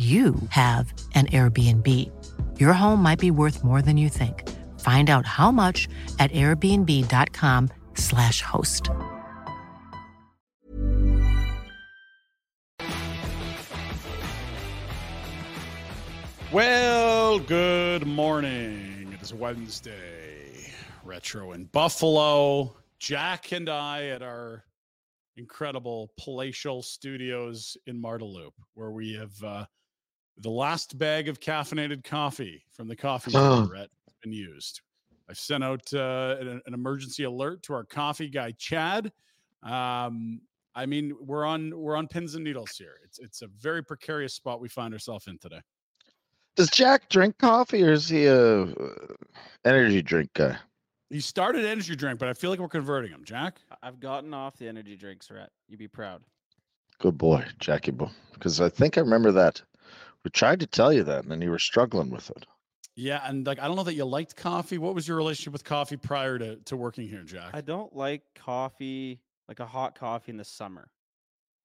you have an Airbnb. Your home might be worth more than you think. Find out how much at airbnb.com/slash host. Well, good morning. It is Wednesday. Retro in Buffalo. Jack and I at our incredible palatial studios in Marteloup, where we have uh, the last bag of caffeinated coffee from the coffee Oh. maker has been used. I've sent out uh, an, an emergency alert to our coffee guy Chad. Um, I mean, we're on we're on pins and needles here. It's it's a very precarious spot we find ourselves in today. Does Jack drink coffee or is he a uh, energy drink guy? He started energy drink, but I feel like we're converting him. Jack, I- I've gotten off the energy drinks, Rhett. You'd be proud. Good boy, Jackie Bo. Because I think I remember that. We tried to tell you that, and then you were struggling with it. yeah, and like I don't know that you liked coffee. What was your relationship with coffee prior to to working here, Jack? I don't like coffee, like a hot coffee in the summer.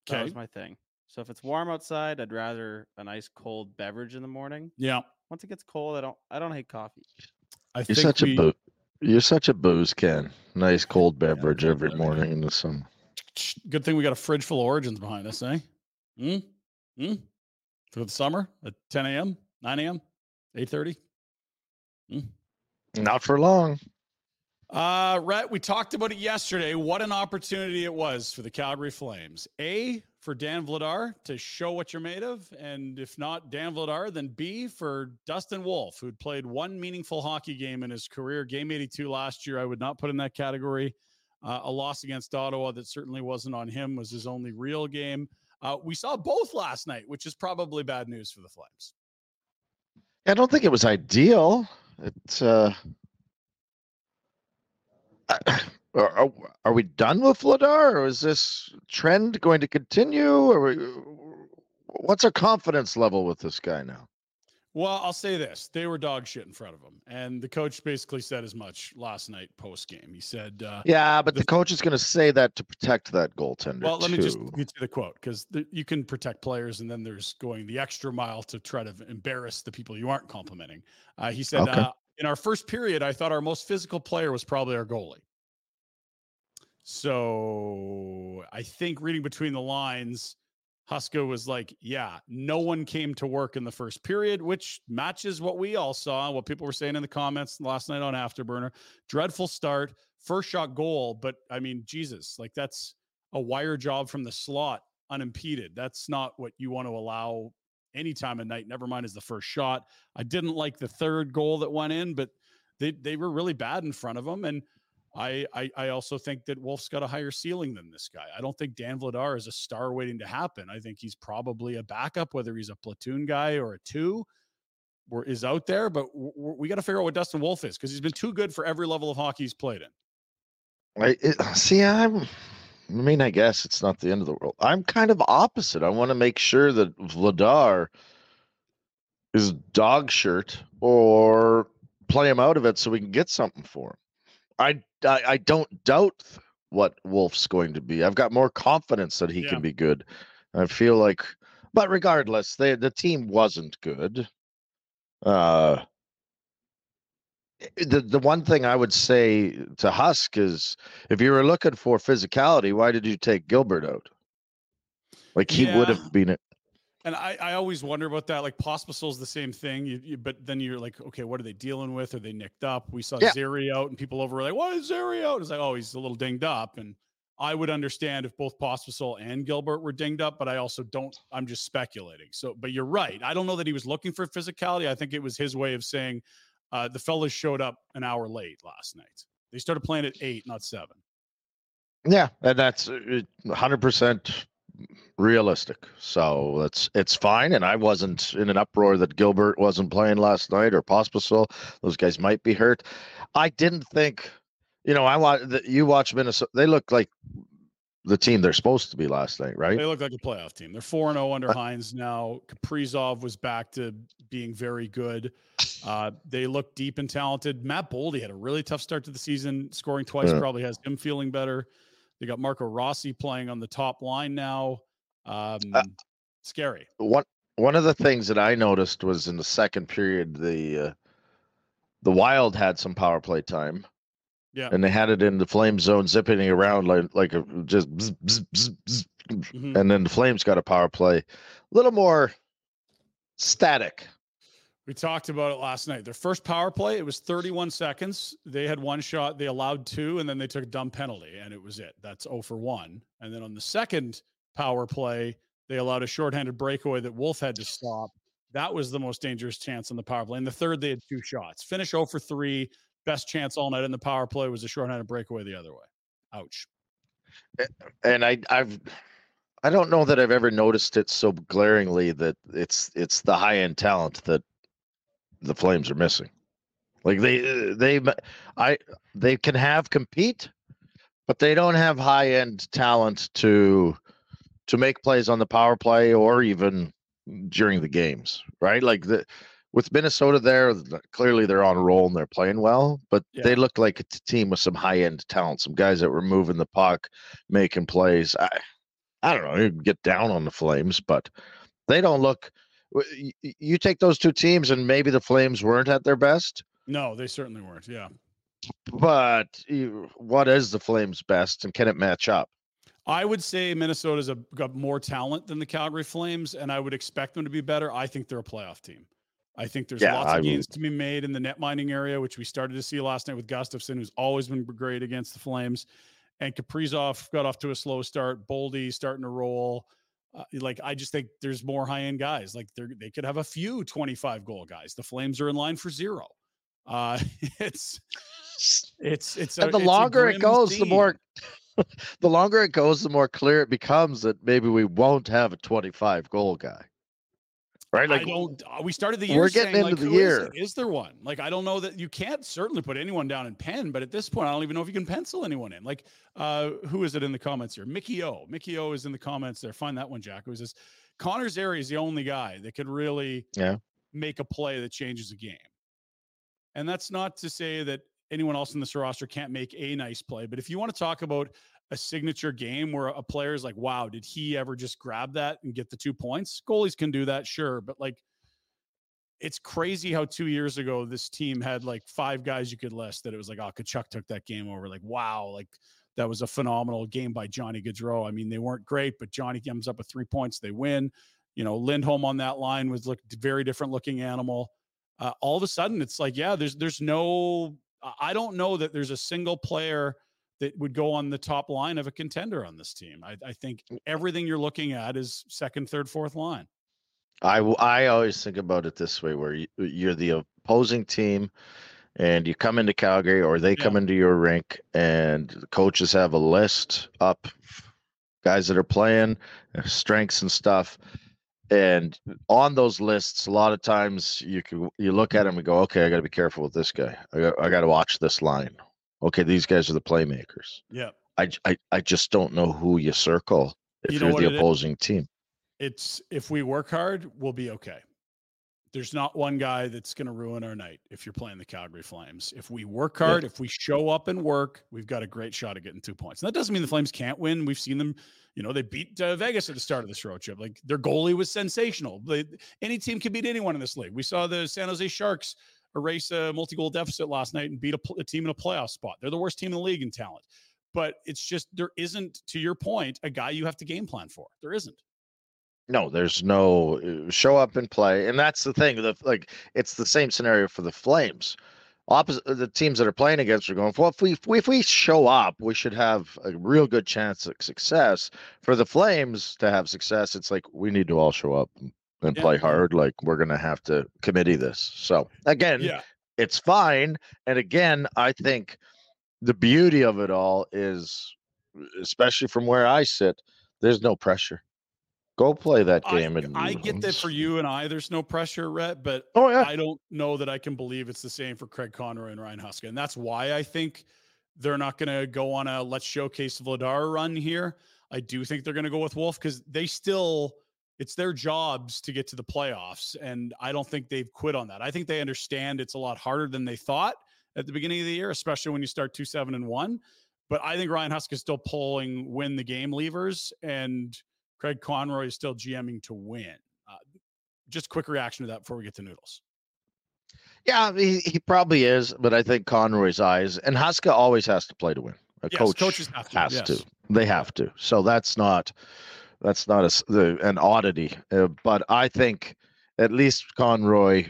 That Okay, was my thing. So if it's warm outside, I'd rather a nice cold beverage in the morning. yeah, Once it gets cold, I don't I don't hate coffee. I You're think such we, a boo. You're such a booze can. Nice cold beverage every morning in the summer. Good thing we got a fridge full of origins behind us, eh? Hmm? Hmm? For the summer at 10 a.m., 9 a.m., 8:30. Not for long. Uh, Rhett, we talked about it yesterday. What an opportunity it was for the Calgary Flames. A, for Dan Vladar to show what you're made of. And if not Dan Vladar, then B, for Dustin Wolf, who'd played one meaningful hockey game in his career, game 82 last year. I would not put in that category. Uh, a loss against Ottawa that certainly wasn't on him, was his only real game. Uh, we saw both last night, which is probably bad news for the Flames. I don't think it was ideal. Uh are, are, are we done with Vladar or is this trend going to continue or what's our confidence level with this guy now? Well, I'll say this: they were dog shit in front of him, and the coach basically said as much last night post game. He said, uh, Yeah, but The- the coach is going to say that to protect that goaltender. "Well, let me just get to the quote because you can protect players, and then there's going the extra mile to try to embarrass the people you aren't complimenting." Uh, he said, Okay. uh, "In our first period, I thought our most physical player was probably our goalie." So I think reading between the lines, Huska was like, yeah, no one came to work in the first period, which matches what we all saw, what people were saying in the comments last night on Afterburner. Dreadful start, first shot goal, but I mean, Jesus, like that's a wire job from the slot unimpeded. That's not what you want to allow any time of night. Never mind as the first shot. I didn't like the third goal that went in, but they they were really bad in front of them. And I I, I also think that Wolf's got a higher ceiling than this guy. I don't think Dan Vladar is a star waiting to happen. I think he's probably a backup, whether he's a platoon guy or a two. Or is out there, but we got to figure out what Dustin Wolf is because he's been too good for every level of hockey he's played in. I it, see. I'm. I mean, I guess it's not the end of the world. I'm kind of opposite. I want to make sure that Vladar is dog shirt or play him out of it so we can get something for him. I I, I don't doubt what Wolf's going to be. I've got more confidence that he yeah. can be good. I feel like, but regardless, they, the team wasn't good. Uh, the the one thing I would say to Husk is, if you were looking for physicality, why did you take Gilbert out? Like he yeah. would have been and I, I always wonder about that. Like Pospisil's the same thing, you, you, but then you're like, okay, what are they dealing with? Are they nicked up? We saw yeah. Zary out, and people over were like, "Why is Zary out?" It's like, oh, he's a little dinged up, and I would understand if both Pospisil and Gilbert were dinged up, but I also don't. I'm just speculating. So, but you're right. I don't know that he was looking for physicality. I think it was his way of saying uh, the fellas showed up an hour late last night. They started playing at eight, not seven. Yeah, and that's 100 uh, percent realistic. So it's it's fine. And I wasn't in an uproar that Gilbert wasn't playing last night or Pospisil. Those guys might be hurt. I didn't think, you know, I want that you watch Minnesota. They look like the team they're supposed to be last night, right? They look like a playoff team. They're 4 and 0 under uh, Hynes now. Kaprizov was back to being very good. Uh, they look deep and talented. Matt Boldy had a really tough start to the season, scoring twice, yeah. probably has him feeling better. They got Marco Rossi playing on the top line now. Um, uh, scary. One one of the things that I noticed was in the second period, the uh, the Wild had some power play time. Yeah, and they had it in the flame zone, zipping around like like a, just, bzz, bzz, bzz, mm-hmm. and then the Flames got a power play, a little more static. We talked about it last night. Their first power play, it was 31 seconds. They had one shot, they allowed two, and then they took a dumb penalty, and it was it. That's 0 for 1. And then on the second power play, they allowed a shorthanded breakaway that Wolf had to stop. That was the most dangerous chance on the power play. In the third, they had two shots. Finish 0 for 3. Best chance all night in the power play was a shorthanded breakaway the other way. Ouch. And I, I've I don't know that I've ever noticed it so glaringly that it's it's the high end talent that the Flames are missing. Like they they I they can have compete, but they don't have high end talent to to make plays on the power play or even during the games, right? Like the with Minnesota there, clearly they're on a roll and they're playing well, but yeah. they look like a team with some high end talent, some guys that were moving the puck, making plays. I I don't know, you get down on the Flames, but they don't look you take those two teams and maybe the Flames weren't at their best. No, they certainly weren't. Yeah. But what is the Flames' best and can it match up? I would say Minnesota's a, got more talent than the Calgary Flames, and I would expect them to be better. I think they're a playoff team. I think there's yeah, lots of I gains to be made in the netminding area, which we started to see last night with Gustavsson, who's always been great against the Flames. And Kaprizov got off to a slow start. Boldy starting to roll. Uh, like I just think there's more high end guys. Like they they could have a few 25 goal guys. The Flames are in line for zero. Uh, it's it's it's a, the longer it goes, scene. the more the longer it goes, the more clear it becomes that maybe we won't have a 25 goal guy right? Like, I don't. Uh, we started the year. We're getting saying, into like, the year. Is, is, there one? Like, I don't know that you can't certainly put anyone down in pen, but at this point, I don't even know if you can pencil anyone in. Like, uh, who is it in the comments here? Mickey O. Mickey O is in the comments there. Find that one, Jack. Who says Connor Zary is the only guy that could really yeah. make a play that changes a game. And that's not to say that anyone else in this roster can't make a nice play, but if you want to talk about a signature game where a player is like, wow, did he ever just grab that and get the two points? Goalies can do that, sure. But like, it's crazy how two years ago this team had like five guys you could list that it was like, oh, Tkachuk took that game over. Like, wow, like that was a phenomenal game by Johnny Gaudreau. I mean, they weren't great, but Johnny comes up with three points, they win. You know, Lindholm on that line was look very different looking animal. Uh, all of a sudden, it's like, yeah, there's there's no, I don't know that there's a single player that would go on the top line of a contender on this team. I, I think mm. everything you're looking at is second, third, fourth line. I, I always think about it this way, where you, you're the opposing team, and you come into Calgary, or they come into your rink, and the coaches have a list up, guys that are playing, uh, strengths and stuff. And on those lists, a lot of times you can you look at them and go, okay, I got to be careful with this guy. I got I got to watch this line. Okay, these guys are the playmakers. Yeah. I, I, I just don't know who you circle if You know are the it opposing team. It's if we work hard, we'll be okay. There's not one guy that's going to ruin our night if you're playing the Calgary Flames. If we work Yeah. hard, if we show up and work, we've got a great shot at getting two points. And that doesn't mean the Flames can't win. We've seen them, you know, they beat uh, Vegas at the start of this road trip. Like their goalie was sensational. They, any team can beat anyone in this league. We saw the San Jose Sharks erase a multi-goal deficit last night and beat a, a team in a playoff spot. They're the worst team in the league in talent. But it's just there isn't, to your point, a guy you have to game plan for. There isn't. No, there's no uh, show up and play, and that's the thing. The like, it's the same scenario for the Flames. Opposite the teams that are playing against are going. Well, if we if we, if we show up, we should have a real good chance of success. For the Flames to have success, it's like we need to all show up and, and Yeah, play hard. Like we're gonna have to committee this. So again, Yeah. it's fine. And again, I think the beauty of it all is, especially from where I sit, there's no pressure. Go play that I, game, and I get that for you and I, there's no pressure, Rhett, but Oh yeah, I don't know that I can believe it's the same for Craig Conroy and Ryan Huska. And that's why I think they're not going to go on a let's showcase Vladar run here. I do think they're going to go with Wolf because they still, it's their jobs to get to the playoffs. And I don't think they've quit on that. I think they understand it's a lot harder than they thought at the beginning of the year, especially when you start two, seven, and one. But I think Ryan Huska is still pulling win the game levers and Craig Conroy is still GMing to win. Uh, just quick reaction to that before we get to noodles. yeah, he, he probably is. But I think Conroy's eyes and Huska always has to play to win. A Yes, coach coaches have to, has yes. to. They have to. So that's not that's not a an oddity. Uh, but I think at least Conroy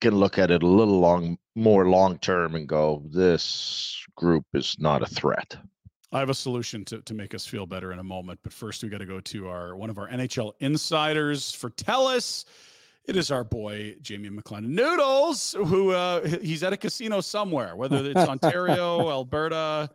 can look at it a little long more long term and go, this group is not a threat. I have a solution to, to make us feel better in a moment, but first we got to go to our one of our NHL insiders for Telus. It is our boy Jamie McLennan Noodles, who uh, he's at a casino somewhere, whether it's Ontario, Alberta,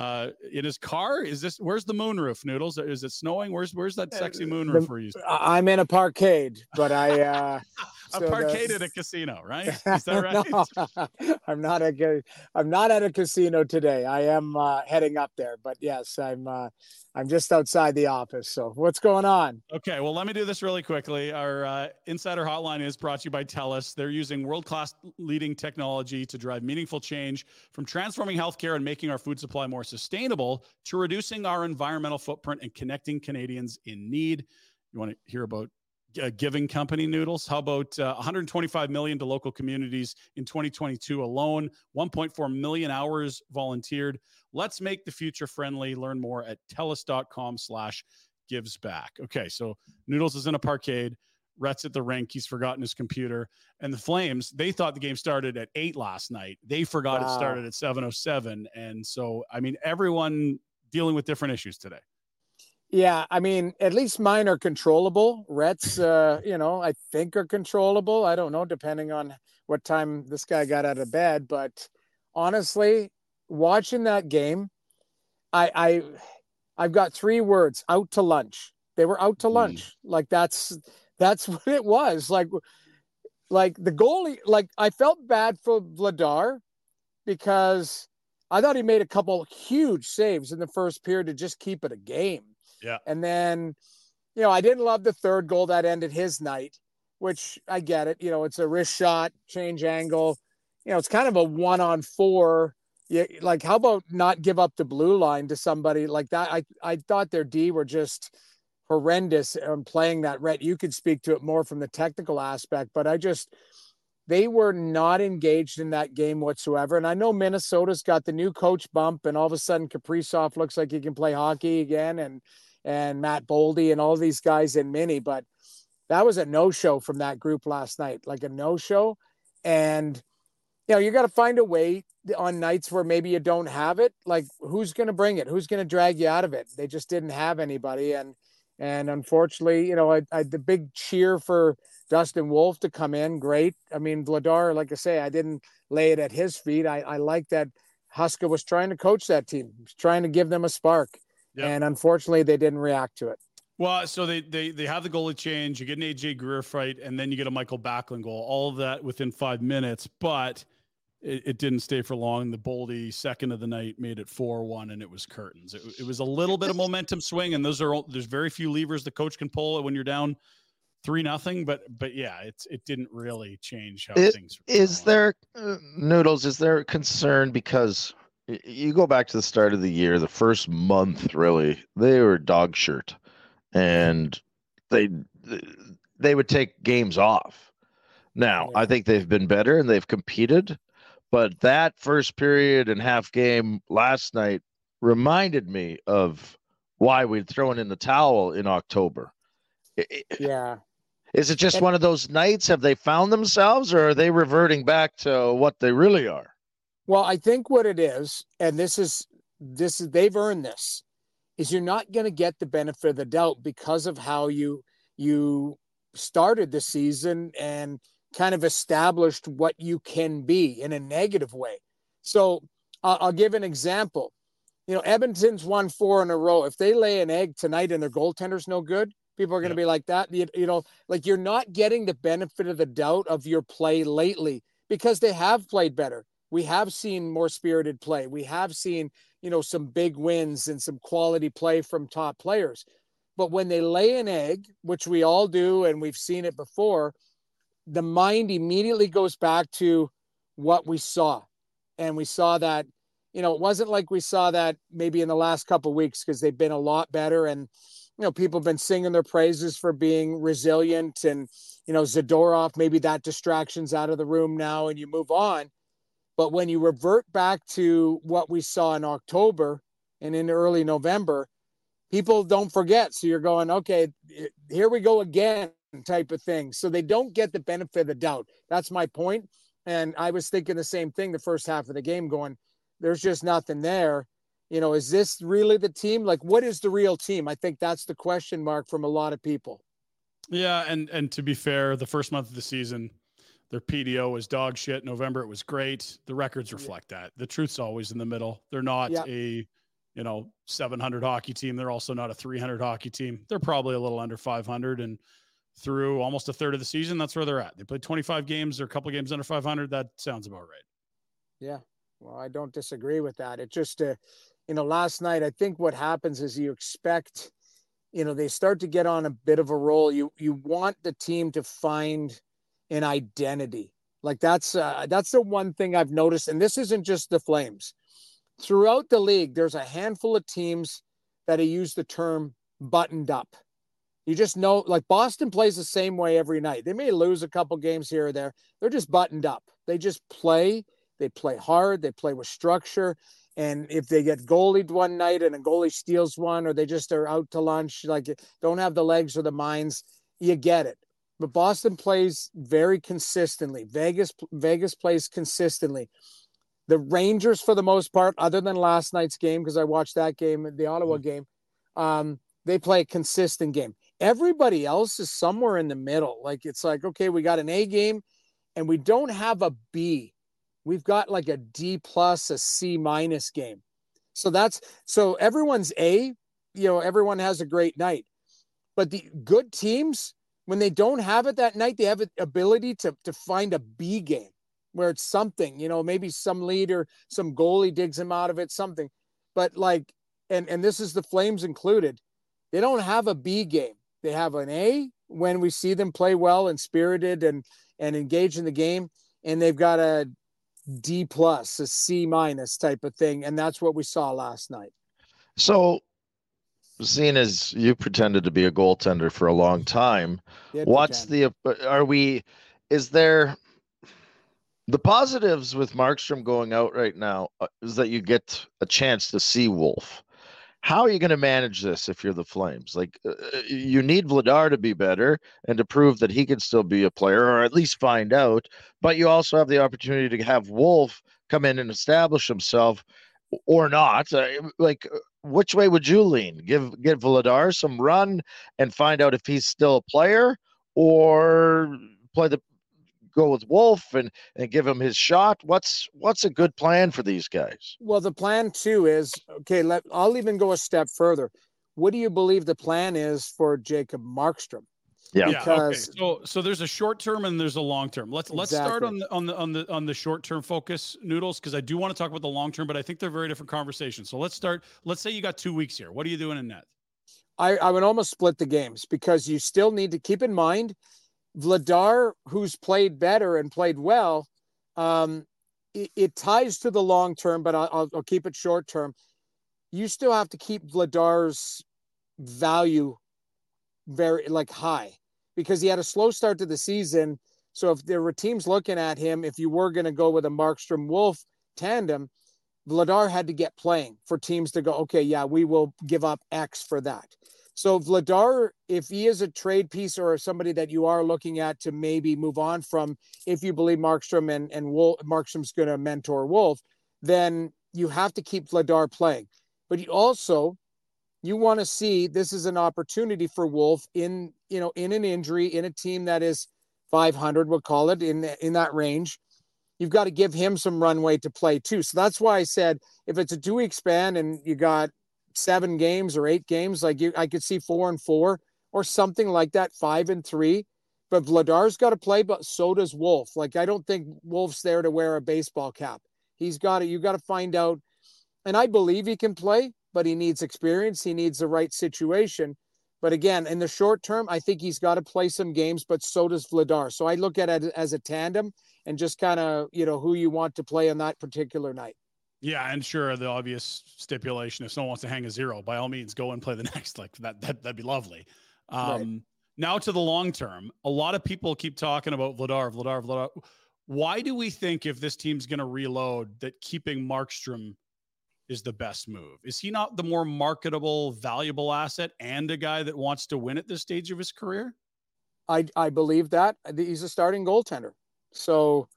uh, in his car. Is this where's the moonroof? Noodles, is it snowing? Where's where's that sexy moonroof we're using? I- I'm in a parkade, but I uh so the- parkade at a casino, right? Is that right? no, I'm not at a, I'm not at a casino today. I am uh, heading up there, but yes, I'm uh, I'm just outside the office. So what's going on? Okay, well, let me do this really quickly. Our uh, insider hotline is brought to you by TELUS. They're using world class leading technology to drive meaningful change from transforming healthcare and making our food supply more sustainable to reducing our environmental footprint and connecting Canadians in need. You want to hear about uh, giving company noodles? How about uh, 125 million to local communities in 2022 alone? 1.4 million hours volunteered. Let's make the future friendly. Learn more at telus.com slash gives back. Okay, so Noodles is in a parkade. Rhett's at the rink. He's forgotten his computer. And the Flames, they thought the game started at eight last night. They forgot it started at 707. And so, I mean, everyone dealing with different issues today. Yeah, I mean, at least mine are controllable. Rhett's, uh, you know, I think are controllable. I don't know, depending on what time this guy got out of bed. But honestly, watching that game, I, I, I've got three words: out to lunch. They were out to Mm. lunch. Like that's that's what it was. Like, like the goalie. Like I felt bad for Vladar because I thought he made a couple huge saves in the first period to just keep it a game. Yeah. And then, you know, I didn't love the third goal that ended his night, which I get it. You know, it's a wrist shot, change angle. You know, it's kind of a one on four. Yeah, like how about not give up the blue line to somebody like that? I I thought their D were just horrendous on playing that red. You could speak to it more from the technical aspect, but I just they were not engaged in that game whatsoever. And I know Minnesota's got the new coach bump, and all of a sudden Kaprizov looks like he can play hockey again, and and Matt Boldy and all these guys in mini, but that was a no show from that group last night, like a no show. And you know, you got to find a way on nights where maybe you don't have it. Like, who's going to bring it? Who's going to drag you out of it? They just didn't have anybody, and And unfortunately, you know, I, I the big cheer for Dustin Wolf to come in, great. I mean, Vladar, like I say, I didn't lay it at his feet. I, I like that Huska was trying to coach that team, trying to give them a spark. Yep. And unfortunately, they didn't react to it. Well, so they they they have the goalie change. You get an AJ Greer fight, and then you get a Michael Backlund goal. All of that within five minutes, but it, it didn't stay for long. The Boldy second of the night made it four one, and it was curtains. It, it was a little bit of momentum swing, and those are there's very few levers the coach can pull when you're down three nothing. But but yeah, it's it didn't really change how it, things. Is there uh, noodles? Is there concern because you go back to the start of the year, the first month really they were dog shirt, and they they would take games off. Now. I think they've been better and they've competed, but that first period and half game last night reminded me of why we'd thrown in the towel in October. Yeah. Is it just one of those nights? Have they found themselves or are they reverting back to what they really are? Well, I think what it is, and this is this is they've earned this, is you're not going to get the benefit of the doubt because of how you you started the season and kind of established what you can be in a negative way. So uh, I'll give an example. You know, Edmonton's won four in a row. If they lay an egg tonight and their goaltender's no good, people are going to be like that. You, you know, like you're not getting the benefit of the doubt of your play lately because they have played better. We have seen more spirited play. We have seen, you know, some big wins and some quality play from top players. But when they lay an egg, which we all do, and we've seen it before, the mind immediately goes back to what we saw. And we saw that, you know, it wasn't like we saw that maybe in the last couple weeks because they've been a lot better. And, you know, people have been singing their praises for being resilient and, you know, Zadorov, maybe that distraction's out of the room now and you move on. But when you revert back to what we saw in October and in early November, people don't forget. So you're going, okay, here we go again type of thing. So they don't get the benefit of the doubt. That's my point. And I was thinking the same thing the first half of the game, going, there's just nothing there. You know, is this really the team? Like, what is the real team? I think that's the question mark from a lot of people. Yeah, and and to be fair, the first month of the season, their PDO was dog shit. November it was great. The records reflect yeah. that. The truth's always in the middle. They're not yeah. a you know 700 hockey team. They're also not a 300 hockey team. They're probably a little under 500 and through almost a third of the season. That's where they're at. They played 25 games or a couple games under 500. That sounds about right. Yeah. Well, I don't disagree with that. It just, uh, you know, last night, I think what happens is you expect, you know, they start to get on a bit of a roll. You, you want the team to find an identity. Like that's, uh, that's the one thing I've noticed. And this isn't just the Flames. Throughout the league, there's a handful of teams that use the term buttoned up you just know, like Boston plays the same way every night. They may lose a couple games here or there. They're just buttoned up. They just play. They play hard. They play with structure. And if they get goalied one night and a goalie steals one, or they just are out to lunch, like don't have the legs or the minds, you get it. But Boston plays very consistently. Vegas Vegas plays consistently. The Rangers, for the most part, other than last night's game, because I watched that game, the Ottawa mm-hmm. game, um, they play a consistent game. Everybody else is somewhere in the middle. Like it's like, okay, we got an A game and we don't have a B. We've got like a D plus, a C minus game. So that's so everyone's A, you know, everyone has a great night. But the good teams, when they don't have it that night, they have an ability to, to find a B game where it's something, you know, maybe some leader, some goalie digs him out of it, something. But like, and and this is the Flames included, they don't have a B game. They have an A when we see them play well and spirited and and engage in the game, and they've got a D plus, a C minus type of thing, and that's what we saw last night. So, seeing as you pretended to be a goaltender for a long time, what's pretend. the are we? Is there the positives with Markstrom going out right now uh, is that you get a chance to see Wolf how are you going to manage this if you're the Flames? Like, uh, uh, you need Vladar to be better and to prove that he can still be a player, or at least find out. But you also have the opportunity to have Wolf come in and establish himself, or not. Like, which way would you lean? Give give Vladar some run and find out if he's still a player, or play the go with Wolf and and give him his shot? What's what's a good plan for these guys? Well, the plan too is okay. Let I'll even go a step further. What do you believe the plan is for Jacob Markstrom? Yeah. yeah okay. So so there's a short term and there's a long term. Let's let's start on the on the on the on the short term focus noodles because I do want to talk about the long term, but I think they're very different conversations. So let's start. Let's say you got two weeks here. What are you doing in net? I, I would almost split the games because you still need to keep in mind Vladar, who's played better and played well, um, it, it, ties to the long term, but I'll, I'll keep it short term. You still have to keep Vladar's value very like high because he had a slow start to the season. So if there were teams looking at him, if you were going to go with a Markstrom Wolf tandem, Vladar had to get playing for teams to go, okay, yeah, we will give up X for that. So Vladar, if he is a trade piece or somebody that you are looking at to maybe move on from, if you believe Markstrom and and Wolf, Markstrom's going to mentor Wolf, then you have to keep Vladar playing. But you also you want to see this is an opportunity for Wolf in you know in an injury in a team that is 500 we'll call it in in that range. You've got to give him some runway to play too. So that's why I said if it's a two week span and you got seven games or eight games like you I could see 4 and 4 or something like that 5 and 3 but Vladar's got to play but so does Wolf. Like I don't think Wolf's there to wear a baseball cap. He's got it. you got to find out. And I believe he can play but he needs experience. He needs the right situation. But again, in the short term, I think he's got to play some games, but so does Vladar. So I look at it as a tandem and just kind of, you know, who you want to play on that particular night. Yeah, and sure, the obvious stipulation: if someone wants to hang a zero, by all means, go and play the next. Like that, that that'd be lovely. Um, right. Now to the long term, a lot of people keep talking about Vladar, Vladar, Vladar. Why do we think if this team's going to reload that keeping Markstrom is the best move? Is he not the more marketable, valuable asset and a guy that wants to win at this stage of his career? I, I believe that. He's a starting goaltender. So,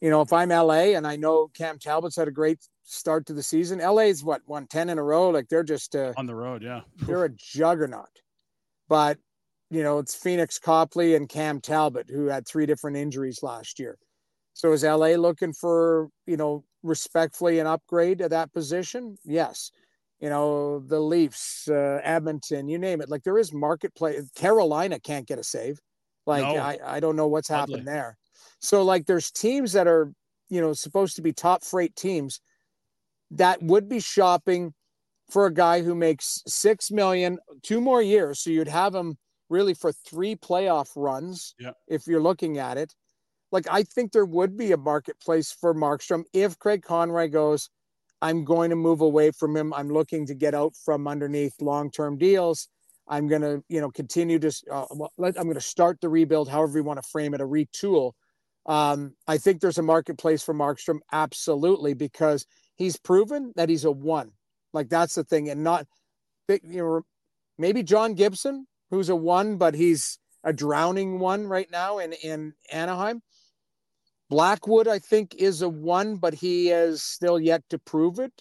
you know, if I'm LA and I know Cam Talbot's had a great start to the season, LA's what, won 10 in a row? Like they're just uh, on the road. Yeah. they're a juggernaut. But, you know, it's Pheonix Copley and Cam Talbot who had three different injuries last year. So is LA looking for, you know, respectfully an upgrade at that position? Yes. You know, the Leafs, uh, Edmonton, you name it. Like there is marketplace. Carolina can't get a save. Like no. I, I don't know what's happened there. So like there's teams that are, you know, supposed to be top freight teams that would be shopping for a guy who makes six million, two more years. So you'd have him really for three playoff runs yeah. if you're looking at it like I think there would be a marketplace for Markstrom if Craig Conroy goes, I'm going to move away from him. I'm looking to get out from underneath long-term deals. I'm going to, you know, continue to. Uh, I'm going to start the rebuild, however you want to frame it, a retool. Um, I think there's a marketplace for Markstrom, absolutely, because he's proven that he's a one. Like that's the thing, and not, you know, maybe John Gibson, who's a one, but he's a drowning one right now in in Anaheim. Blackwood, I think, is a one, but he has still yet to prove it.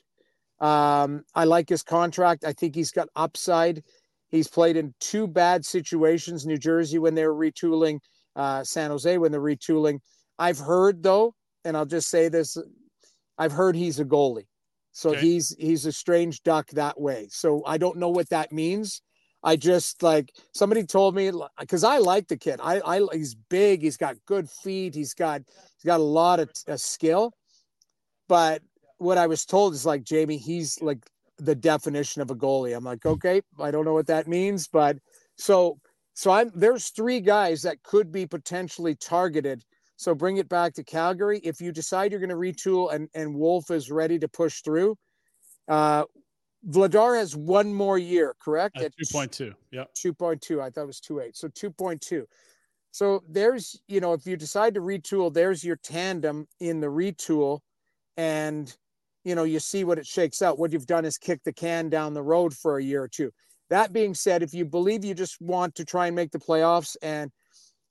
Um, I like his contract. I think he's got upside. He's played in two bad situations New Jersey when they were retooling, uh, San Jose when they're retooling. I've heard, though, and I'll just say this I've heard he's a goalie. So okay. he's he's a strange duck that way. So I don't know what that means. I just like somebody told me because I like the kid. I, I he's big. He's got good feet. He's got he's got a lot of uh, skill. But what I was told is like Jamie, he's like the definition of a goalie. I'm like, okay, I don't know what that means, but so so I'm there's three guys that could be potentially targeted. So bring it back to Calgary. If you decide you're going to retool and and Wolf is ready to push through, uh, Vladar has one more year, correct? At 2.2. Yeah. 2.2. I thought it was 2.8. So 2.2. So there's, you know, if you decide to retool, there's your tandem in the retool. And, you know, you see what it shakes out. What you've done is kick the can down the road for a year or two. That being said, if you believe you just want to try and make the playoffs and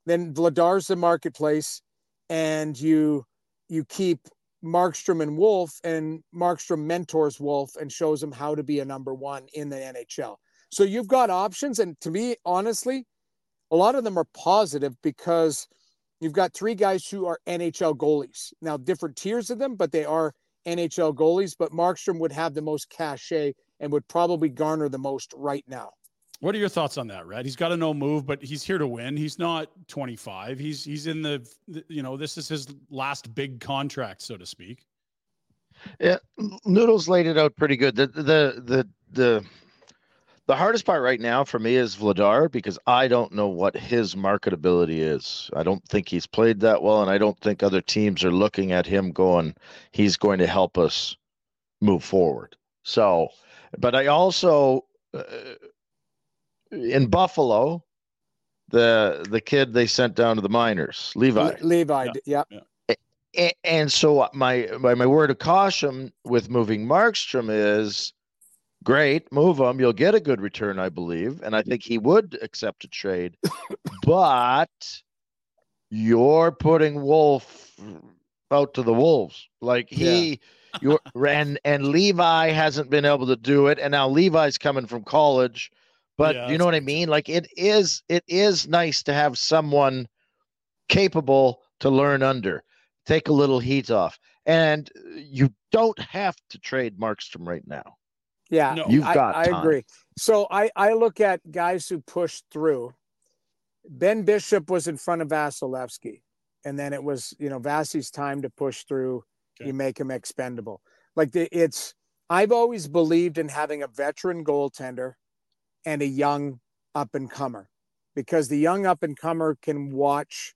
then Vladar's the marketplace and you you keep Markstrom and Wolf, and Markstrom mentors Wolf and shows him how to be a number one in the NHL. So you've got options, and to me, honestly, a lot of them are positive because you've got three guys who are NHL goalies. Now, different tiers of them, but they are NHL goalies. But Markstrom would have the most cachet and would probably garner the most right now. What are your thoughts on that, Rhett? He's got a no move, but he's here to win. He's not 25. He's he's in the, you know, this is his last big contract, so to speak. Yeah, Noodles laid it out pretty good. The the the the the hardest part right now for me is Vladar because I don't know what his marketability is. I don't think he's played that well, and I don't think other teams are looking at him going, he's going to help us move forward. So, but I also uh, in Buffalo, the the kid they sent down to the minors, Levi. Levi, yeah. yeah. And, and so my, my my word of caution with moving Markstrom is great, move him. You'll get a good return, I believe. And I think he would accept a trade. but you're putting Wolf out to the Wolves. Like he yeah. you're and and Levi hasn't been able to do it. And now Levi's coming from college. But yeah, you know what I mean? Like it is it is nice to have someone capable to learn under, take a little heat off. And you don't have to trade Markstrom right now. Yeah, no, you've got. I, I agree. So I I look at guys who push through. Ben Bishop was in front of Vasilevskiy, and then it was you know Vasi's time to push through. Okay. You make him expendable. Like the, it's. I've always believed in having a veteran goaltender and a young up and comer, because the young up and comer can watch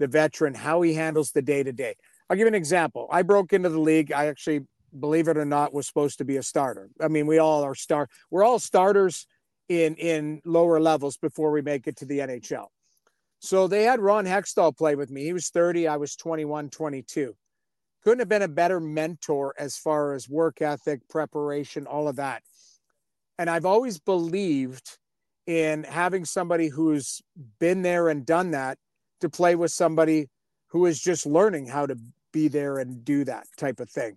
the veteran how he handles the day to day. I'll give you an example. I broke into the league. I actually believe it or not, was supposed to be a starter. I mean, we all are star. We're all starters in in lower levels before we make it to the NHL. So they had Ron Hextall play with me. He was 30, I was 21, 22. Couldn't have been a better mentor as far as work ethic, preparation, all of that. And I've always believed in having somebody who's been there and done that to play with somebody who is just learning how to be there and do that type of thing.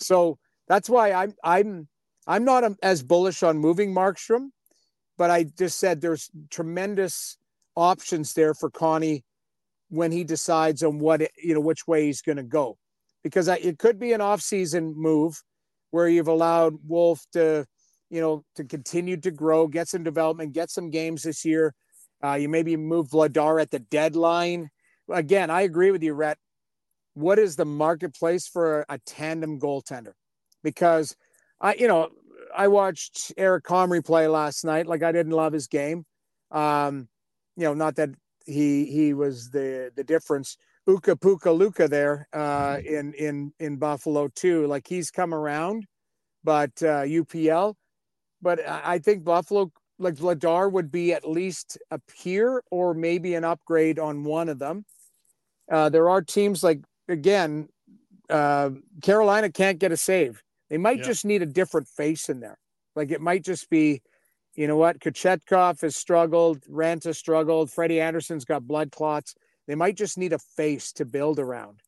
So that's why I'm I'm I'm not um, as bullish on moving Markstrom, but I just said there's tremendous options there for Connie when he decides on what you know which way he's going to go, because I, it could be an off-season move where you've allowed Wolf to you know to continue to grow, get some development, get some games this year. Uh, you maybe move Vladar at the deadline. Again, I agree with you, Rhett what is the marketplace for a tandem goaltender? Because I, you know, I watched Eric Comrie play last night. Like I didn't love his game. Um, you know, not that he he was the the difference. Uka Puka Luka there uh, in in in Buffalo too. Like he's come around, but uh, UPL. But I think Buffalo, like Vladar, would be at least a peer or maybe an upgrade on one of them. Uh, there are teams like again, uh, Carolina can't get a save. They might yeah. just need a different face in there. Like it might just be, you know what, Kochetkov has struggled, Raanta struggled, Freddie Andersen's got blood clots. They might just need a face to build around.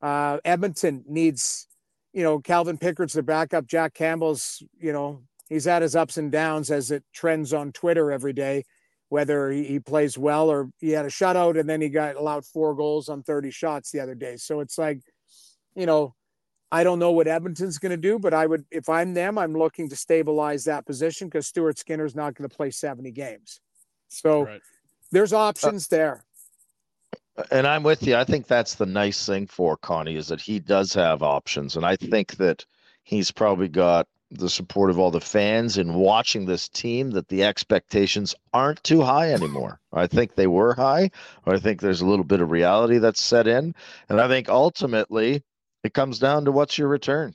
Uh, Edmonton needs, you know, Calvin Pickard's the backup. Jack Campbell's, you know, he's at his ups and downs as it trends on Twitter every day whether he, he plays well or he had a shutout and then he got allowed four goals on 30 shots the other day. So it's like, you know, I don't know what Edmonton's going to do, but I would, if I'm them, I'm looking to stabilize that position because Stuart Skinner's not going to play 70 games. So right. there's options uh, there. And I'm with you. I think that's the nice thing for Connie is that he does have options. And I think that he's probably got the support of all the fans and watching this team that the expectations aren't too high anymore. I think they were high, or I think there's a little bit of reality that's set in. And I think ultimately it comes down to what's your return.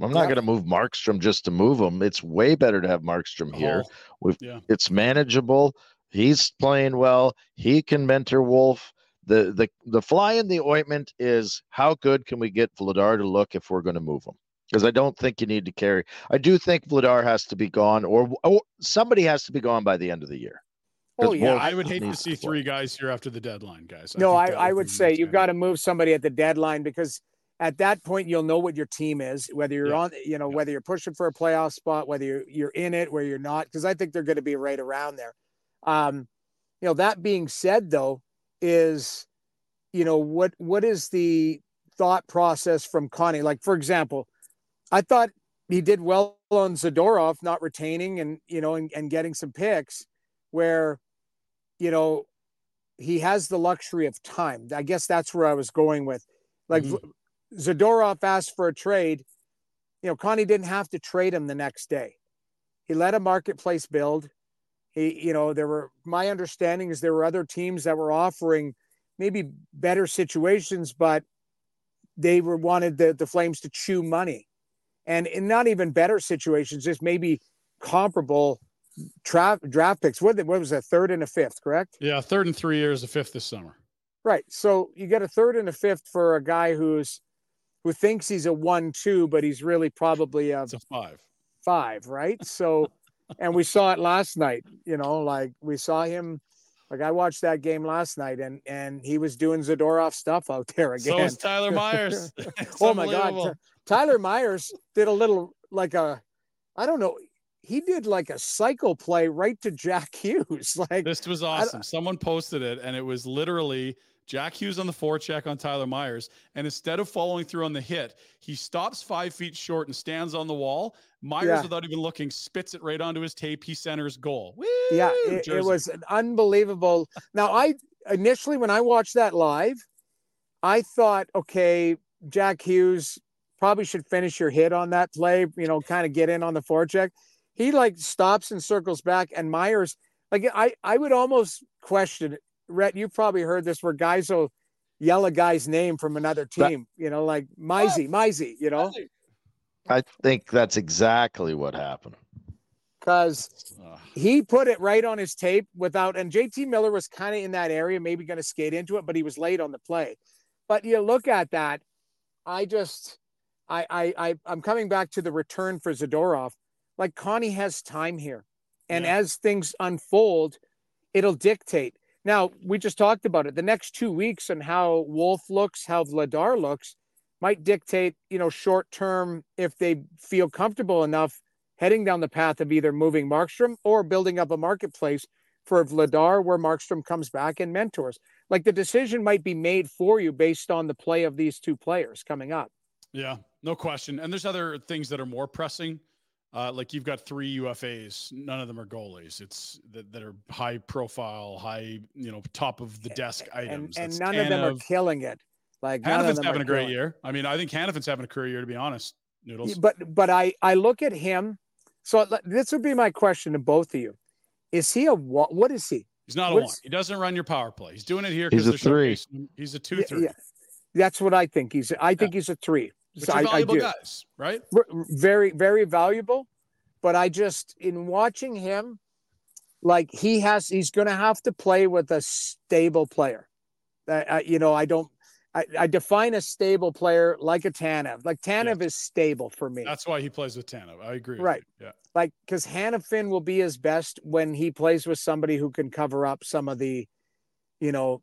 I'm not yeah. going to move Markstrom just to move him. It's way better to have Markstrom here. Oh, yeah. It's manageable. He's playing well. He can mentor Wolf. The, the the fly in the ointment is how good can we get Vladar to look if we're going to move him? Because I don't think you need to carry. I do think Vladar has to be gone, or, or somebody has to be gone by the end of the year. Oh yeah, I would hate to see three guys here after the deadline, guys. I no, I, I would say you've got to move somebody at the deadline because at that point you'll know what your team is, whether you're Yeah. on, you know, Yeah. whether you're pushing for a playoff spot, whether you're you're in it, where you're not, because I think they're going to be right around there. Um, you know, that being said, though, is you know what what is the thought process from Connie? Like, for example, I thought he did well on Zadorov, not retaining and you know and, and getting some picks, where you know he has the luxury of time. I guess that's where I was going with. Like Mhm. Zadorov asked for a trade. You know, Connie didn't have to trade him the next day. He let a marketplace build. He, you know, there were my understanding is there were other teams that were offering maybe better situations, but they were wanted the, the Flames to chew money. And in not even better situations, just maybe comparable tra- draft picks. What, what was that? Third and a fifth, correct? Yeah, third and three years, the fifth this summer. Right. So you get a third and a fifth for a guy who's who thinks he's a one two, but he's really probably a a five. five, right? So and we saw it last night, you know, like we saw him like I watched that game last night and and he was doing Zadorov stuff out there again. So is Tyler Myers. Oh my god. Tyler Myers did a little like a I don't know, he did like a cycle play right to Jack Hughes. Like This was awesome. Someone posted it, and it was literally Jack Hughes on the forecheck on Tyler Myers. And instead of following through on the hit, he stops five feet short and stands on the wall. Myers, Yeah. without even looking, spits it right onto his tape. He centers goal. yeah it, it was an unbelievable now i initially when i watched that live i thought okay jack hughes probably should finish your hit on that play you know kind of get in on the forecheck he like stops and circles back and myers like i i would almost question it. Rhett, you've probably heard this where guys will yell a guy's name from another That- team you know like Mizey, Mizey, you know I think that's exactly what happened. because he put it right on his tape without and JT Miller was kind of in that area, maybe going to skate into it, but he was late on the play. But you look at that, I just I I, I I'm coming back to the return for Zadorov. Like Connie has time here. And Yeah. as things unfold, it'll dictate. Now, we just talked about it. The next two weeks and how Wolf looks, how Vladar looks, might dictate, you know, short term if they feel comfortable enough heading down the path of either moving Markstrom or building up a marketplace for Vladar where Markstrom comes back and mentors. Like the decision might be made for you based on the play of these two players coming up. Yeah, no question. And there's other things that are more pressing. Uh, like you've got three UFAs, none of them are goalies. It's that, that are high profile, high, you know, top of the desk And, items. and That's none of them are killing it. Like none of Hanifin's them having are a great killing year. I mean, I think Hanifin's having a career year, to be honest. Noodles. But but I I look at him. So this would be my question to both of you: Is he a what? What is he? He's not a What's- one. He doesn't run your power play. He's doing it here He's because a three. showcasing. He's a two three, yeah. That's what I think. He's. I think he's a three. Which I, I valuable do. guys, right? Very very valuable. But I just in watching him, like he has, he's going to have to play with a stable player. Uh, I, you know, I don't. I, I define a stable player like a Tanev. Like Tanev is stable for me. That's why he plays with Tanev. I agree. Right. Yeah. like because Hanifin will be his best when he plays with somebody who can cover up some of the, you know,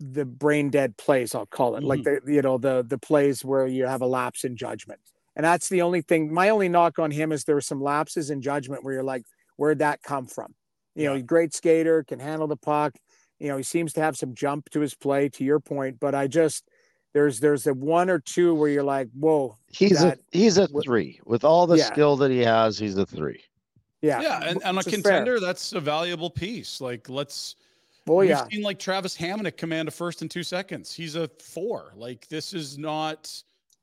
the brain dead plays. I'll call it like mm-hmm. the you know the the plays where you have a lapse in judgment, and that's the only thing. My only knock on him is there were some lapses in judgment where you're like, where'd that come from? You know, Yeah. he's a great skater, can handle the puck. You know, he seems to have some jump to his play. To your point, but I just there's there's a one or two where you're like, whoa, He's that- a he's a what- three with all the Yeah. skill that he has. He's a three. yeah, Yeah, and, and a which is fair. contender, that's a valuable piece. Like, let's. Oh we've yeah, seen like Travis Hamonic command a first in two seconds. He's a four. Like, this is not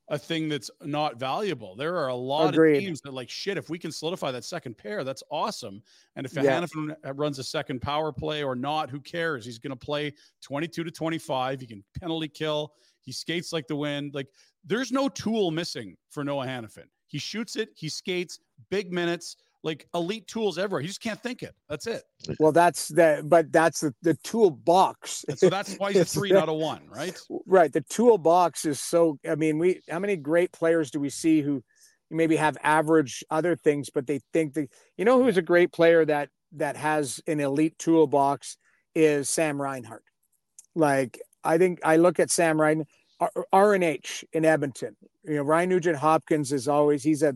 a thing that's not valuable. There are a lot Agreed. of teams that like shit. If we can solidify that second pair, that's awesome. And if Yeah. Hanifin uh, runs a second power play or not, who cares? He's going to play 22 to 25. He can penalty kill. He skates like the wind. Like there's no tool missing for Noah Hanifin. He shoots it. He skates big minutes, like elite tools everywhere. He just can't think it. That's it. Well, that's the but that's the, the toolbox. So that's why he's a It's three, not a one, right? Right. The toolbox is so I mean, we how many great players do we see who maybe have average other things, but they think that you know who's a great player that that has an elite toolbox is Sam Reinhart. Like I think I look at Sam Reinhart. R and H in Edmonton. You know, Ryan Nugent Hopkins is always he's a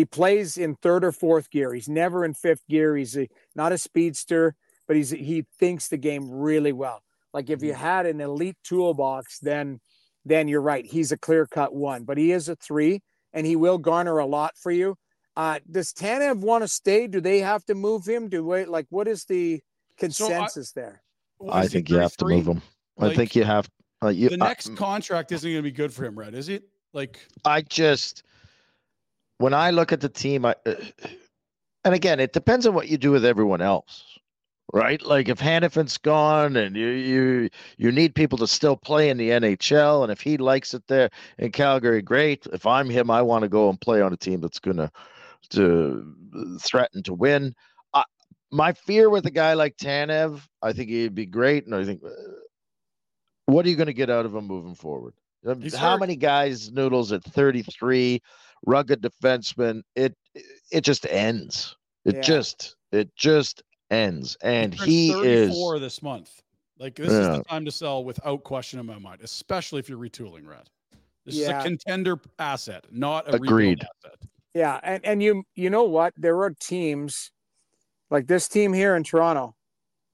he plays in third or fourth gear. He's never in fifth gear. He's a, not a speedster, but he's he thinks the game really well. Like if you Mm-hmm. had an elite toolbox, then then you're right. He's a clear cut one, but he is a three, and he will garner a lot for you. Uh, does Tanev want to stay? Do they have to move him? Do we like what is the consensus there? I think you have to move him. I think you have. Uh, you, The I- next contract isn't going to be good for him, Red, is it? Like, I just when I look at the team, I and again, it depends on what you do with everyone else, right? Like if Hanifin's gone and you you you need people to still play in the NHL, and if he likes it there in Calgary, great. If I'm him, I want to go and play on a team that's gonna to threaten to win. I, my fear with a guy like Tanev, I think he'd be great, and I think. What are you going to get out of him moving forward? He's How hurt. many guys noodles at 33, rugged defenseman? It it just ends. It Yeah. just it just ends. And turns he is 34 this month. Like, this is the time to sell without question in my mind, especially if you're retooling, Red. This is a contender asset, not a Agreed. asset. Yeah, and and you you know what? There are teams like this team here in Toronto,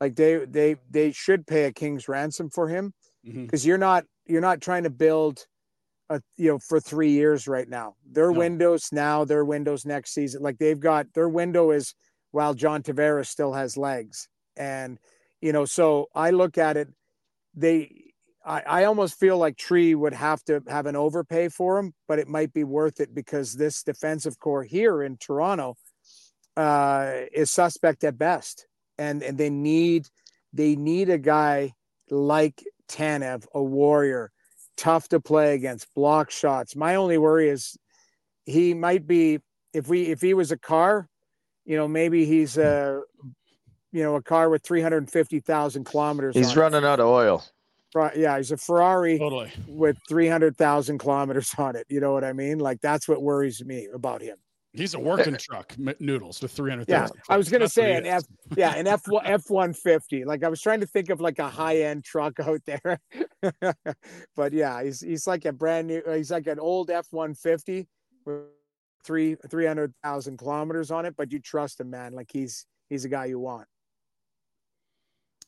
like they they they should pay a king's ransom for him mm-hmm. because you're not you're not trying to build a you know for three years right now. Their No. windows now, their windows next season. Like they've got their window is while John Tavares still has legs, and you know so I look at it. They I, I almost feel like Tree would have to have an overpay for him, but it might be worth it because this defensive core here in Toronto uh, is suspect at best, and and they need they need a guy like Tanev, a warrior, tough to play against, block shots. My only worry is he might be if we if he was a car, you know, maybe he's a you know a car with three hundred fifty thousand kilometers. he's on it. running out of oil. Right, yeah, he's a Ferrari Totally. with 300,000 kilometers on it. You know what I mean? Like that's what worries me about him. He's a working eh, eh. truck, noodles with 300,000. Yeah, I was going to That's say an. F, yeah, an F F 150. Like I was trying to think of like a high end truck out there. but yeah, he's he's like a brand new uh, he's like an old F 150 with three 300,000 kilometers on it, but you trust him, man. Like he's he's a guy you want.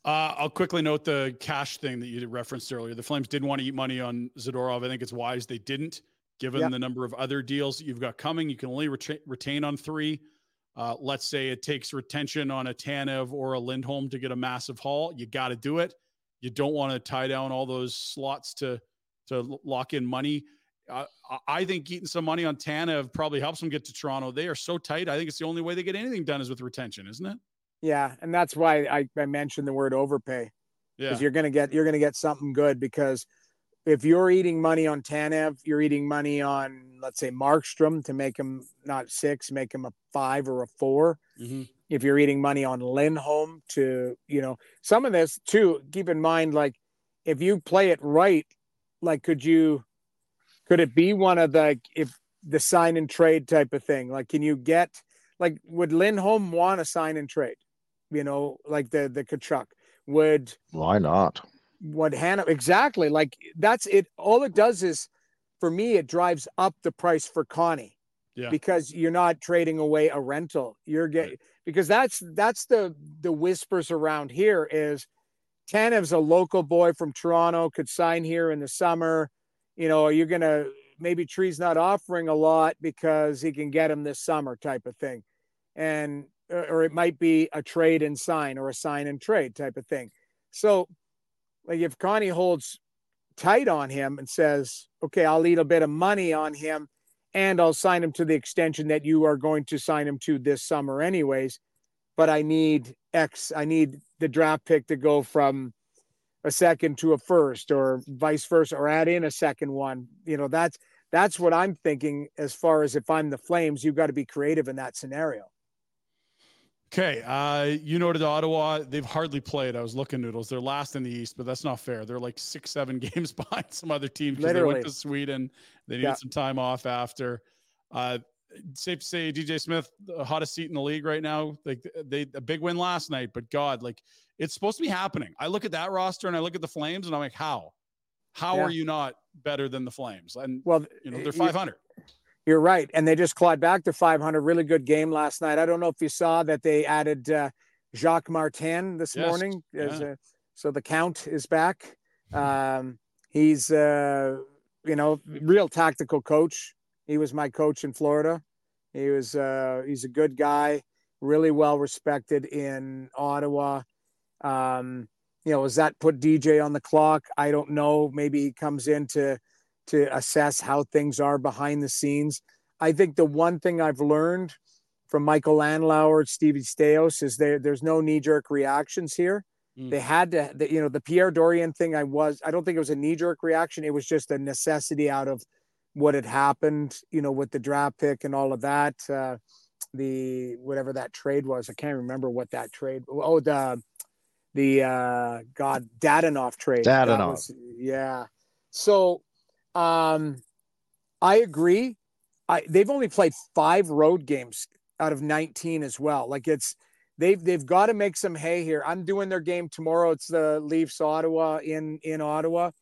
Uh, I'll quickly note the cash thing that you referenced earlier. The Flames didn't want to eat money on Zadorov. I think it's wise they didn't, given Yep. the number of other deals that you've got coming. You can only retain, retain on three. Uh, let's say it takes retention on a Tanev or a Lindholm to get a massive haul. You got to do it. You don't want to tie down all those slots to to lock in money. Uh, I- I think eating some money on Tanev probably helps them get to Toronto. They are so tight. I think it's the only way they get anything done is with retention, isn't it? Yeah, and that's why I, I mentioned the word overpay. Yeah. because you're gonna get you're gonna get something good because if you're eating money on Tanev, you're eating money on let's say Markstrom to make him not six, make him a five or a 4 Mhm. If you're eating money on Lindholm to you know some of this too, keep in mind like if you play it right, like could you could it be one of the if the sign and trade type of thing? Like can you get like would Lindholm want a sign and trade? You know, like the the Tkachuk would Why not? What Hannah exactly like that's it. All it does is for me, it drives up the price for Connie Yeah. because you're not trading away a rental. You're getting because that's that's the the whispers around here is Tanev's a local boy from Toronto, could sign here in the summer. You know, you're gonna maybe Tree's not offering a lot because he can get him this summer type of thing. And or it might be a trade and sign or a sign and trade type of thing. So like if Connie holds tight on him and says, okay, I'll eat a bit of money on him and I'll sign him to the extension that you are going to sign him to this summer, anyways. But I need X, I need the draft pick to go from a second to a first or vice versa, or add in a second one. You know, that's that's what I'm thinking as far as if I'm the Flames, you've got to be creative in that scenario. Okay, uh, you noted Ottawa. They've hardly played. I was looking noodles. They're last in the East, but that's not fair. They're like six, seven games behind some other teams because they went to Sweden. They needed Yeah. some time off after. Uh, safe to say, DJ Smith, the hottest seat in the league right now. Like they a big win last night, but God, like it's supposed to be happening. I look at that roster and I look at the Flames and I'm like, how? How Yeah. are you not better than the Flames? And Well, you know they're you- 500. You're right, and they just clawed back to 500. Really good game last night. I don't know if you saw that they added uh, Jacques Martin this Yes, morning. As yeah. so the count is back. Um, he's uh, you know real tactical coach. He was my coach in Florida. He was uh, he's a good guy, really well respected in Ottawa. Um, you know, does that put DJ on the clock? I don't know. Maybe he comes in to to assess how things are behind the scenes. I think the one thing I've learned from Michael Andlauer, Stevie Staios, is there there's no knee jerk reactions here. Mm. They had to, the, you know, the Pierre Dorion thing. I was, I don't think it was a knee jerk reaction. It was just a necessity out of what had happened, you know, with the draft pick and all of that. Uh, the whatever that trade was, I can't remember what that trade. Oh, the the uh, God Dadonov trade. That Dadonov. was- yeah. So, um, I agree. I they've only played five road games out of 19 as well. Like it's they've they've got to make some hay here. I'm doing their game tomorrow. It's the Leafs Ottawa in in Ottawa.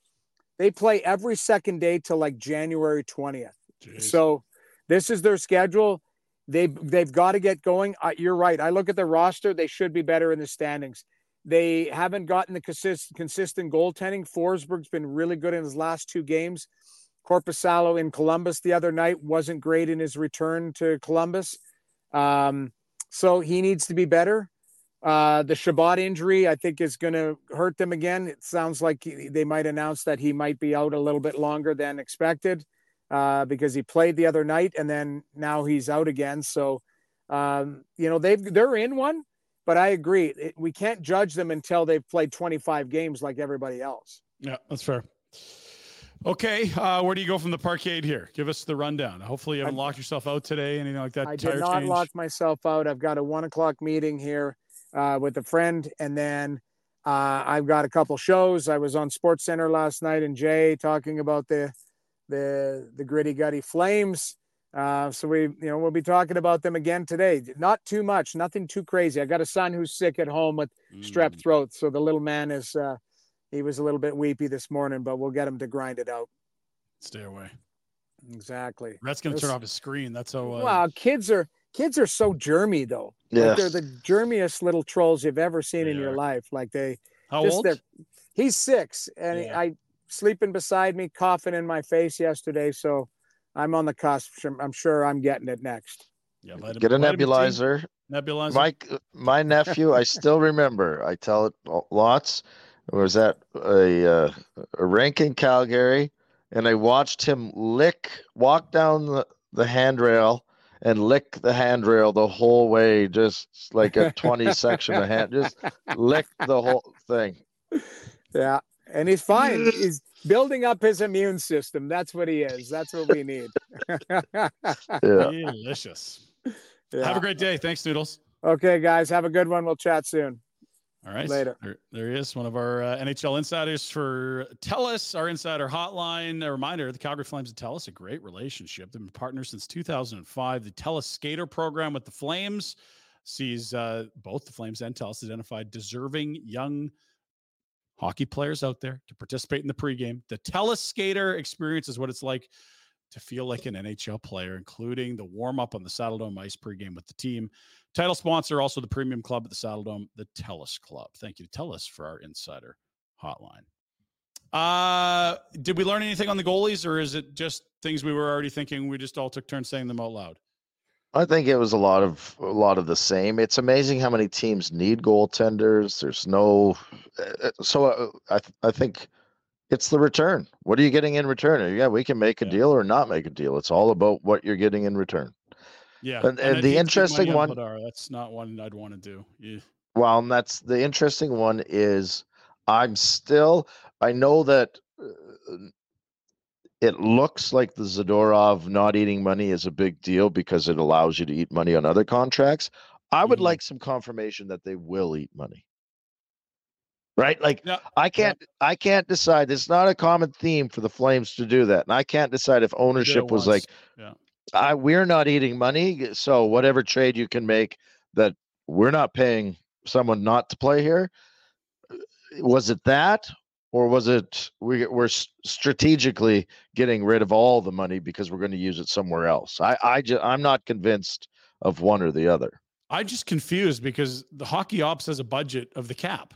They play every second day till like January 20th. Jeez. So this is their schedule. They they've got to get going. Uh, you're right. I look at the roster. They should be better in the standings. They haven't gotten the consist, consistent goaltending. Forsberg's been really good in his last two games. Korpisalo in Columbus the other night wasn't great in his return to Columbus. Um, so he needs to be better. Uh, the Chabot injury, I think, is going to hurt them again. It sounds like he- they might announce that he might be out a little bit longer than expected uh, because he played the other night and then now he's out again. So, um, you know, they've they're in one, but I agree. It, we can't judge them until they've played 25 games like everybody else. Yeah, that's fair. Okay, uh, where do you go from the parkade here? Give us the rundown. Hopefully, you haven't I- locked yourself out today. Anything like that? I did not change? lock myself out. I've got a one o'clock meeting here uh, with a friend, and then uh, I've got a couple shows. I was on Sports Center last night, and Jay talking about the the the gritty gutty flames. Uh, so we, you know, we'll be talking about them again today. Not too much, nothing too crazy. I got a son who's sick at home with strep Mm, throat, so the little man is uh, he was a little bit weepy this morning, but we'll get him to grind it out. Stay away. Exactly. That's gonna This- turn off his screen. That's how. Uh, Wow, kids are kids are so germy though. Like Yes. they're the germiest little trolls you've ever seen They in your life. Like they How just old? they're he's six and Yeah. I sleeping beside me, coughing in my face yesterday. So I'm on the cusp. I'm- I'm sure I'm getting it next. Yeah, vitamin, Get a nebulizer. Nebulizer. Mike, my nephew, I still remember. I tell it lots. Was at a uh, a rink in Calgary, and I watched him lick, walk down the, the handrail, and lick the handrail the whole way, just like a twenty section of hand, just lick the whole thing. Yeah. And he's fine. He's building up his immune system. That's what he is. That's what we need. Yeah. Delicious. Have a great day. Thanks, Noodles. Okay, guys. Have a good one. We'll chat soon. All right. Later. There, there he is, one of our uh, NHL insiders for TELUS, our insider hotline. A reminder the Calgary Flames and TELUS, a great relationship. They've been partners since 2005. The TELUS Skater program with the Flames sees uh, both the Flames and TELUS identified deserving young hockey players out there to participate in the pregame. The TELUS Skater experience is what it's like to feel like an NHL player, including the warm up on the Saddledome ice pregame with the team. Title sponsor, also the premium club at the Saddledome, the TELUS Club. Thank you to TELUS for our insider hotline. Uh, did we learn anything on the goalies, or is it just things we were already thinking? We just all took turns saying them out loud. I think it was a lot of a lot of the same. It's amazing how many teams need goaltenders. There's no, uh, so uh, I I think it's the return. What are you getting in return? Yeah, we can make a Yeah. deal or not make a deal. It's all about what you're getting in return. Yeah, And- and I'd the hate to spend interesting one-. That's not one I'd want to do. Yeah. Well, and that's the interesting one is I'm still I know that uh, it looks like the Zadorov not eating money is a big deal because it allows you to eat money on other contracts. I would Mhm. like some confirmation that they will eat money. Right? Like. I can't I can't decide. It's not a common theme for the Flames to do that. And I can't decide if They did it ownership was like. Yeah. I we're not eating money, so whatever trade you can make that we're not paying someone not to play here. uh, Was it that, or was it we we're strategically getting rid of all the money because we're going to use it somewhere else? I I just, I'm not convinced of one or the other. I'm just confused because the hockey ops has a budget of the cap.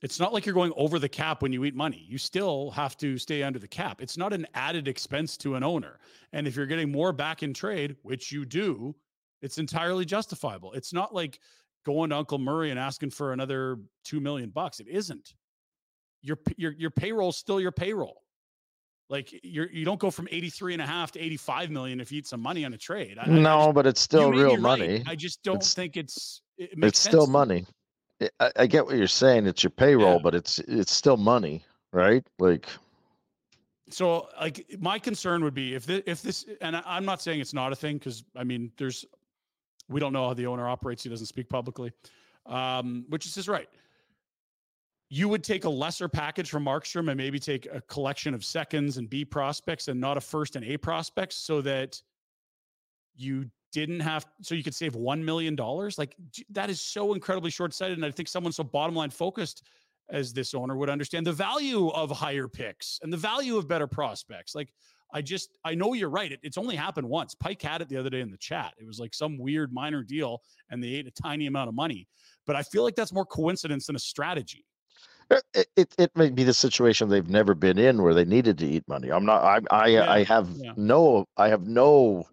It's not like you're going over the cap when you eat money. You still have to stay under the cap. It's not an added expense to an owner. And if you're getting more back in trade, which you do, it's entirely justifiable. It's not like going to Uncle Murray and asking for another 2 million bucks. It isn't. Your your your payroll's still your payroll. Like you're you don't go from 83 and a half to 85 million if you eat some money on a trade. I- I- I no, just- but it's still real be right. money. I just don't It's- think it's it makes It's still money. I- I, get what you're saying. It's your payroll, Yeah. but it's it's still money, right? Like So, like, my concern would be if this, if this, and I, I'm not saying it's not a thing because I mean, there's, we don't know how the owner operates. He doesn't speak publicly, um, which is his right. You would take a lesser package from Markstrom and maybe take a collection of seconds and B prospects and not a first and A prospects so that you didn't have, so you could save $1 million like that is so incredibly short sighted. And I think someone so bottom line focused as this owner would understand the value of higher picks and the value of better prospects. Like I just I know you're right. It, it's only happened once. Pike had it the other day in the chat. It was like some weird minor deal and they ate a tiny amount of money. But I feel like that's more coincidence than a strategy. Uh, it, it, it may be the situation they've never been in where they needed to eat money. I'm not. I I, Yeah, I have yeah. no. I have no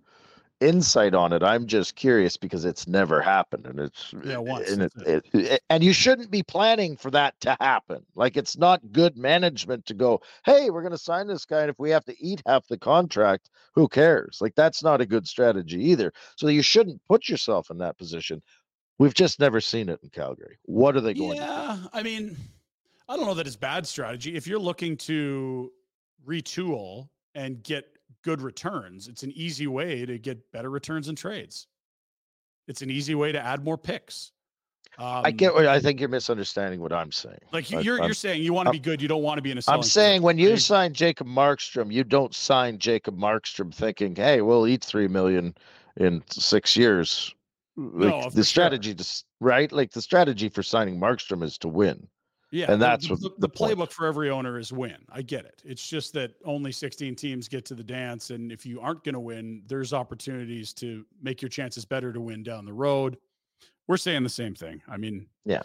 insight on it. I'm just curious because it's never happened, and it's Yeah, once, and it, it, and you shouldn't be planning for that to happen. Like it's not good management to go, hey, we're going to sign this guy, and if we have to eat half the contract, who cares? Like that's not a good strategy either. So you shouldn't put yourself in that position. We've just never seen it in Calgary. What are they going to do? Yeah, I mean, I don't know that it's bad strategy. If you're looking to retool and get good returns, it's an easy way to get better returns in trades. It's an easy way to add more picks. Um, I get what I think you're misunderstanding what I'm saying. like you, you're I'm- you're saying you want to be good, you don't want to be in a. I'm saying when you sign Jacob Markstrom, you don't sign Jacob Markstrom thinking, "Hey, we'll eat three million in six years." Like No, for the sure. strategy, just right? Like the strategy for signing Markstrom is to win. Yeah, And that's the, what the, the playbook for every owner is win. I get it. It's just that only 16 teams get to the dance, and if you aren't going to win, there's opportunities to make your chances better to win down the road. We're saying the same thing. I mean, Yeah.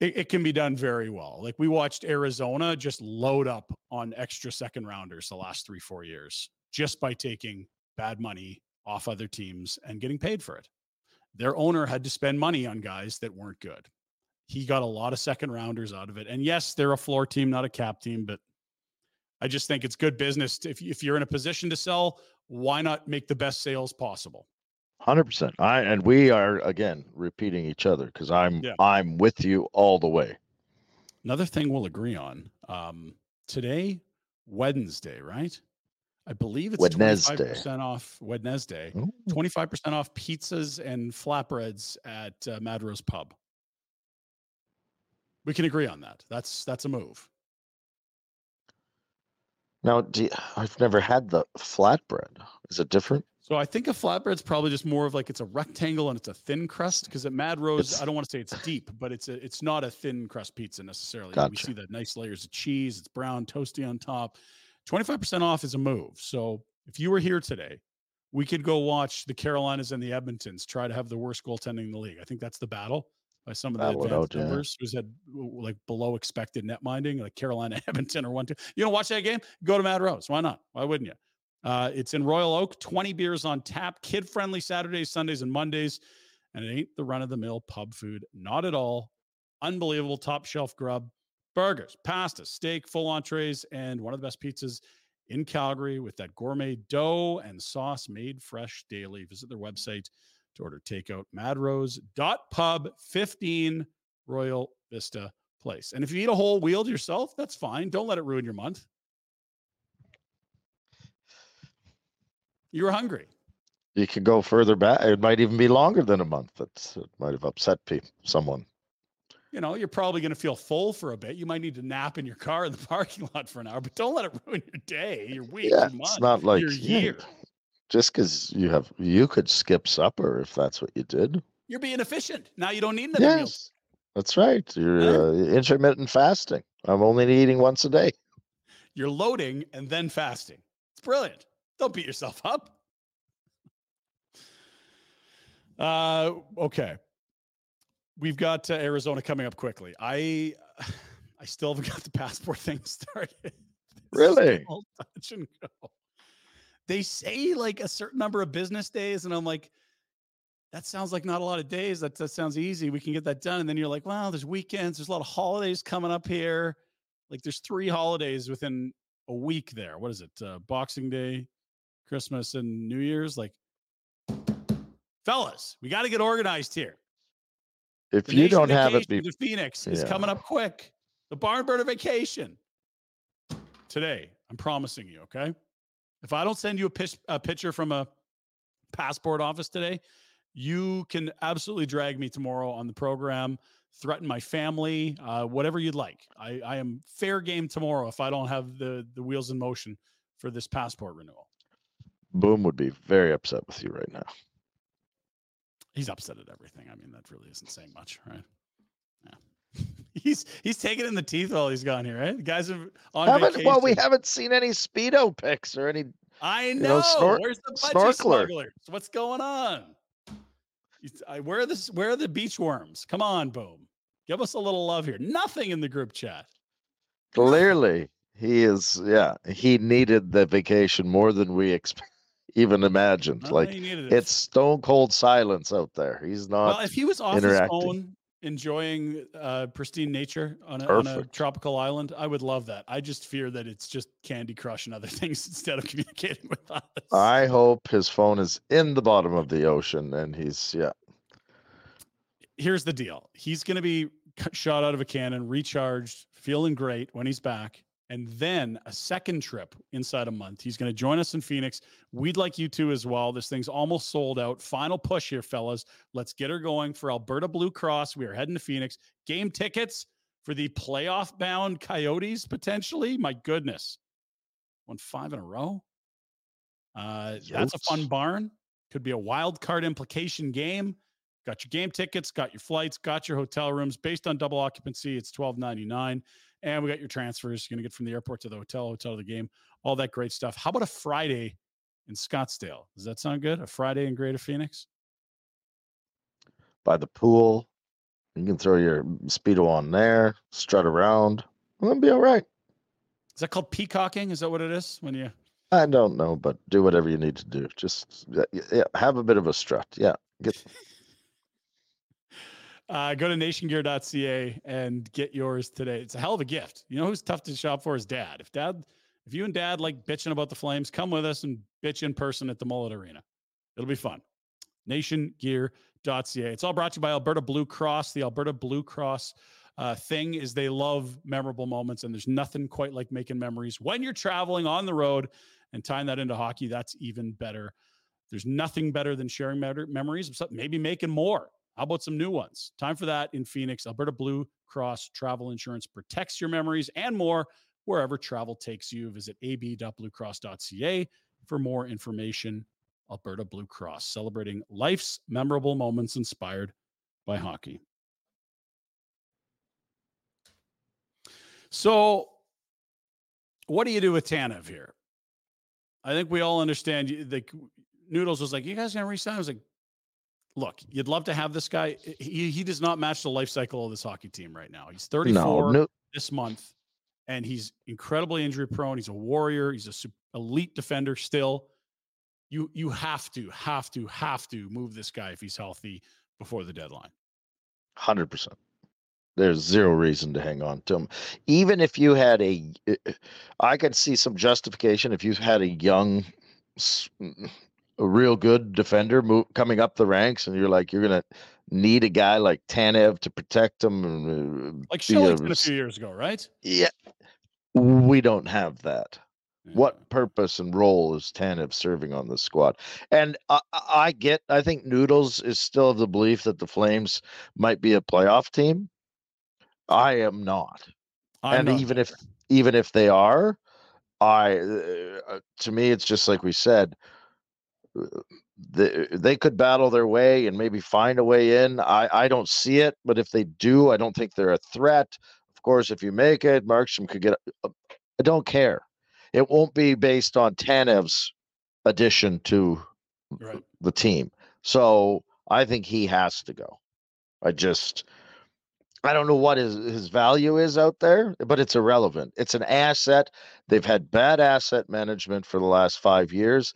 it, it can be done very well. Like we watched Arizona just load up on extra second rounders the last three, four years just by taking bad money off other teams and getting paid for it. Their owner had to spend money on guys that weren't good. He got a lot of second rounders out of it. And yes, they're a floor team, not a cap team, but I just think it's good business. To, if, if you're in a position to sell, why not make the best sales possible? Hundred percent. I and we are again repeating each other because I'm Yeah. I'm with you all the way. Another thing we'll agree on um, today, Wednesday, right? I believe it's Wednesday. 25% off Wednesday, Ooh. 25% off pizzas and flatbreads at uh, Mad Rose Pub. We can agree on that. That's that's a move. Now, do you, I've never had the flatbread. Is it different? So I think a flatbread's probably just more of like it's a rectangle and it's a thin crust because at Mad Rose, It's- I don't want to say it's deep, but it's a it's not a thin crust pizza necessarily. We see the nice layers of cheese, it's brown, toasty on top. 25% off is a move. So if you were here today, we could go watch the Carolinas and the Edmontons try to have the worst goaltending in the league. I think that's the battle by some of the advanced numbers who's had like below expected netminding, like Carolina, Edmonton, or one, two. You don't watch that game? Go to Mad Rose. Why not? Why wouldn't you? Uh, it's in Royal Oak, 20 beers on tap, kid friendly Saturdays, Sundays, and Mondays. And it ain't the run of the mill pub food. Not at all. Unbelievable top shelf grub, burgers, pasta, steak, full entrees, and one of the best pizzas in Calgary with that gourmet dough and sauce made fresh daily. Visit their website to order takeout madrose.pub 15 Royal Vista Place. And if you eat a whole wheel yourself, that's fine. Don't let it ruin your month. You were hungry. You could go further back. It might even be longer than a month. That's it might have upset people, someone. You know, you're probably going to feel full for a bit. You might need to nap in your car in the parking lot for an hour, but don't let it ruin your day, your week, yeah, your it's month, not like your yeah, year. Just because you have you could skip supper if that's what you did. You're being efficient. Now you don't need another meal. Yes, that's right. You're uh, intermittent fasting. I'm only eating once a day. You're loading and then fasting. It's brilliant. Don't beat yourself up. Uh, okay. We've got uh, Arizona coming up quickly. I I still haven't got the passport thing started. Really? touch and go. They say like a certain number of business days, and I'm like, that sounds like not a lot of days. That, that sounds easy. We can get that done. And then you're like, wow, there's weekends. There's a lot of holidays coming up here. Like there's three holidays within a week there. What is it? Uh, Boxing Day, Christmas, and New Year's. Like, fellas, we got to get organized here. If The you don't have it, be- to Phoenix is coming up quick. The barn burner vacation today. I'm promising you. Okay. If I don't send you a, pitch, a picture from a passport office today, you can absolutely drag me tomorrow on the program, threaten my family, uh, whatever you'd like. I, I am fair game tomorrow if I don't have the the wheels in motion for this passport renewal. Boom would be very upset with you right now. He's upset at everything. I mean, that really isn't saying much, right? Yeah. He's he's taking in the teeth while he's gone here, right? The guys are on Haven't, well, we haven't seen any speedo pics or any. I know, know. snor- Where's the snorkeler. smugglers? What's going on? I, where are the where are the beach worms? Come on, boom. Give us a little love here. Nothing in the group chat. Clearly, he is. Yeah, he needed the vacation more than we exp- even imagined. Like it. it's stone cold silence out there. He's not. well, if he was off his interacting. own enjoying uh, pristine nature on a, on a tropical island, I would love that. I just fear that it's just Candy Crush and other things instead of communicating with us. I hope his phone is in the bottom of the ocean and he's yeah. here's the deal he's going to be shot out of a cannon recharged feeling great when he's back and then a second trip inside a month. He's going to join us in phoenix. We'd like you to as well. This thing's almost sold out. Final push here fellas. Let's get her going for alberta blue cross. We are heading to phoenix. Game tickets for the playoff bound coyotes potentially? My goodness. Won five in a row? Uh, that's a fun barn. Could be a wild card implication game. Got your game tickets, got your flights, got your hotel rooms. Based on double occupancy, it's twelve ninety nine, and we got your transfers. You're gonna get from the airport to the hotel, hotel to the game, all that great stuff. How about a Friday in Scottsdale? Does that sound good? A Friday in Greater Phoenix? By the pool, you can throw your speedo on there, strut around. It'll be all right. Is that called peacocking? Is that what it is? When you I don't know, but do whatever you need to do. Just yeah, have a bit of a strut. Yeah, get uh, go to nationgear.ca and get yours today. It's a hell of a gift. You know who's tough to shop for is dad. If dad, if you and dad like bitching about the flames, come with us and bitch in person at the Mullet Arena. It'll be fun. Nationgear.ca. It's all brought to you by Alberta Blue Cross. The Alberta Blue Cross uh, thing is they love memorable moments, and there's nothing quite like making memories when you're traveling on the road and tying that into hockey. That's even better. There's nothing better than sharing memories, maybe making more. How about some new ones? Time for that in Phoenix. Alberta Blue Cross Travel Insurance protects your memories and more wherever travel takes you. Visit ab.bluecross.ca for more information. Alberta Blue Cross, celebrating life's memorable moments inspired by hockey. So, what do you do with Tanev here? I think we all understand. The Noodles was like, "You guys gonna resign?" I was like, "Look, you'd love to have this guy. He he does not match the life cycle of this hockey team right now. He's 34 no, no. this month, and he's incredibly injury prone. He's a warrior. He's a sup- elite defender still. You you have to have to have to move this guy if he's healthy before the deadline. Hundred percent. There's zero reason to hang on to him. Even if you had a, uh, I could see some justification if you had a young, a real good defender move, coming up the ranks, and you're like you're gonna need a guy like Tanev to protect him. And, uh, Like be a a few years ago, right? Yeah, we don't have that. Yeah. What purpose and role is Tanev serving on the squad? And I, I I get, I think Noodles is still of the belief that the Flames might be a playoff team. I am not. I'm and not even if even if they are, I uh, to me it's just like we said. Uh, They, they could battle their way and maybe find a way in. I, I don't see it, but if they do, I don't think they're a threat. Of course, if you make it, Markstrom could get. I don't care. It won't be based on Tanev's addition to Right. the team. So I think he has to go. I just I don't know what his his value is out there, but it's irrelevant. It's an asset. They've had bad asset management for the last 5 years.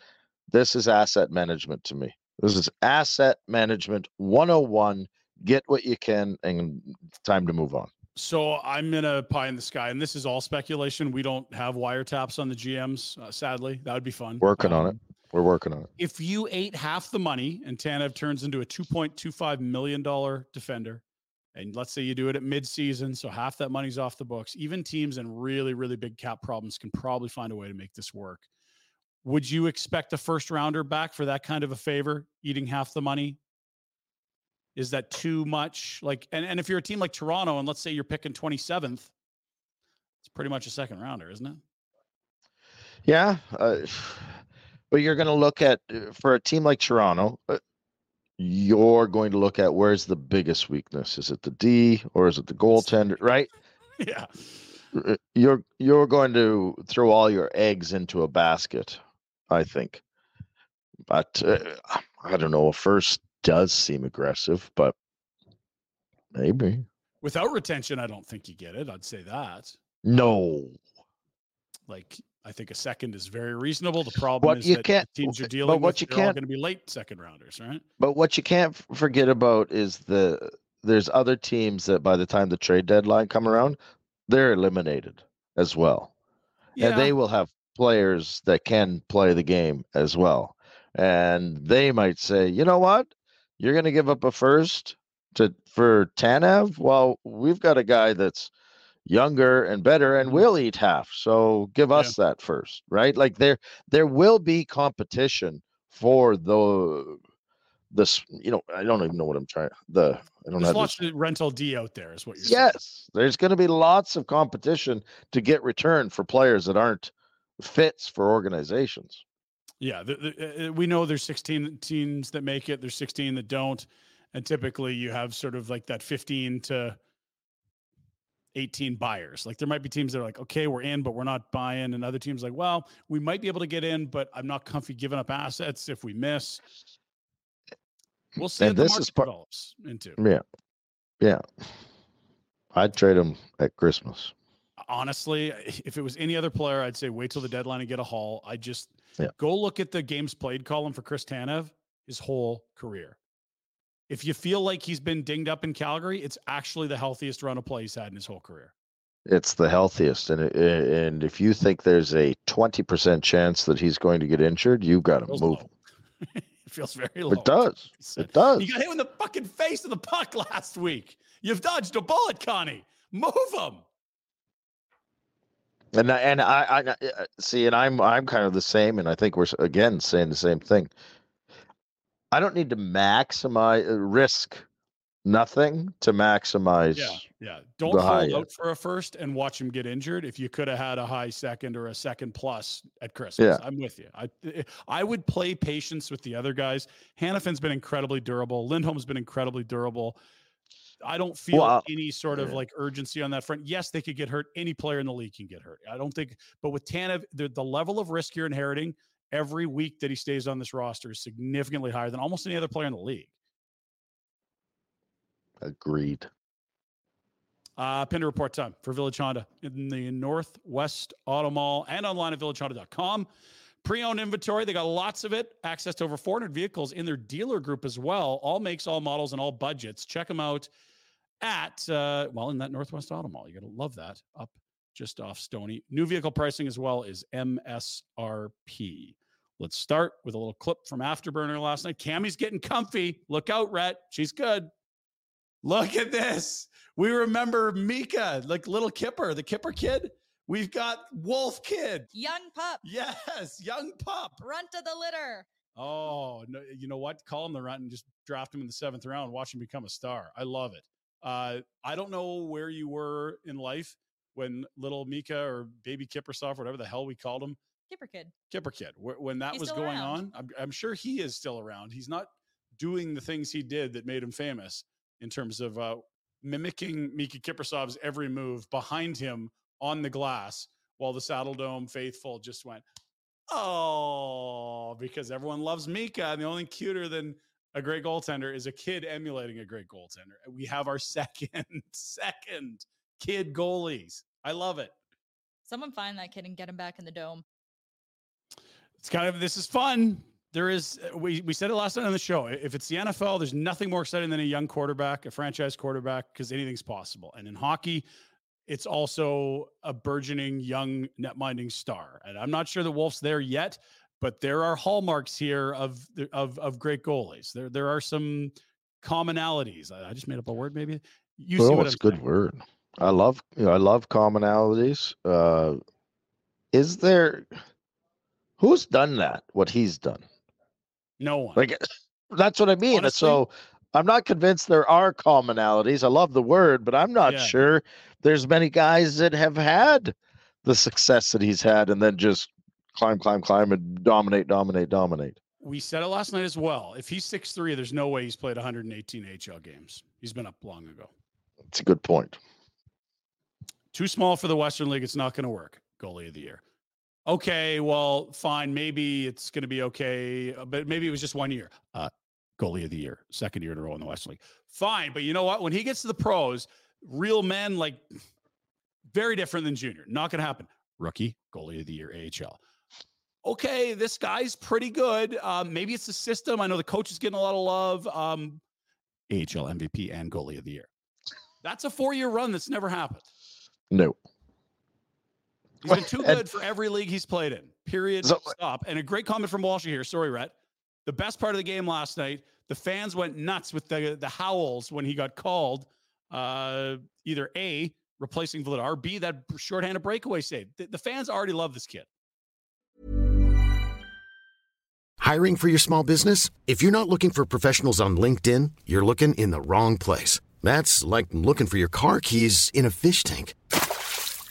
This is asset management to me. This is asset management 101. Get what you can and time to move on. So I'm in a pie in the sky, and this is all speculation. We don't have wiretaps on the GMs, uh, sadly. That would be fun. Working on it. Um, We're working on it. If you ate half the money and Tanev turns into a $2.25 million defender, and let's say you do it at midseason, so half that money's off the books, even teams in really, really big cap problems can probably find a way to make this work. Would you expect a first rounder back for that kind of a favor, eating half the money? Is that too much? Like, and, and if you're a team like Toronto, and let's say you're picking 27th, it's pretty much a second rounder, isn't it? Yeah, uh, but you're going to look at uh, for a team like Toronto, uh, you're going to look at where's the biggest weakness? Is it the D or is it the goaltender? Right? yeah. Uh, You're you're going to throw all your eggs into a basket, I think. But uh, I don't know. A first does seem aggressive, but maybe Without retention, I don't think you get it. I'd say that. no. Like, I think a second is very reasonable. The problem What is you that can't- the teams you're but dealing what with, you can't- going to be late second rounders, right? But what you can't forget about is the there's other teams that by the time the trade deadline come around, they're eliminated as well. and they will have players that can play the game as well. And they might say, you know what, you're going to give up a first to for Tanev. Well, we've got a guy that's younger and better, and Mhm. we'll eat half. So give Yeah. us that first, right? Like there, there will be competition for the this. You know, I don't even know what I'm trying. The I don't know. There's how to lots of rental D out there, is what you're saying. Yes, there's going to be lots of competition to get return for players that aren't fits for organizations. Yeah, the, the, uh, we know there's 16 teams that make it. There's 16 that don't, and typically you have sort of like that 15 to 18 buyers. Like there might be teams that are like, okay, we're in, but we're not buying, and other teams like, well, we might be able to get in, but I'm not comfy giving up assets if we miss. We'll see. And this is part- develops into. Yeah, yeah. I'd trade them at Christmas. Honestly, if it was any other player, I'd say wait till the deadline and get a haul. I just Yeah. go look at the games played column for Chris Tanev, his whole career. If you feel like he's been dinged up in Calgary, it's actually the healthiest run of play he's had in his whole career. It's the healthiest, and uh, and if you think there's a twenty percent chance that he's going to get injured, you got to move. it feels very low. It does. It does. You got hit in the fucking face of the puck last week. You've dodged a bullet, Connie. Move him. And I- and I, I uh, see, and I'm I'm kind of the same, and I think we're again saying the same thing. I don't need to maximize uh, risk nothing to maximize. Yeah, yeah. Don't hold out for a first and watch him get injured. If you could have had a high second or a second plus at Christmas, Yeah. I'm with you. I eh, I would play patience with the other guys. Hanifin's been incredibly durable. Lindholm's been incredibly durable. I don't feel Well, any sort of yeah. like urgency on that front. Yes, they could get hurt. Any player in the league can get hurt. I don't think, but with Tanev, the, the level of risk you're inheriting every week that he stays on this roster is significantly higher than almost any other player in the league. Agreed. Uh, Pinder report time for Village Honda in the Northwest Auto Mall and online at villagehonda.com. Pre owned inventory, they got lots of it. Access to over 400 vehicles in their dealer group as well. All makes, all models, and all budgets. Check them out at, uh, well, in that Northwest Auto Mall. You're going to love that up just off Stoney. New vehicle pricing as well is MSRP. Let's start with a little clip from Afterburner last night. Cammy's getting comfy. Look out, Rhett. She's good. Look at this. We remember Miikka, like little Kipper, the Kipper kid. We've got Wolf Kid. Young pup, Yes, young pup. runt of the litter. Oh, no, you know what? Call him the runt and just draft him in the seventh round. Watch him become a star. I love it. Uh, I don't know where you were in life when little Miikka or baby Kiprusoff, whatever the hell we called him, Kipper kid. Kipper Kid, when that He's was going around. on. I'm, I'm sure he is still around. He's not doing the things he did that made him famous in terms of uh, mimicking Miikka Kiprusoff's every move behind him on the glass while the Saddledome faithful just went, oh, because everyone loves Miikka. And the only cuter than a great goaltender is a kid emulating a great goaltender. We have our second, second kid goalies. I love it. Someone find that kid and get him back in the dome. It's kind of this is fun. There is uh, we we said it last night on the show. If it's the NFL, there's nothing more exciting than a young quarterback, a franchise quarterback, because anything's possible. And in hockey, it's also a burgeoning young netminding star. And I'm not sure the Wolf's there yet, but there are hallmarks here of of of great goalies. There there are some commonalities. I, I just made up a word, maybe. You well, see what it's a good word. I love you know, I love commonalities. Uh, is there who's done that? What he's done? No one. Like that's what I mean. Honestly, so I'm not convinced there are commonalities. I love the word, but I'm not yeah. sure there's many guys that have had the success that he's had and then just climb, climb, climb and dominate, dominate, dominate. We said it last night as well. If he's six three, there's no way he's played 118 HL games. He's been up long ago. It's a good point. Too small for the Western League. It's not going to work. Goalie of the year. Okay, well, fine. Maybe it's going to be okay, uh, but maybe it was just one year. Uh, goalie of the year, second year in a row in the Western League. Fine, but you know what? When he gets to the pros, real men like very different than junior. Not going to happen. Rookie, goalie of the year, AHL. Okay, this guy's pretty good. Um, maybe it's the system. I know the coach is getting a lot of love. Um, AHL MVP and goalie of the year. That's a four year run that's never happened. No. He's been too good for every league he's played in. Period. So, stop. And a great comment from Walsh here. Sorry, Rhett. The best part of the game last night, the fans went nuts with the the howls when he got called. Uh, either A, replacing Vladar, B, that shorthanded breakaway save. The, the fans already love this kid. Hiring for your small business? If you're not looking for professionals on LinkedIn, you're looking in the wrong place. That's like looking for your car keys in a fish tank.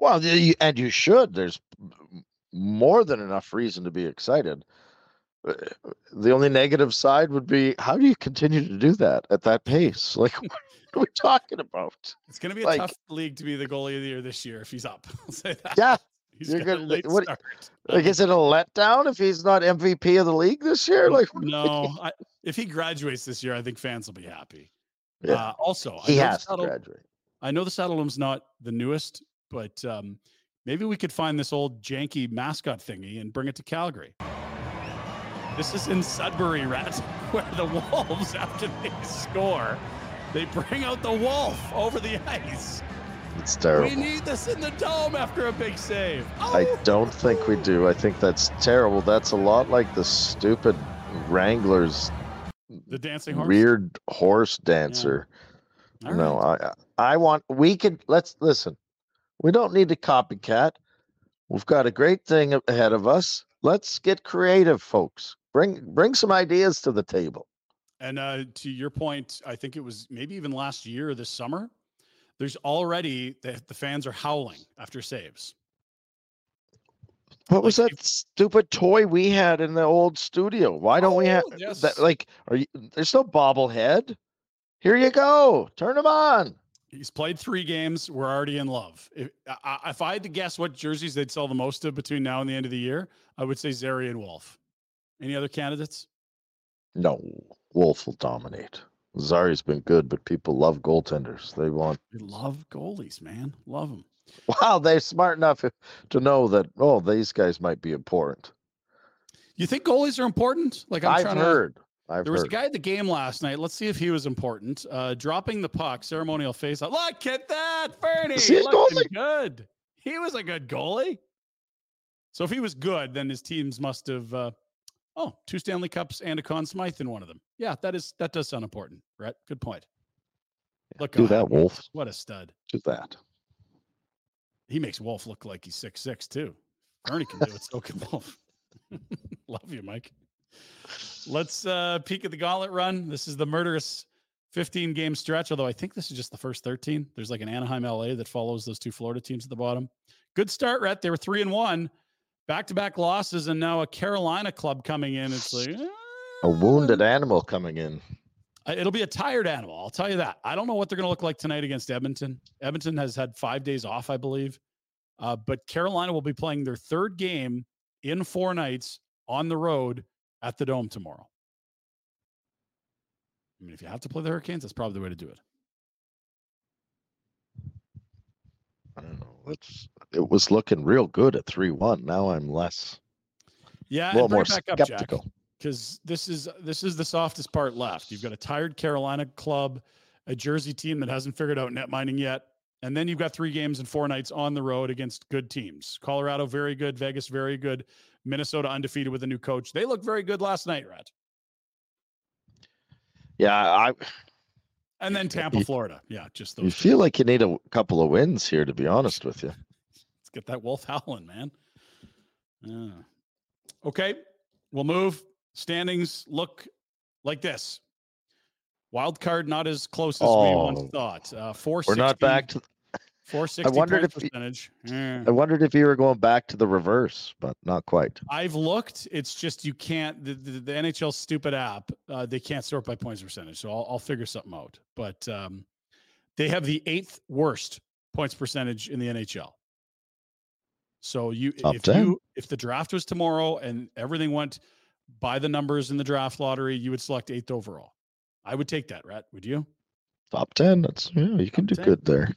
Well, and you should. There's more than enough reason to be excited. Uh, the only negative side would be how do you continue to do that at that pace? Like, what are we talking about? It's going to be a like, tough league to be the goalie of the year this year if he's up. I'll say that. Yeah. He's you're gonna, what, like, is it a letdown if he's not MVP of the league this year? Like, no, I, if he graduates this year, I think fans will be happy. Yeah. Uh, also, he has to graduate. I know the Saddledome's not the newest but um, maybe we could find this old janky mascot thingy and bring it to Calgary. This is in Sudbury, Rat, where the Wolves, after they score, they bring out the wolf over the ice. It's terrible. We need this in the dome after a big save. Oh! I don't think we do. I think that's terrible. That's a lot like the stupid Wranglers. The dancing horse. Weird horse dancer. Yeah. No, I I want we could let's listen. We don't need to copycat. We've got a great thing ahead of us. Let's get creative, folks. Bring bring some ideas to the table. And uh, to your point, I think it was maybe even last year, this summer. There's already the, the fans are howling after saves. What was that stupid toy we had in the old studio? Why don't we have Oh, yes. that? Like, are you? There's no bobblehead. Here you go. Turn them on. He's played three games. We're already in love. If, I, if I had to guess what jerseys they'd sell the most of between now and the end of the year, I would say Zary and Wolf. Any other candidates? No, Wolf will dominate. Zary's been good, but people love goaltenders. They want. We love goalies, man. Love them. Wow, they're smart enough to know that. Oh, these guys might be important. You think goalies are important? Like I'm I've trying heard. To, I've there was heard. a guy at the game last night. Let's see if he was important. Uh, dropping the puck, ceremonial face. Look at that, Vernie. Is he looking goalie? good. He was a good goalie. So if he was good, then his teams must have. Uh, oh, two Stanley Cups and a Conn Smythe in one of them. Yeah, that is that does sound important, Rhett. Good point. Look, Do at that. Wolf. What a stud. Do that. He makes Wolf look like he's six six too. Ernie can do it. So can Wolf. Love you, Mike. Let's uh peek at the gauntlet run. This is the murderous 15 game stretch, although I think this is just the first 13. There's like an Anaheim LA that follows those two Florida teams at the bottom. Good start, Rhett. They were three and one, back to back losses, and now a Carolina club coming in. It's like A wounded animal coming in. uh, It'll be a tired animal. I'll tell you that. I don't know what they're going to look like tonight against Edmonton. Edmonton has had five days off, I believe. Uh, but Carolina will be playing their third game in four nights on the road at the Dome tomorrow. I mean, if you have to play the Hurricanes, that's probably the way to do it. I don't know. It's, it was looking real good at three one. Now I'm less, Yeah, a little more it back up, Jack. skeptical. because this is this is the softest part left. You've got a tired Carolina club, a Jersey team that hasn't figured out netminding yet, and then you've got three games and four nights on the road against good teams. Colorado very good, Vegas very good, Minnesota undefeated with a new coach. They look very good last night, Rat. Yeah, I. And then Tampa, You- Florida. Yeah, just You those. two. feel like you need a couple of wins here, to be honest with you. Let's get that Wolf howling, man. Yeah. Okay, we'll move. Standings look like this. Wild card not as close as we once Oh. thought. Uh, four. We're not back to. 460 wondered point if you- percentage. Eh. I wondered if you were going back to the reverse, but not quite. I've looked. It's just you can't. The, the, the NHL stupid app. Uh, they can't sort by points percentage. So I'll, I'll figure something out. But um, they have the eighth worst points percentage in the NHL. So you, Top if 10. you, if the draft was tomorrow and everything went by the numbers in the draft lottery, you would select eighth overall. I would take that, Rat. Would you? Top ten. That's yeah, you can do 10. good there.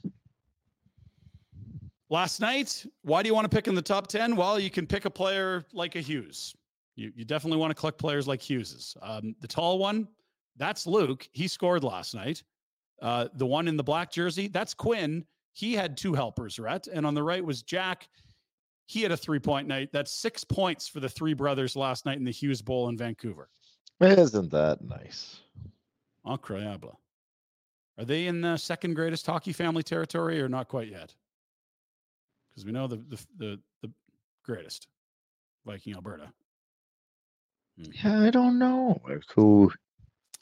Last night, why do you want to pick in the top 10? Well, you can pick a player like a Hughes. You, you definitely want to collect players like Hughes's. Um, the tall one, that's Luke. He scored last night. Uh, the one in the black jersey, that's Quinn. He had two helpers, Rhett. And on the right was Jack. He had a three point night. That's six points for the three brothers last night in the Hughes Bowl in Vancouver. Isn't that nice? Incroyable. Are they in the second greatest hockey family territory or not quite yet? Because we know the, the the the greatest Viking Alberta. Yeah, I don't know like who.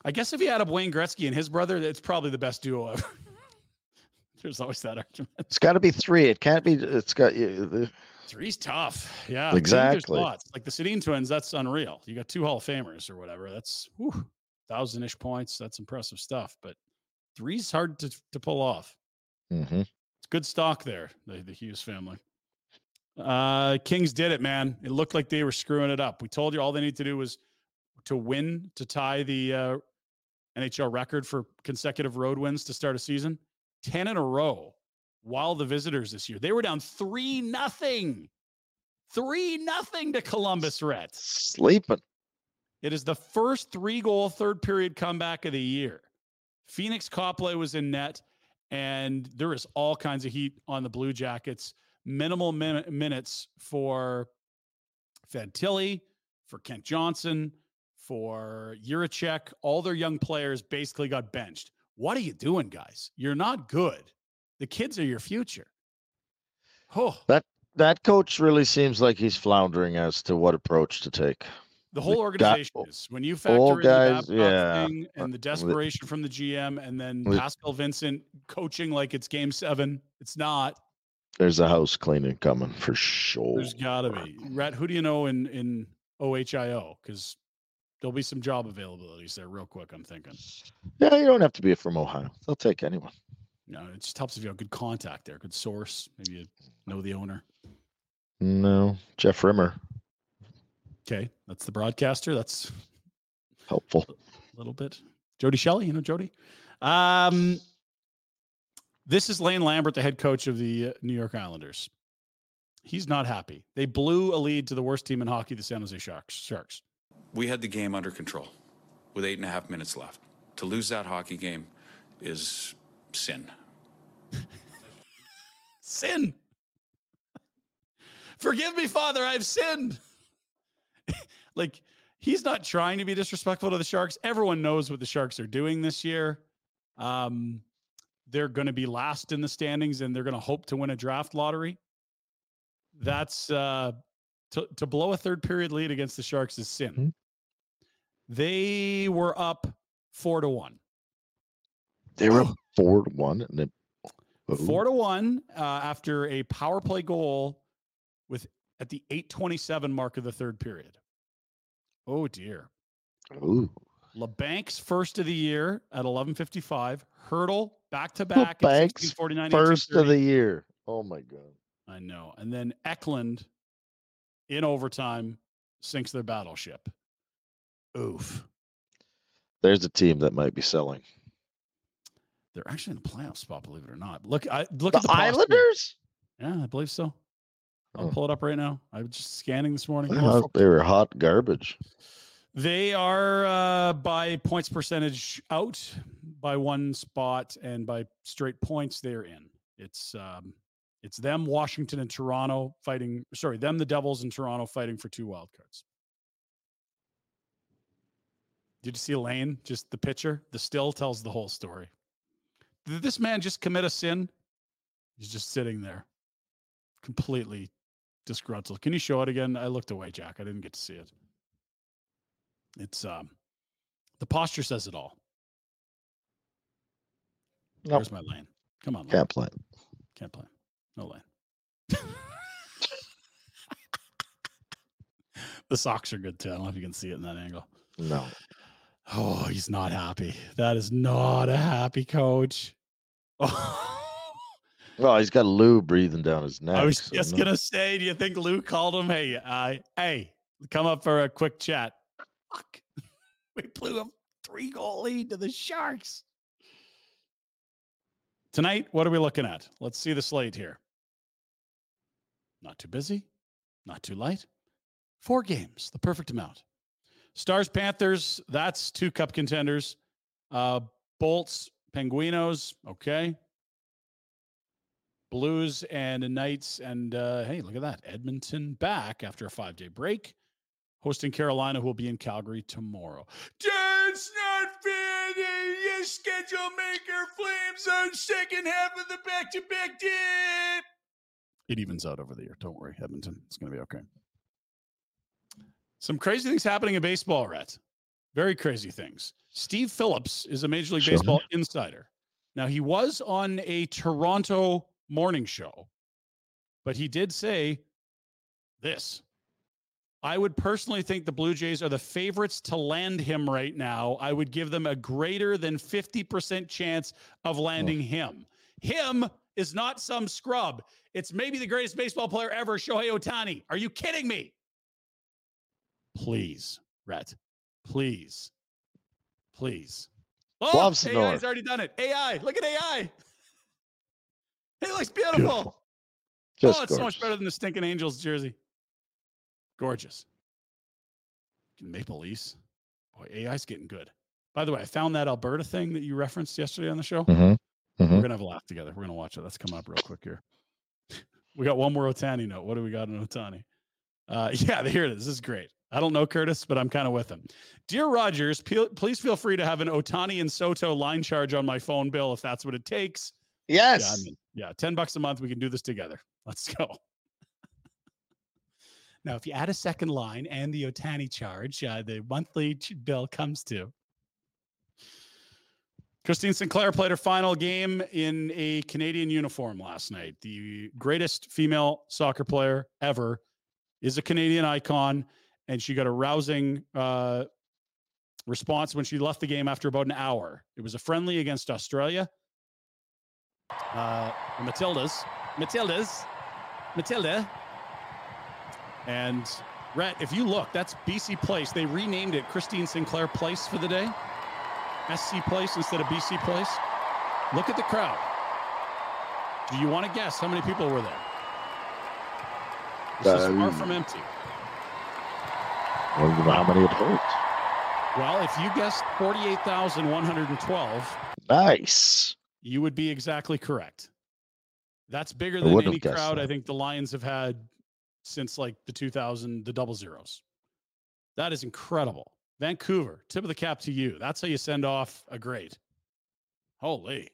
I guess if you add up Wayne Gretzky and his brother, it's probably the best duo ever. There's always that argument. It's got to be three. It can't be. It's got. you- Three's tough. Yeah. Exactly. lots. Like the Sedin twins, that's unreal. You got two Hall of Famers or whatever. That's thousand ish points. That's impressive stuff. But three's hard to, to pull off. Mhm. Good stock there, the, the Hughes family. Uh, Kings did it, man. It looked like they were screwing it up. We told you all they need to do was to win to tie the uh, NHL record for consecutive road wins to start a season. 10 in a row while the visitors this year. They were down 3 nothing. 3 nothing to Columbus Reds. Sleeping. It is the first three goal third period comeback of the year. Pheonix Copley was in net, and there is all kinds of heat on the Blue Jackets. Minimal min- minutes for Fantilli, for Kent Johnson, for Jiricek. All their young players basically got benched. What are you doing, guys? You're not good. The kids are your future. Oh, That that coach really seems like he's floundering as to what approach to take. The whole organization is when you factor in guys, the yeah. thing and the Uh, desperation from the GM, and then Pascal Vincent coaching like it's Game Seven. It's not. There's a house cleaning coming for sure. There's got to be. Rat, who do you know in in OHIO? Because there'll be some job availabilities there real quick. I'm thinking. Yeah, you don't have to be from Ohio. They'll take anyone. No, it just helps if you have good contact there, good source. Maybe you know the owner. No, Jeff Rimmer, Okay, that's the broadcaster. That's helpful. a little bit. Jody Shelley, you know Jody. Um, this is Lane Lambert, the head coach of the uh, New York Islanders. He's not happy. They blew a lead to the worst team in hockey, the San Jose Sharks. Sharks. We had the game under control with eight and a half minutes left. To lose that hockey game is sin. Sin. Forgive me, Father, I've sinned. Like he's not trying to be disrespectful to the Sharks. Everyone knows what the Sharks are doing this year. Um, they're going to be last in the standings and they're going to hope to win a draft lottery. That's uh, to, to blow a third period lead against the Sharks is sin. They were up four to one. They were up four to one, and then Four to one uh, after a power play goal with at the 827 mark of the third period. Oh dear. Ooh. Labanc's first of the year at 1155. Hurdle back to back. at Banks first of the year. Oh my god. I know. And then Eklund in overtime sinks their battleship. Oof. There's a team that might be selling. They're actually in the playoff spot, believe it or not. Look, I look The at the posture. Islanders? Yeah, I believe so. I'll Oh. pull it up right now. I was just scanning this morning. Wow, they were hot garbage. They are uh, by points percentage out by one spot, and by straight points they're in. It's um, it's them, Washington, and Toronto fighting. Sorry, them, the Devils, and Toronto fighting for two wild cards. Did you see Lane? Just the picture. The still tells the whole story. Did this man just commit a sin? He's just sitting there, completely disgruntled. Can you show it again? I looked away, Jack. I didn't get to see it. It's um the posture says it all. Nope. Where's my lane? Come on, lane. Can't play. Can't play. No lane. the socks are good too. I don't know if you can see it in that angle. No. Oh, he's not happy. That is not a happy coach. Well, he's got Lou breathing down his neck. I was so just no- gonna say, do you think Lou called him? Hey, uh, hey, come up for a quick chat. Fuck. We blew a three goal lead to the Sharks. Tonight, what are we looking at? Let's see the slate here. Not too busy, not too light. Four games, the perfect amount. Stars, Panthers, that's two cup contenders. Uh, Bolts, Penguinos, okay. Blues and Knights, and uh, hey, look at that. Edmonton back after a five day break, hosting Carolina, who will be in Calgary tomorrow. That's not fair. The schedule maker flames on second half of the back to back dip. It evens out over the year. Don't worry, Edmonton. It's going to be okay. Some crazy things happening in baseball, Rhett. Very crazy things. Steve Phillips is a Major League Sure. Baseball insider. Now, he was on a Toronto morning show, but he did say this. I would personally think the Blue Jays are the favorites to land him right now. I would give them a greater than 50% chance of landing him. Him is not some scrub. It's maybe the greatest baseball player ever, Shohei Ohtani. Are you kidding me? Please, Rhett. Please. Please. Oh, AI's already done it. AI. Look at AI. He looks beautiful. Just oh, it's so much better than the stinking Angels jersey. Gorgeous. Maple Leafs. Boy, AI's getting good. By the way, I found that Alberta thing that you referenced yesterday on the show. Mhm, We're mhm. gonna have a laugh together. We're gonna watch it. That's coming up real quick here. we got one more Ohtani note. What do we got in Ohtani? Uh, yeah, here it is. This is great. I don't know Curtis, but I'm kind of with him. Dear Rogers, pe- please feel free to have an Ohtani and Soto line charge on my phone bill if that's what it takes. Yeah, I Yes. mean, yeah, 10 bucks a month. We can do this together. Let's go. now, if you add a second line and the Ohtani charge, uh, the monthly bill comes to. Christine Sinclair played her final game in a Canadian uniform last night. The greatest female soccer player ever is a Canadian icon, and she got a rousing uh, response when she left the game after about an hour. It was a friendly against Australia. Uh, Matildas, Matildas, Matilda, and Rhett. If you look, that's BC Place. They renamed it Christine Sinclair Place for the day. SC Place instead of BC Place. Look at the crowd. Do you want to guess how many people were there? This is far Um, from empty. I don't how many it holds. Well, if you guessed 48,112, Nice. You would be exactly correct. That's bigger I than any crowd I think the Lions have had since like the 2000, the double zeros. That is incredible. Vancouver, tip of the cap to you. That's how you send off a great. Holy.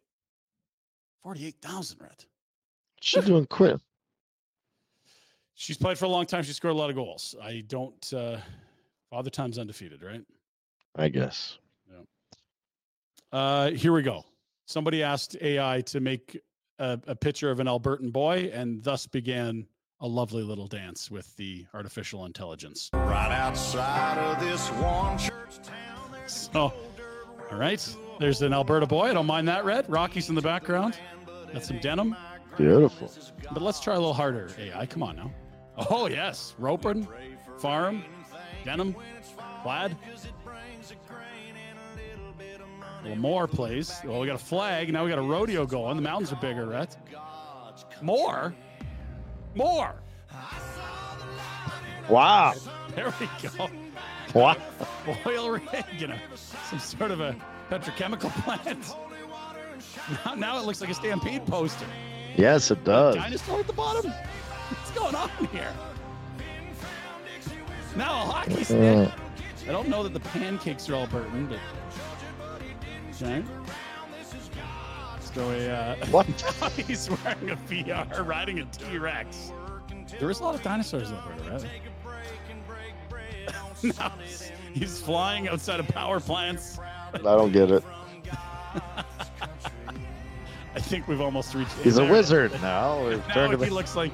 48,000, Rhett. She doing quick. She's played for a long time. She scored a lot of goals. I don't, uh, Father Time's undefeated, right? I guess. Yeah. Uh, here we go. Somebody asked AI to make a, a picture of an Albertan boy, and thus began a lovely little dance with the artificial intelligence. Right outside of this one church town, there's So, all right, there's an Alberta boy. I don't mind that, Rhett. Rockies in the background. Got some denim. Beautiful. But let's try a little harder. AI, come on now. Oh, yes. Roping, farm, denim, plaid. Little more, please. Well, we got a flag. Now we got a rodeo going. The mountains are bigger, right? More? More. Wow. There we go. Wow. Oil rig, you know, some sort of a petrochemical plant. Now, now it looks like a stampede poster. Yes, it does. Dinosaur at the bottom. What's going on here? Now a hockey stick. Uh. I don't know that the pancakes are all Albertan, but okay. So a uh, What? he's wearing a VR, riding a T-Rex. There is a lot of dinosaurs in Alberta, right? now he's- he's flying outside of power plants. I don't get it. I think we've almost reached. He's a there. wizard now. We've Now turned him he looks like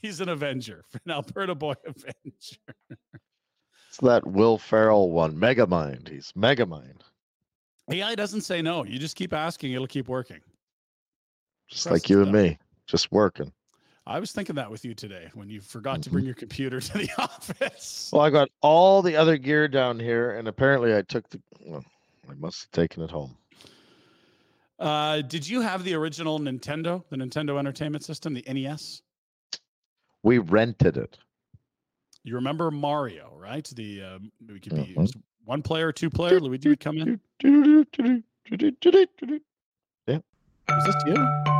he's an Avenger, an Alberta boy Avenger. It's that Will Ferrell one. Megamind. He's Megamind. AI doesn't say no. You just keep asking, it'll keep working. Just Press like you and stuff. me. Just working. I was thinking that with you today when you forgot to Mhm. bring your computer to the office. Well, I got all the other gear down here, and apparently I took the. Well, I must have taken it home. Uh, did you have the original Nintendo, the Nintendo Entertainment System, the NES? We rented it. You remember Mario, right? The uh, we could be Mhm. It was one player, two player. Luigi would come in. Yeah. Is this you?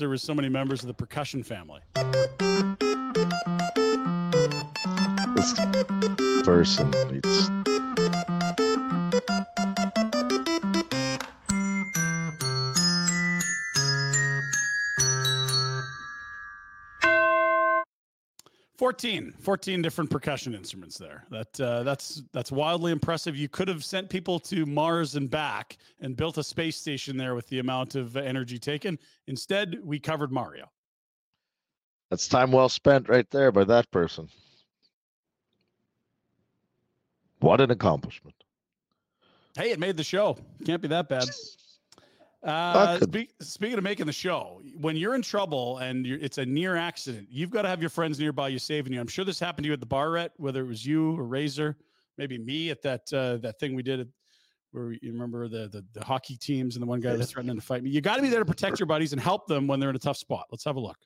there were so many members of the percussion family. This person, 14, 14 different percussion instruments there. That uh, that's that's wildly impressive. You could have sent people to Mars and back and built a space station there with the amount of energy taken. Instead, we covered Mario. That's time well spent right there by that person. What an accomplishment. Hey, it made the show. Can't be that bad. Uh, could- speak, speaking of making the show, when you're in trouble and you're, it's a near accident, you've got to have your friends nearby you saving you. I'm sure this happened to you at the bar, Rhett, whether it was you or Razor, maybe me at that uh, that thing we did at, where we, you remember the, the the hockey teams and the one guy was threatening to fight me. You got to be there to protect your buddies and help them when they're in a tough spot. Let's have a look.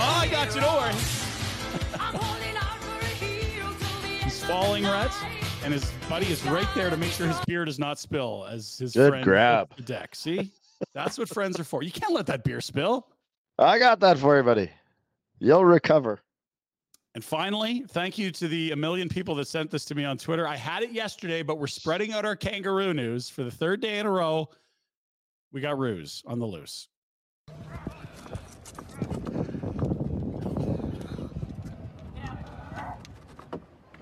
Oh, I got you. Don't worry. He's falling, Rhett, and his buddy is right there to make sure his beer does not spill as his Good friend grab. the deck. See, that's what friends are for. You can't let that beer spill. I got that for you, buddy. You'll recover. And finally, thank you to the a million people that sent this to me on Twitter. I had it yesterday, but we're spreading out our kangaroo news for the third day in a row. We got ruse on the loose.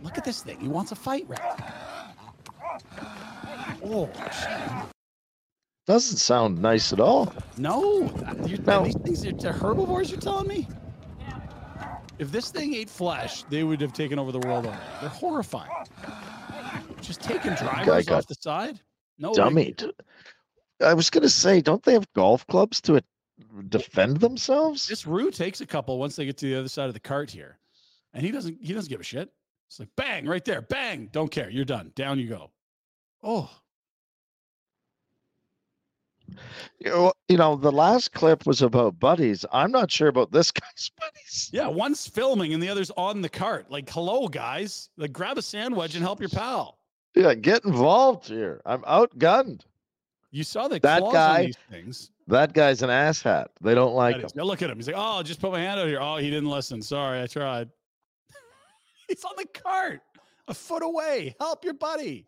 Look at this thing. He wants a fight, Rat. Oh, shit. Doesn't sound nice at all. No, you, these things are they're herbivores. You're telling me? If this thing ate flesh, they would have taken over the world already. They're horrifying. Just taking drivers got off the side. No, Dummy. I was gonna say, don't they have golf clubs to uh, defend themselves? This Rue takes a couple once they get to the other side of the cart here, and he doesn't. He doesn't give a shit. It's like bang right there, bang. Don't care. You're done. Down you go. Oh, You know, you know, the last clip was about buddies. I'm not sure about this guy's buddies. yeah. One's filming and the other's on the cart. Like, hello, guys. Like, grab a sandwich and help your pal. Yeah, get involved here. I'm outgunned. You saw the That guy- these things. That guy's an asshat. They don't like That him. Now look at him. He's like, oh, just put my hand out here. Oh, he didn't listen. Sorry, I tried. He's on the cart, a foot away. Help your buddy.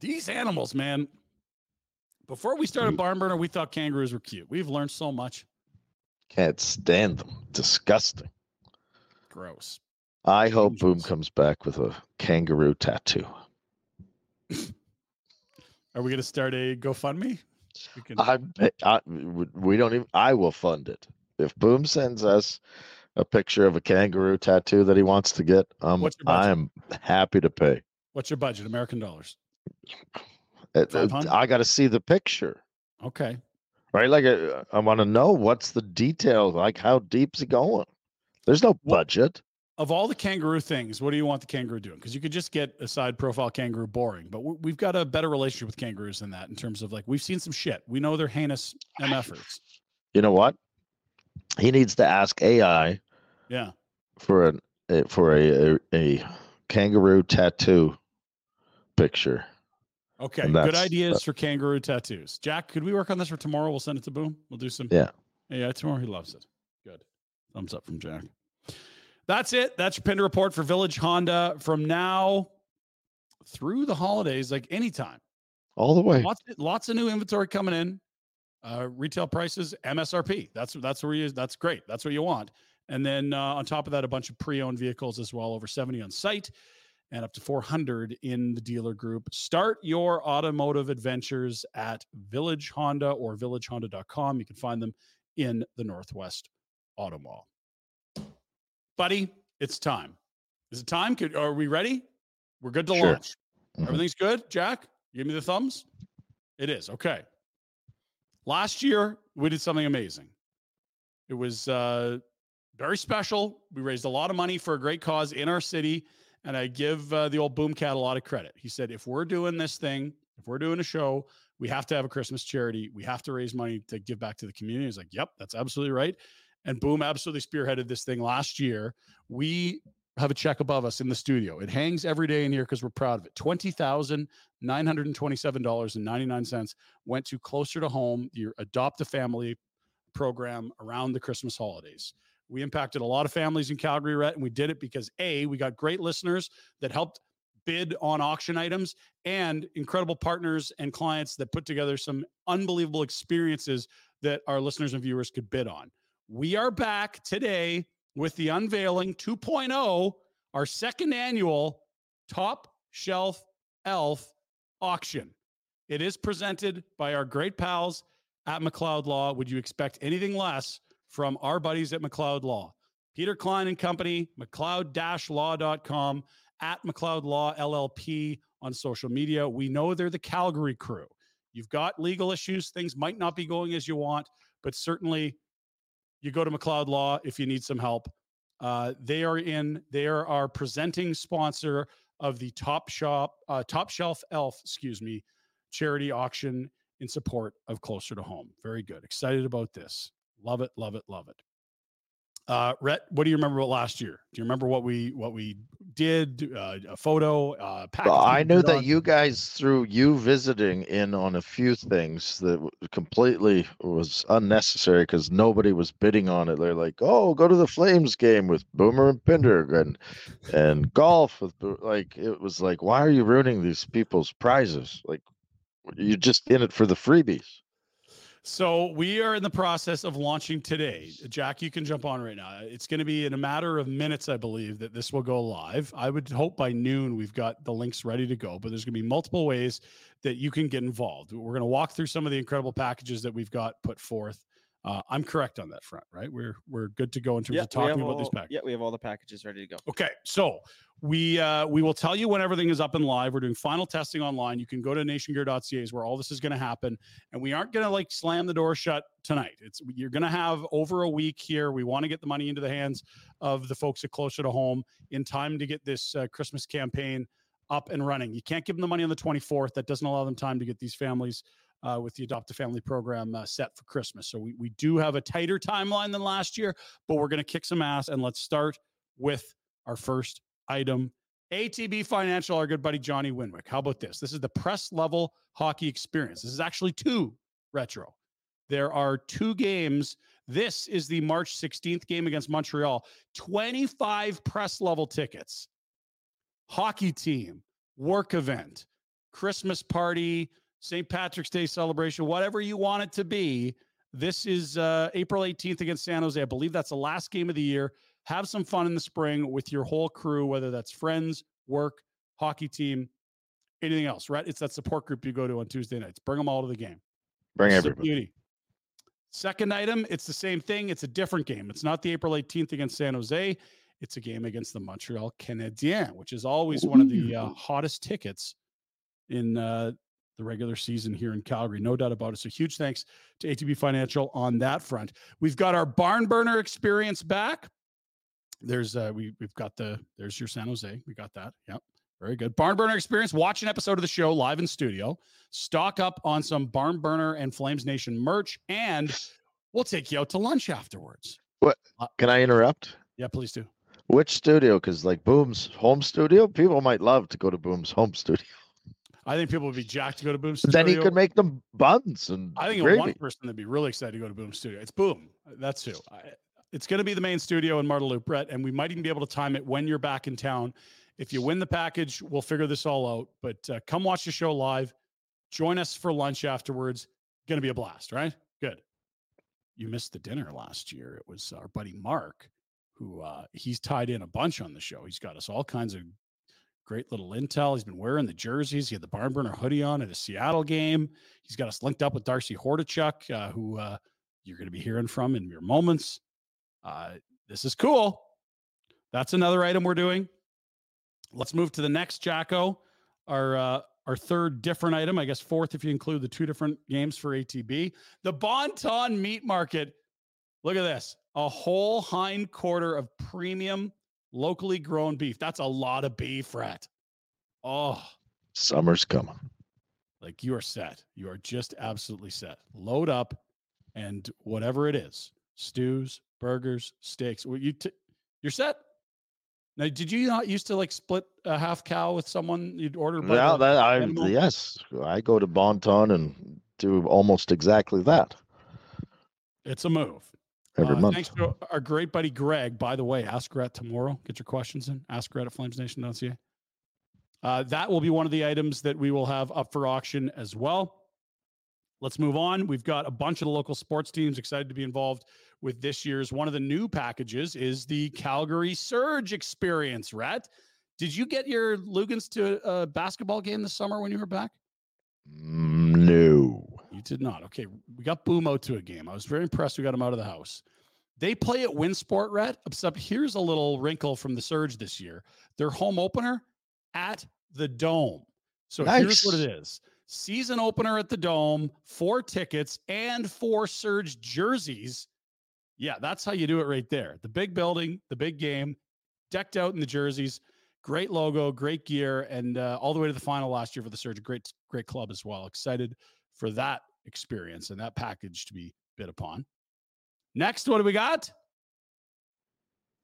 These animals, man. Before we started mm-hmm. Barn Burner, we thought kangaroos were cute. We've learned so much. Can't stand them. Disgusting. Gross. I hope Boom comes back with a kangaroo tattoo. Are we going to start a GoFundMe? We can, I, I we don't even. I will fund it if Boom sends us a picture of a kangaroo tattoo that he wants to get. Um? I am happy to pay. what's your budget? American dollars. 500? I got to see the picture, Okay. right? Like, uh, I want to know what's the details. Like, how deep's it going? There's no budget. Of all the kangaroo things, what do you want the kangaroo doing? Because you could just get a side profile kangaroo boring, but we- we've got a better relationship with kangaroos than that in terms of like we've seen some shit. We know they're heinous MFers. You know what? He needs to ask AI Yeah. for an uh, for a, a a kangaroo tattoo picture. Okay. Good ideas for kangaroo tattoos. Jack, could we work on this for tomorrow? We'll send it to Boom. We'll do some. Yeah. Yeah, tomorrow he loves it. Good. Thumbs up from Jack. That's it. That's your Pinder report for Village Honda from now through the holidays, like anytime. All the way. Lots, lots of new inventory coming in. Uh, retail prices, MSRP. That's that's where you. That's great. That's what you want. And then uh, on top of that, a bunch of pre-owned vehicles as well, over 70 on site, and up to 400 in the dealer group. Start your automotive adventures at Village Honda or VillageHonda.com. You can find them in the Northwest Auto Mall. Buddy, it's time. Is it time? Could, are we ready? We're good to Sure. launch. Everything's good, Jack? Give me the thumbs. It is. Okay. Last year, we did something amazing. It was uh, very special. We raised a lot of money for a great cause in our city. And I give uh, the old Boomcat a lot of credit. He said, if we're doing this thing, if we're doing a show, we have to have a Christmas charity. We have to raise money to give back to the community. He's like, yep, that's absolutely right. And Boom absolutely spearheaded this thing last year. We have a check above us in the studio. It hangs every day in here because we're proud of it. $20,927.99 went to Closer to Home, your Adopt a Family program around the Christmas holidays. We impacted a lot of families in Calgary, Rhett, and we did it because A, we got great listeners that helped bid on auction items and incredible partners and clients that put together some unbelievable experiences that our listeners and viewers could bid on. We are back today with the unveiling 2.0, our second annual Top Shelf Elf auction. It is presented by our great pals at McLeod Law. Would you expect anything less from our buddies at McLeod Law? Peter Klein and Company, McLeod-law.com. at McLeod Law LLP on social media. We know they're the Calgary crew. You've got legal issues, things might not be going as you want, but certainly you go to McLeod Law if you need some help. Uh, they are in, they are our presenting sponsor of the Top Shop, uh, Top Shelf Elf, excuse me, charity auction in support of Closer to Home. Very good. Excited about this. Love it, love it, love it. Uh, Rhett, what do you remember about last year? Do you remember what we what we did? Uh, a photo, uh, Well, I knew that on- you guys threw you visiting in on a few things that completely was unnecessary because nobody was bidding on it. They're like, "Oh, go to the Flames game with Boomer and Pinder and and golf with Bo-" like it was like, why are you ruining these people's prizes? Like, you're just in it for the freebies. So we are in the process of launching today. Jack, you can jump on right now. It's going to be in a matter of minutes, I believe, that this will go live. I would hope by noon we've got the links ready to go, but there's going to be multiple ways that you can get involved. We're going to walk through some of the incredible packages that we've got put forth. Uh, I'm correct on that front, right? We're we're good to go in terms Yeah, of talking about these packages. Yeah, we have all the packages ready to go. Okay, so we uh, we will tell you when everything is up and live. We're doing final testing online. You can go to nationgear.ca is where all this is going to happen, and we aren't going to like slam the door shut tonight. It's you're going to have over a week here. We want to get the money into the hands of the folks at closer to home in time to get this uh, Christmas campaign up and running. You can't give them the money on the 24th. That doesn't allow them time to get these families uh, with the Adopt a Family program uh, set for Christmas. So we, we do have a tighter timeline than last year, but we're going to kick some ass and let's start with our first item. ATB Financial, our good buddy Johnny Winwick. How about this? This is the press level hockey experience. This is actually two retro. There are two games. This is the March 16th game against Montreal. 25 press level tickets. Hockey team, work event, Christmas party, St. Patrick's Day celebration, whatever you want it to be. This is uh, April 18th against San Jose. I believe that's the last game of the year. Have some fun in the spring with your whole crew, whether that's friends, work, hockey team, anything else, right? It's that support group you go to on Tuesday nights. Bring them all to the game. Bring It's everybody. beauty. Second item, it's the same thing. It's a different game. It's not the April 18th against San Jose. It's a game against the Montreal Canadiens, which is always one of the uh, hottest tickets in uh, the regular season here in Calgary. No doubt about it. So huge thanks to ATB Financial on that front. We've got our barn burner experience back. There's uh we we've got the there's your San Jose. We got that. Yep. Very good. Barn burner experience. Watch an episode of the show live in studio. Stock up on some barn burner and Flames Nation merch, and we'll take you out to lunch afterwards. What? Uh, Can I interrupt? Yeah, please do. Which studio? Because like Boom's home studio, people might love to go to Boom's home studio. I think people would be jacked to go to Boom Studio. Then he could make them buns and I think one person that'd be really excited to go to Boom Studio. It's Boom. That's who. I, it's going to be the main studio in Marda Loop, Rhett, and we might even be able to time it when you're back in town. If you win the package, we'll figure this all out. But uh, come watch the show live. Join us for lunch afterwards. Going to be a blast, right? Good. You missed the dinner last year. It was our buddy Mark, who uh, he's tied in a bunch on the show. He's got us all kinds of great little intel. He's been wearing the jerseys. He had the barn burner hoodie on at a Seattle game. He's got us linked up with Darcy Hordichuk, uh, who uh, you're going to be hearing from in your moments. Uh, this is cool. That's another item we're doing. Let's move to the next Jacko. Our uh, our third different item, I guess fourth if you include the two different games for ATB. The Bon Ton Meat Market. Look at this. A whole hind quarter of premium locally grown beef. That's a lot of beef, Rat. Oh, Summer's coming. like you are set. You are just absolutely set. Load up and whatever it is, stews, burgers, steaks. Well, you t- you're set. Now, did you not used to like split a half cow with someone you'd order? Now that I animal? yes, I go to Bon Ton and do almost exactly that It's a move. Every Uh, month. Thanks to our great buddy Greg. By the way, ask Gret tomorrow. Get your questions in. Ask Gret at flamesnation.ca. Uh, that will be one of the items that we will have up for auction as well. Let's move on. We've got a bunch of the local sports teams excited to be involved with this year's. One of the new packages is the Calgary Surge Experience. Rat, did you get your Lugans to a basketball game this summer when you were back? Mm, No. You did not. Okay. We got Boom out to a game. I was very impressed we got him out of the house. They play at WinSport, Rhett. Except here's a little wrinkle from the Surge this year. Their home opener at the Dome. So here's what it is: season opener at the Dome, four tickets and four Surge jerseys. Yeah, that's how you do it right there. The big building, the big game, decked out in the jerseys. Great logo, great gear, and uh, all the way to the final last year for the Surge. Great, great club as well. Excited for that experience and that package to be bid upon. Next, what do we got?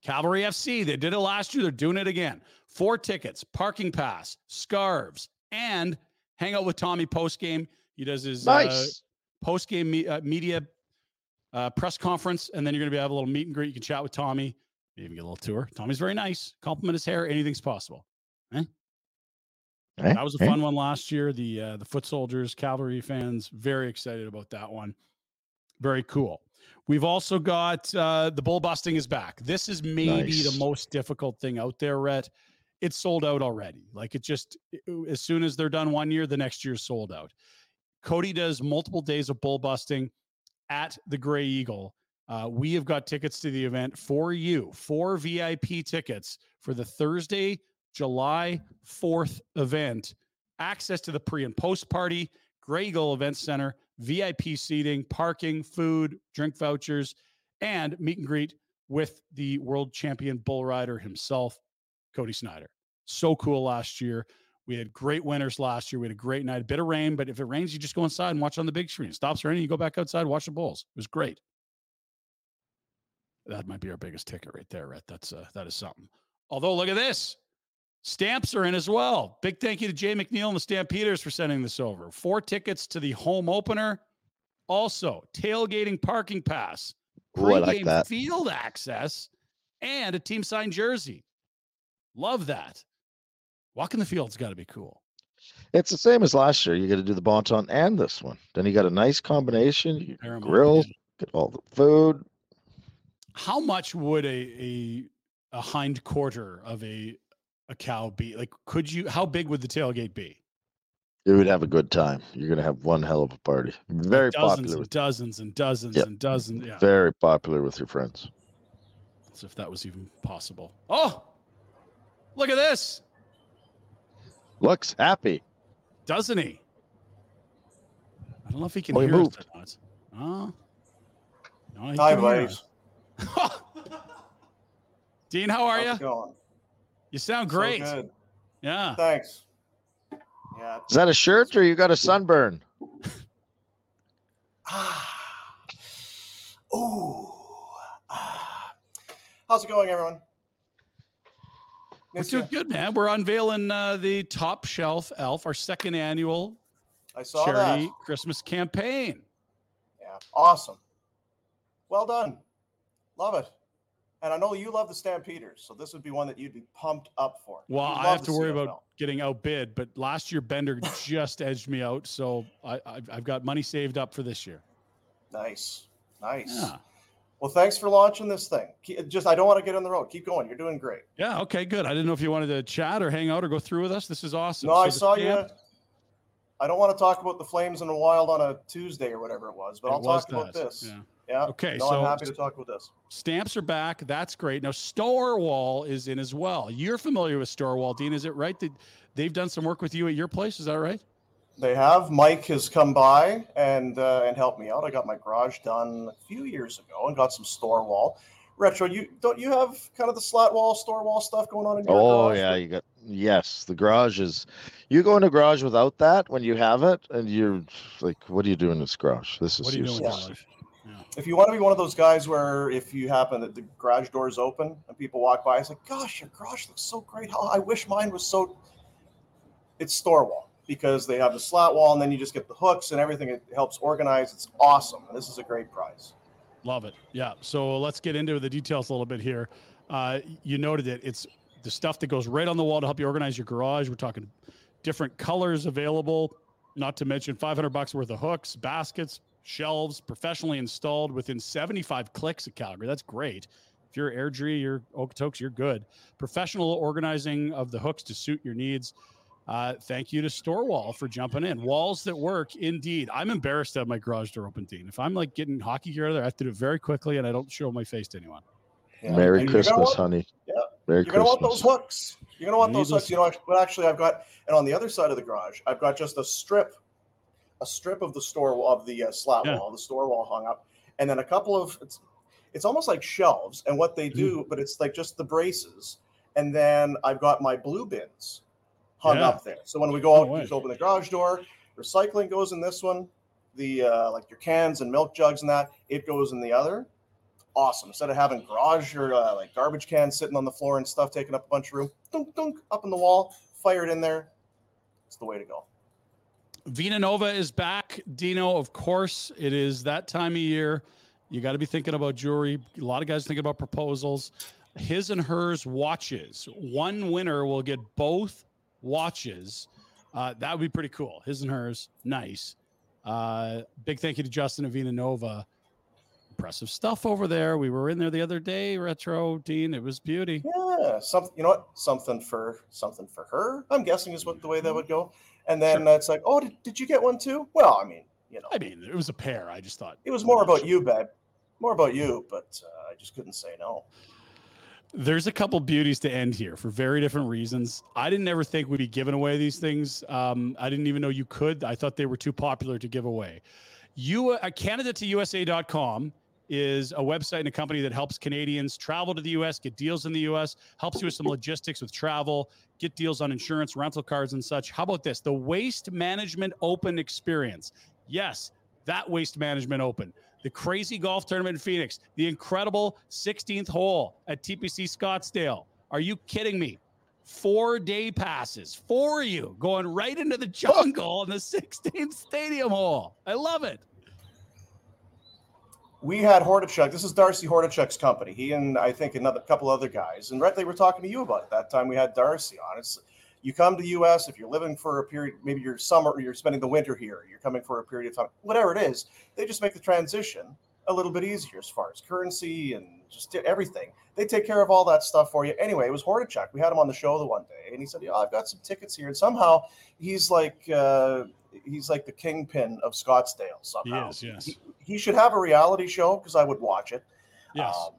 Cavalry FC. They did it last year. They're doing it again. Four tickets, parking pass, scarves, and hang out with Tommy post game. He does his uh, Nice. post game me- uh, media uh, press conference, and then you're going to be have a little meet and greet. You can chat with Tommy, even get a little tour. Tommy's very nice. Compliment his hair. Anything's possible. Eh? Eh? That was a Eh? fun one last year. The uh, the foot soldiers, cavalry fans, very excited about that one. Very cool. We've also got uh, the bull busting is back. This is maybe Nice. the most difficult thing out there, Rhett. It's sold out already. Like it just as soon as they're done one year, the next year's sold out. Cody does multiple days of bull busting at the Grey Eagle. Uh, we have got tickets to the event for you, four VIP tickets for the Thursday, July 4th event. Access to the pre and post party, Grey Eagle Event Center, VIP seating, parking, food, drink vouchers, and meet and greet with the world champion bull rider himself, Cody Snyder. So cool last year. We had great winners last year. We had a great night. A bit of rain, but if it rains, you just go inside and watch on the big screen. It stops raining, you go back outside, watch the bulls. It was great. That might be our biggest ticket right there, Rhett. That's uh, that is something. Although, look at this. Stamps are in as well. Big thank you to Jay McNeil and the Stampeders for sending this over. Four tickets to the home opener. Also, tailgating parking pass, Ooh, I like that. field access, and a team signed jersey. Love that. Walking the field's got to be cool. It's the same as last year. You got to do the Bon Ton and this one. Then you got a nice combination. You Pair 'em up, grill, yeah. get all the food. How much would a a, a hind quarter of a a cow be? Like, could you? How big would the tailgate be? You would have a good time. You're gonna have one hell of a party. Very dozens popular. and With, dozens and dozens Yep. and dozens. Yeah, Very popular with your friends. as if that was even possible. Oh, look at this, Looks happy. doesn't he? I don't know if he can Oh, he hear us moved. or not. Oh, no, he Hi, can hear buddies. Us. Dean, how are How's you? going? You sound So great. good. Yeah. Thanks. Yeah. Is that a shirt or you got a sunburn? ah. Ooh. How's it going, everyone? We're doing good, man. We're unveiling uh, the Top Shelf Elf, our second annual I saw charity that. Christmas campaign. Yeah. Awesome. Well done. Love it. And I know you love the Stampeders, so this would be one that you'd be pumped up for. Well, I have to worry CFL. about getting outbid, but last year Bender just edged me out, so I, I've, I've got money saved up for this year. Nice. Nice. Yeah. Well, thanks for launching this thing. Just, I don't want to get on the road. Keep going. You're doing great. Yeah. Okay. Good. I didn't know if you wanted to chat or hang out or go through with us. This is awesome. No, So I saw stamp- you. I don't want to talk about the Flames in the Wild on a Tuesday or whatever it was, but It I'll was talk about this. yeah. Yeah. Okay, No, so- I'm happy to talk about this. Stamps are back. That's great. Now Storewall is in as well. You're familiar with Storewall, Dean? Is it right that they've done some work with you at your place? Is that right? They have. Mike has come by and uh, and helped me out. I got my garage done a few years ago and got some store wall. Retro, you don't you have kind of the slat wall, store wall stuff going on in your Oh garage? yeah, you got yes. The garage is. You go in a garage without that when you have it, and you're like, "What are you doing in this garage? This is What are you doing, useless." If you want to be one of those guys where if you happen that the garage door is open and people walk by, it's like, gosh, your garage looks so great. How I wish mine was so. It's store wall because they have the slat wall and then you just get the hooks and everything. It helps organize. It's awesome. This is a great prize. Love it. Yeah. So let's get into the details a little bit here. Uh, you noted it. It's the stuff that goes right on the wall to help you organize your garage. We're talking different colors available, not to mention 500 bucks worth of hooks, baskets, shelves, professionally installed within 75 clicks of Calgary. That's great. If you're Airdrie, you're Okotoks, you're good. Professional organizing of the hooks to suit your needs. Uh, thank you to Storewall for jumping in. Walls that work, indeed. I'm embarrassed to have my garage door open, Dean. If I'm like getting hockey gear out of there, I have to do it very quickly and I don't show my face to anyone. Yeah. Merry And Christmas, want- honey. Yeah. Merry You're gonna want those hooks. You're gonna want those those- hooks. You know, but actually, I've got, and on the other side of the garage, I've got just a strip, a strip of the store wall- of the uh, slat Yeah. wall, the store wall hung up, and then a couple of it's, it's almost like shelves. And what they do, Mm-hmm. but it's like just the braces, and then I've got my blue bins hung Yeah. up there. So when we go out, No just open the garage door. Recycling goes in this one. The uh, like your cans and milk jugs and that, it goes in the other awesome. Instead of having garage or uh, like garbage cans sitting on the floor and stuff taking up a bunch of room, dunk dunk up in the wall, fire it in there. It's the way to go. Vena Nova is back. Dino, of course, it is that time of year. You got to be thinking about jewelry. A lot of guys thinking about proposals. His and hers watches. One winner will get both watches. Uh, that would be pretty cool. His and hers, nice. Uh, big thank you to Justin and Vena Nova. Impressive stuff over there. We were in there the other day, retro Dean. It was beauty. Yeah, something. You know what? Something for something for her. I'm guessing is what the way that would go. And then uh, it's like, oh, did, did you get one too? Well, I mean, you know, I mean, it was a pair. I just thought it was more about you, babe. More about you, but uh, I just couldn't say no. There's a couple beauties to end here for very different reasons. I didn't ever think we'd be giving away these things. Um, I didn't even know you could. I thought they were too popular to give away. You, uh, Canada to USA.com is a website and a company that helps Canadians travel to the US, get deals in the US, helps you with some logistics with travel, get deals on insurance, rental cars, and such. How about this? The Waste Management Open Experience. Yes, that Waste Management Open. The crazy golf tournament in Phoenix, the incredible 16th hole at TPC Scottsdale. Are you kidding me? Four day passes for you going right into the jungle on the 16th stadium hole. I love it. We had Hordichuk. This is Darcy Hordichuk's company. He and I think another couple other guys. And Rhett, they were talking to you about it that time. We had Darcy on. It's you come to the U.S. if you're living for a period, maybe you're summer, or you're spending the winter here. You're coming for a period of time, whatever it is. They just make the transition a little bit easier as far as currency and just everything. They take care of all that stuff for you. Anyway, it was Hordichuk. We had him on the show the one day, and he said, "Yeah, I've got some tickets here." And somehow he's like. Uh, He's like the kingpin of Scottsdale somehow. He is, yes. He, he should have a reality show because I would watch it. Yes. Um,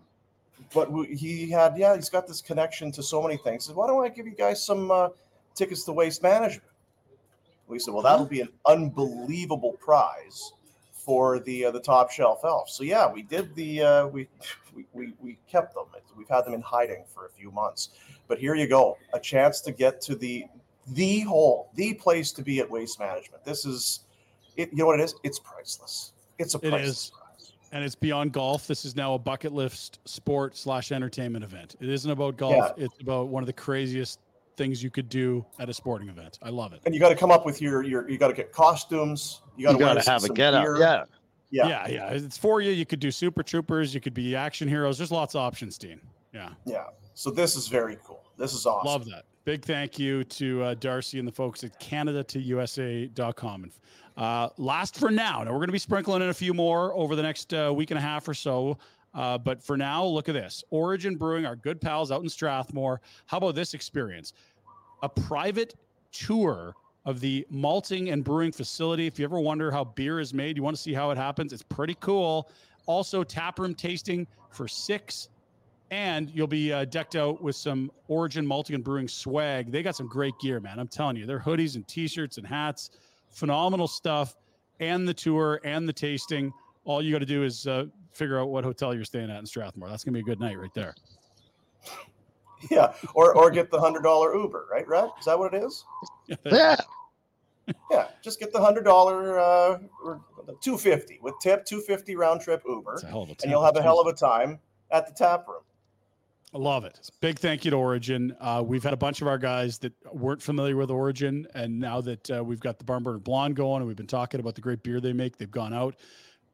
but we, he had, yeah, he's got this connection to so many things. He said, why don't I give you guys some uh, tickets to Waste Management? We said, well, that'll be an unbelievable prize for the uh, the top shelf elf. So yeah, we did the uh, we, we we we kept them. We've had them in hiding for a few months, but here you go, a chance to get to the the hole, the place to be at Waste Management. This is, it, you know what it is? It's priceless. It's a It priceless. is. And it's beyond golf. This is now a bucket list sport slash entertainment event. It isn't about golf. Yeah. It's about one of the craziest things you could do at a sporting event. I love it. And you got to come up with your your. You got to get costumes. You got to gotta have a get up. Yeah. Yeah. yeah, yeah. It's for you. You could do super troopers. You could be action heroes. There's lots of options, Dean. Yeah. Yeah. So this is very cool. This is awesome. Love that. Big thank you to uh, Darcy and the folks at Canada to USA.com. And uh, last for now. Now we're going to be sprinkling in a few more over the next uh, week and a half or so. Uh, but for now, look at this Origin Brewing, our good pals out in Strathmore. How about this experience? A private tour of the malting and brewing facility. If you ever wonder how beer is made, you want to see how it happens, it's pretty cool. Also, taproom tasting for six and you'll be uh, decked out with some Origin Malting and Brewing swag. They got some great gear, man. I'm telling you, their hoodies and T-shirts and hats, phenomenal stuff. And the tour and the tasting. All you got to do is uh, figure out what hotel you're staying at in Strathmore. That's gonna be a good night right there. Yeah. Or or get the hundred dollar Uber. Right. Right. Is that what it is? Yeah. Yeah. Just get the hundred dollar uh, or two fifty with tip, two fifty round trip Uber, a hell of a and you'll have a hell of a time at the tap room. I love it. Big thank you to Origin. Uh, we've had a bunch of our guys that weren't familiar with Origin, and now that uh, we've got the Barn Burner Blonde going, and we've been talking about the great beer they make, they've gone out.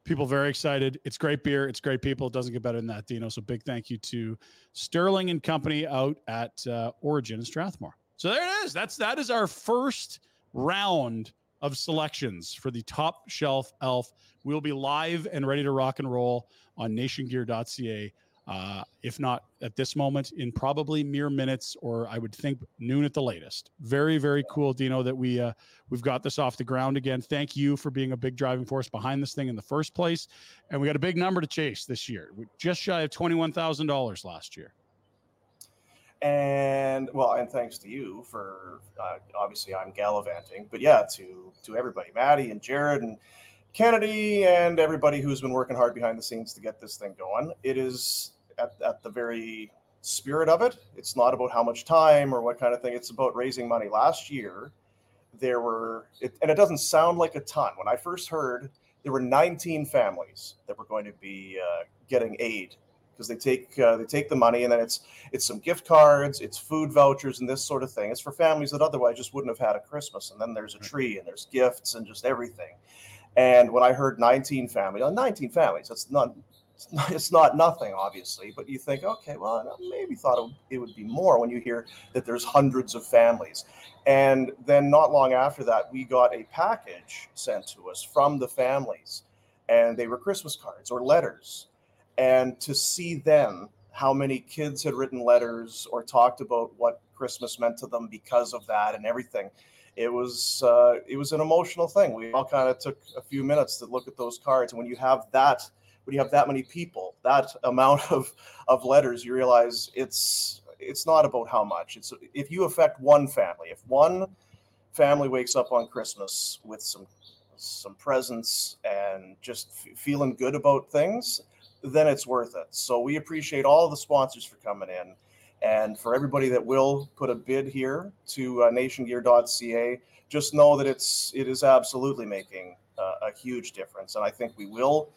People very excited. It's great beer. It's great people. It doesn't get better than that, Dino. So big thank you to Sterling and Company out at uh, Origin in Strathmore. So there it is. That's that is our first round of selections for the top shelf elf. We'll be live and ready to rock and roll on nationgear.ca Uh, if not at this moment, in probably mere minutes, or I would think noon at the latest. Very, very cool, Dino, that we uh, we've got this off the ground again. Thank you for being a big driving force behind this thing in the first place. And we got a big number to chase this year. We're just shy of twenty one thousand dollars last year. and well and thanks to you for uh, obviously i'm gallivanting but yeah to to everybody maddie and jared and kennedy and everybody who's been working hard behind the scenes to get this thing going it is at, at the very spirit of it it's not about how much time or what kind of thing it's about raising money last year there were it, and it doesn't sound like a ton when i first heard there were 19 families that were going to be uh, getting aid because they take uh, they take the money and then it's it's some gift cards, it's food vouchers and this sort of thing. It's for families that otherwise just wouldn't have had a Christmas. And then there's a tree and there's gifts and just everything. And when I heard 19 families, 19 families, that's not it's not, nothing, obviously, but you think, okay, well, I maybe thought it would, it would be more when you hear that there's hundreds of families. And then not long after that, we got a package sent to us from the families, and they were Christmas cards or letters and to see then how many kids had written letters or talked about what Christmas meant to them because of that and everything. It was uh, it was an emotional thing. We all kind of took a few minutes to look at those cards, and when you have that, when you have that many people, that amount of of letters, you realize it's it's not about how much. It's if you affect one family, if one family wakes up on Christmas with some some presents and just f- feeling good about things, then it's worth it. So we appreciate all the sponsors for coming in. And for everybody that will put a bid here to uh, nationgear.ca, just know that it's it is absolutely making uh, a huge difference. And I think we will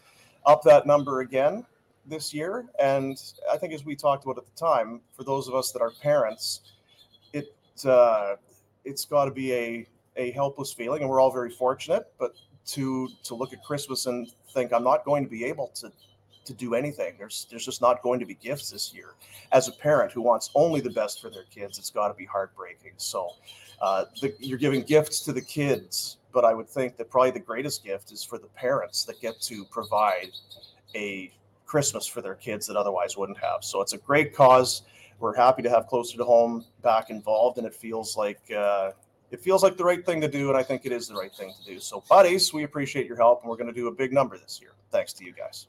up that number again this year. And I think as we talked about at the time, for those of us that are parents, it uh, it's got to be a a helpless feeling, and we're all very fortunate. But to to look at Christmas and think I'm not going to be able to to do anything. There's there's just not going to be gifts this year. As a parent who wants only the best for their kids, it's got to be heartbreaking. So uh, the, you're giving gifts to the kids, but I would think that probably the greatest gift is for the parents that get to provide a Christmas for their kids that otherwise wouldn't have. So it's a great cause. We're happy to have closer to home back involved, and it feels like. Uh, it feels like the right thing to do, and I think it is the right thing to do. So, buddies, we appreciate your help, and we're going to do a big number this year. Thanks to you guys.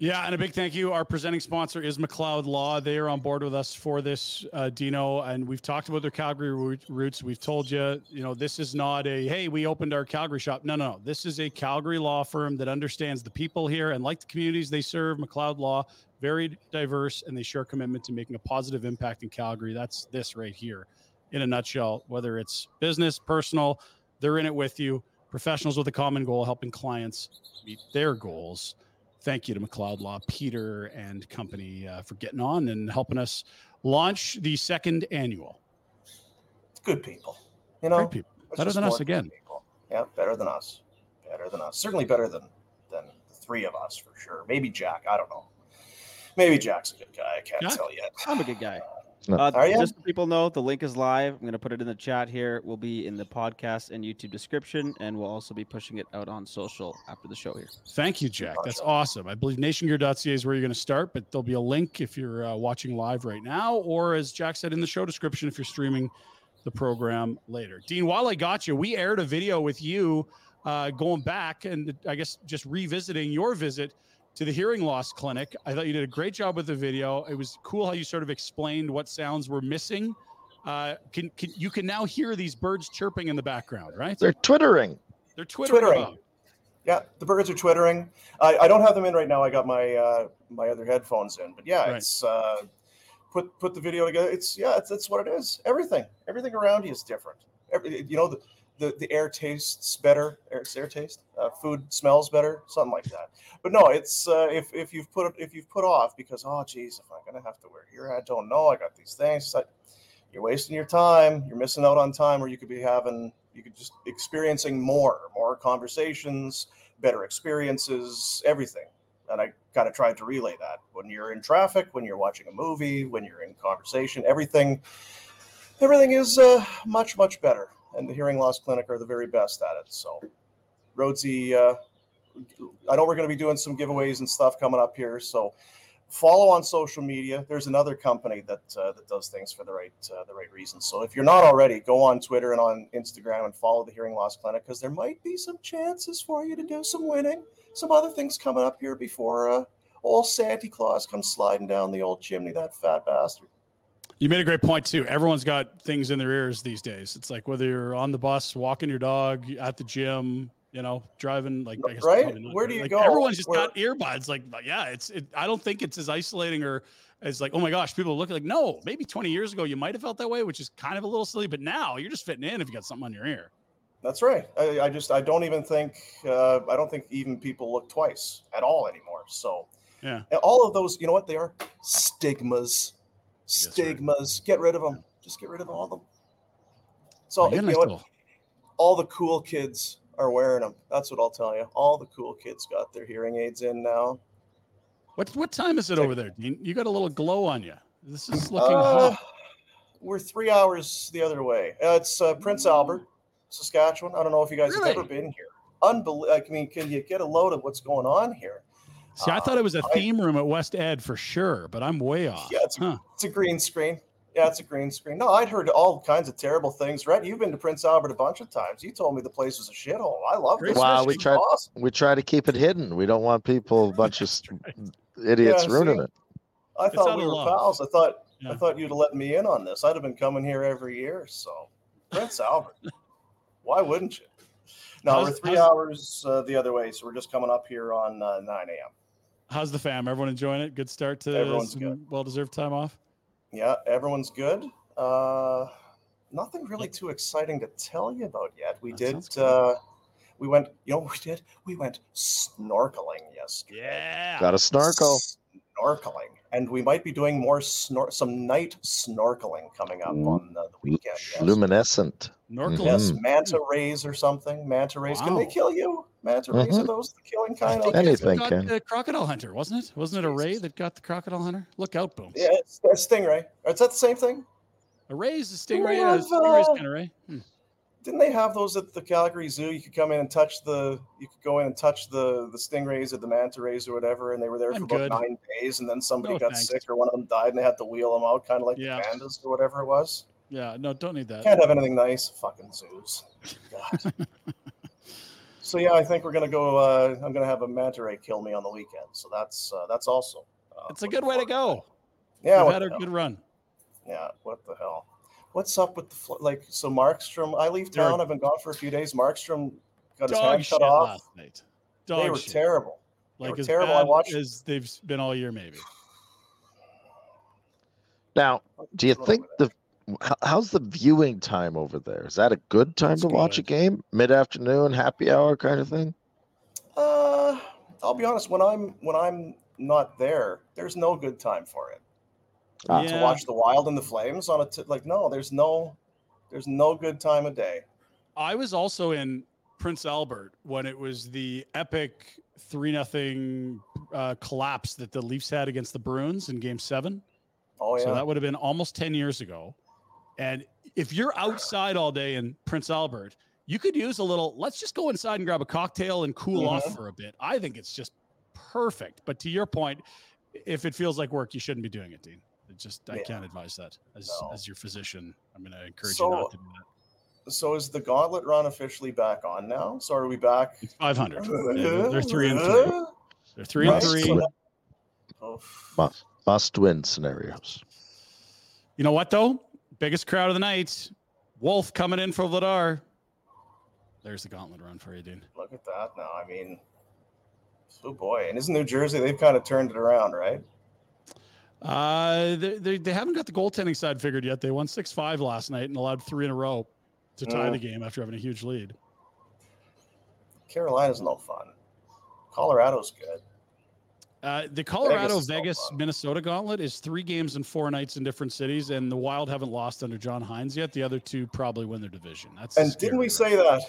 Yeah, and a big thank you. Our presenting sponsor is McLeod Law. They are on board with us for this, uh, Dino, and we've talked about their Calgary roots. We've told you, you know, this is not a hey, we opened our Calgary shop. No, no, no. This is a Calgary law firm that understands the people here and like the communities they serve. McLeod Law, very diverse, and they share a commitment to making a positive impact in Calgary. That's this right here, in a nutshell. Whether it's business, personal, they're in it with you. Professionals with a common goal, helping clients meet their goals thank you to McLeod Law, Peter and company uh, for getting on and helping us launch the second annual. It's good people, you know. Great people, better than us again. people. Yeah, better than us. Better than us. Certainly better than than the three of us for sure. Maybe Jack. I don't know. Maybe Jack's a good guy. I can't Yeah, tell yet. I'm a good guy. No. Uh, Are ya? just so people know, the link is live. I'm going to put it in the chat here. It will be in the podcast and YouTube description, and we'll also be pushing it out on social after the show here. Thank you, Jack. That's awesome. I believe nationgear.ca is where you're going to start, but there'll be a link if you're uh, watching live right now, or as Jack said in the show description, if you're streaming the program later. Dean, while I got you, we aired a video with you uh, going back and I guess just revisiting your visit to the hearing loss clinic. I thought you did a great job with the video. It was cool how you sort of explained what sounds were missing. Uh, can, can you can now hear these birds chirping in the background, right? They're twittering. They're twittering. Twittering. Yeah, the birds are twittering. I, I don't have them in right now. I got my uh, my other headphones in, but yeah, Right. it's uh, put put the video together. It's yeah, it's that's what it is. Everything, everything around you is different. Every, you know, the, the the air tastes better. Air, air taste. Uh, food smells better. Something like that. But no, it's uh, if if you've put if you've put off because oh geez, if I'm gonna have to wear here, I don't know. I got these things. It's like, you're wasting your time. You're missing out on time where you could be having you could just experiencing more, more conversations, better experiences, everything. And I kind of tried to relay that when you're in traffic, when you're watching a movie, when you're in conversation, everything, everything is uh, much, much better. And the hearing loss clinic are the very best at it. So, Rhodesy, uh, I know we're going to be doing some giveaways and stuff coming up here. So, follow on social media. There's another company that uh, that does things for the right uh, the right reasons. So if you're not already, go on Twitter and on Instagram and follow the Hearing Loss Clinic because there might be some chances for you to do some winning. Some other things coming up here before uh, old Santa Claus comes sliding down the old chimney. That fat bastard. You made a great point too. Everyone's got things in their ears these days. It's like whether you're on the bus, walking your dog, at the gym, you know, driving. Like, Right? not, Where do you like, go? Everyone's just Where- got earbuds. Like, yeah, it's. It, I don't think it's as isolating or as like, oh my gosh, people look like no. Maybe 20 years ago you might have felt that way, which is kind of a little silly. But now you're just fitting in if you got something on your ear. That's right. I, I just I don't even think uh, I don't think even people look twice at all anymore. So Yeah. and all of those, you know what they are? Stigmas. Stigmas. Get rid of them. Just get rid of all of them. So Again, you know what? all the cool kids are wearing them. That's what I'll tell you. All the cool kids got their hearing aids in now. What what time is it over there, You got a little glow on you. This is looking Uh, hot. We're three hours the other way. Uh, it's uh, Prince Albert, Saskatchewan. I don't know if you guys Really? have ever been here. Unbelievable. I mean, can you get a load of what's going on here? See, I thought it was a theme room at West Ed for sure, but I'm way off. Yeah, it's, Huh. it's a green screen. Yeah, it's a green screen. No, I'd heard all kinds of terrible things. Rhett, you've been to Prince Albert a bunch of times. You told me the place was a shithole. I love it. Wow, we try we try to keep it hidden. We don't want people, a bunch of idiots, Yeah, ruining see? it. I thought we were love. pals. I thought Yeah. I thought you'd have let me in on this. I'd have been coming here every year. So Prince Albert, why wouldn't you? No, How's- we're three hours uh, the other way, so we're just coming up here on uh, 9 a.m. How's the fam? Everyone enjoying it? Good start to Everyone's some well-deserved time off. Yeah, everyone's good. Uh, nothing really too exciting to tell you about yet. We That did. sounds. Uh, we went. You know, we did. We went snorkeling yesterday. Yeah. Got a snorkel. Snorkeling, and we might be doing more snor- some night snorkeling coming up on uh, the weekend. Yes. Luminescent. Snorkel. Yes, Mhm. manta rays or something. Manta rays. Can they kill you? Manta rays are Mhm. those the killing kind? think Okay. it's Anything got can. the crocodile hunter, wasn't it? Wasn't it a ray that got the crocodile hunter? Look out, boom. Yeah, it's, it's stingray. Is that the same thing? A ray is a Didn't stingray. they Yeah, a stingray's uh, kind of ray. Hmm. Didn't they have those at the Calgary Zoo? You could come in and touch the, you could go in and touch the the stingrays or the manta rays or whatever, and they were there I'm for about nine days, and then somebody No, got thanks. sick or one of them died, and they had to wheel them out, kind of like Yeah. the pandas or whatever it was. Yeah, no, don't need that. Can't have anything nice, fucking zoos. God. so yeah, I think we're gonna go. Uh, I'm gonna have a manta ray kill me on the weekend, so that's uh, that's also. Uh, It's a good way to go. Yeah, We've had a good run. Yeah, what the hell? What's up with the fl- like? So Markstrom, I leave They're town. I've been gone for a few days. Markstrom got his Dog hand shit cut off. last night. they Dog were shit. terrible. They Like were as terrible. I bad watched. as they've been all year, maybe. Now, do you think the how's the viewing time over there? Is that a good time It's to watch a game? Mid afternoon, happy hour kind of thing? Uh, I'll be honest. When I'm when I'm not there, there's no good time for it. Ah. To watch the Wild and the Flames on a t- like no, there's no, there's no good time of day. I was also in Prince Albert when it was the epic three nothing uh, collapse that the Leafs had against the Bruins in Game Seven. Oh yeah. So that would have been almost ten years ago. And if you're outside all day in Prince Albert, you could use a little. Let's just go inside and grab a cocktail and cool off Mhm. for a bit. I think it's just perfect. But to your point, if it feels like work, you shouldn't be doing it, Dean. It just I Yeah. can't advise that as No. as your physician. I'm going to encourage So- you not to do that. so is the Gauntlet run officially back on now? So are we back? It's 500. Yeah, they're three and three. They're three and Right, three. so Oh, Must, must win scenarios. You know what though? Biggest crowd of the night. Wolf coming in for Vladar. There's the gauntlet run for you, dude. Look at that now. I mean, oh boy. And isn't New Jersey, they've kind of turned it around, right? Uh, they, they, they haven't got the goaltending side figured yet. They won six five last night and allowed three in a row to tie Mm. the game after having a huge lead. Carolina's no fun. Colorado's good. Uh, the Colorado Vegas. Minnesota gauntlet is three games and four nights in different cities, and the Wild haven't lost under John Hynes yet. The other two probably win their division. That's And didn't we say that?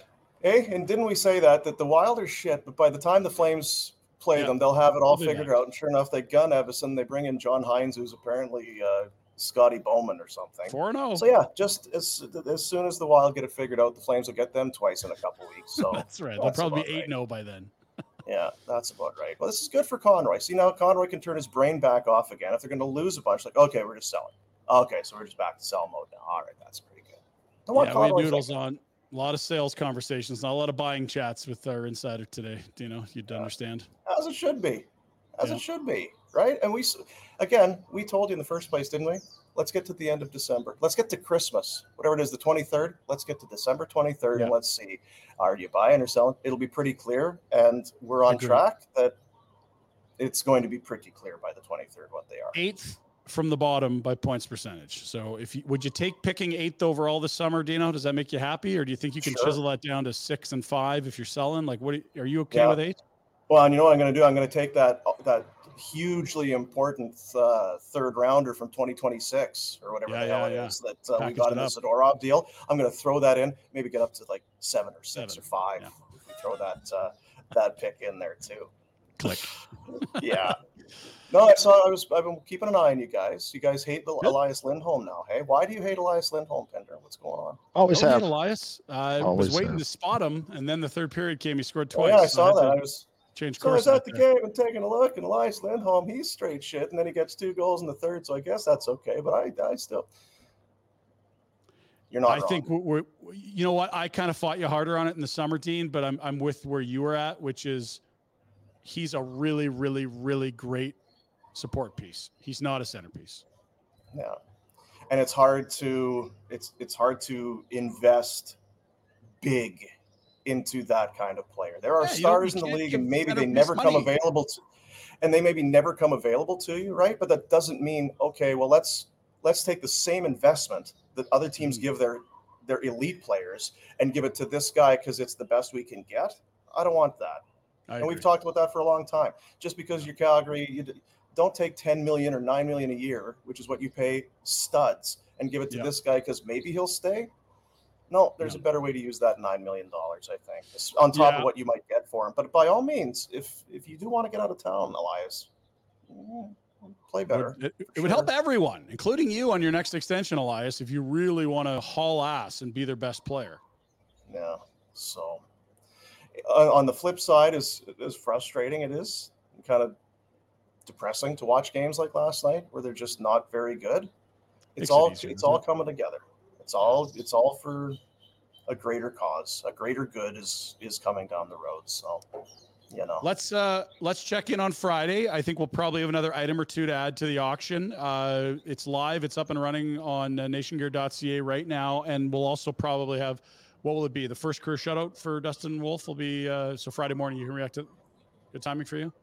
Eh? And didn't we say that that the Wild are shit, but by the time the Flames play Yeah. them, they'll have it all figured out. And sure enough, they gun Evason. They bring in John Hynes, who's apparently uh, Scotty Bowman or something. four and oh. zero. So yeah, just as as soon as the Wild get it figured out, the Flames will get them twice in a couple weeks. So That's right. They'll probably be eight right. zero by then. Yeah, that's about right. Well, this is good for Conroy. See now Conroy can turn his brain back off again. If they're going to lose a bunch, like okay, we're just selling. Okay, so we're just back to sell mode now. All right, that's pretty good. Yeah, we had noodles on. A lot of sales conversations, not a lot of buying chats with our insider today. You know? You'd understand. as it should be, as Yeah. it should be, right? And we, again, we told you in the first place, didn't we? Let's get to the end of December. Let's get to Christmas, whatever it is, the 23rd. Let's get to December 23rd and let's see, are you buying or selling? It'll be pretty clear, and we're on Agreed. track that it's going to be pretty clear by the 23rd what they are. Eighth from the bottom by points percentage. So, if you would you take picking eighth overall this summer, Dino? Does that make you happy, or do you think you can Sure. chisel that down to six and five if you're selling? Like, what are you okay Yeah. with eight? Well, and you know what I'm going to do? I'm going to take that that hugely important uh, third rounder from 2026 or whatever Yeah, the hell yeah, it yeah. is that uh, we got in the. Zadorov deal. I'm going to throw that in. Maybe get up to like seven or six Seven, or five. If we throw that uh, that pick in there too. Click. yeah. No, I saw. I was. I've been keeping an eye on you guys. You guys hate the Elias Lindholm now. Hey, why do you hate Elias Lindholm, Pinder? What's going on? Always Don't hate have. Elias. Uh, I Always was waiting have. to spot him, and then the third period came. He scored Oh, twice. yeah, I saw had that. to I was change So I was at out the there. game and taking a look, and Elias Lindholm, he's straight shit, and then he gets two goals in the third. So I guess that's okay. But I, I still, you're not. I wrong. think we're, we're, you know what? I kind of fought you harder on it in the summer, Dean, but I'm I'm with where you were at, which is he's a really, really, really great support piece. He's not a centerpiece. Yeah, and it's hard to it's it's hard to invest big into that kind of player. There are Yeah, stars in the league, and maybe they never come money. available to, and they maybe never come available to you, right? But that doesn't mean okay. Well, let's let's take the same investment that other teams Mm-hmm. give their their elite players and give it to this guy because it's the best we can get. I don't want that. I and we've talked about that for a long time. Just because you're Calgary, you don't take 10 million or 9 million a year, which is what you pay studs, and give it to Yeah. this guy because maybe he'll stay. No, there's a better way to use that nine million dollars. I think on top Yeah. of what you might get for him. But by all means, if if you do want to get out of town, Elias, mm, play better. Would- it, it would help everyone, including you, on your next extension, Elias, if you really want to haul ass and be their best player. Yeah. So, uh, on the flip side, is as frustrating it is, kind of depressing to watch games like last night where they're just not very good. Makes It's it all easier, it's all it? coming together. It's all it's all for a greater cause. A greater good is is coming down the road. So, you know. Let's uh let's check in on Friday. I think we'll probably have another item or two to add to the auction. Uh it's live, it's up and running on uh, nationgear.ca right now and we'll also probably have what will it be? The first career shutout for Dustin Wolf will be uh so Friday morning you can react to good timing for you.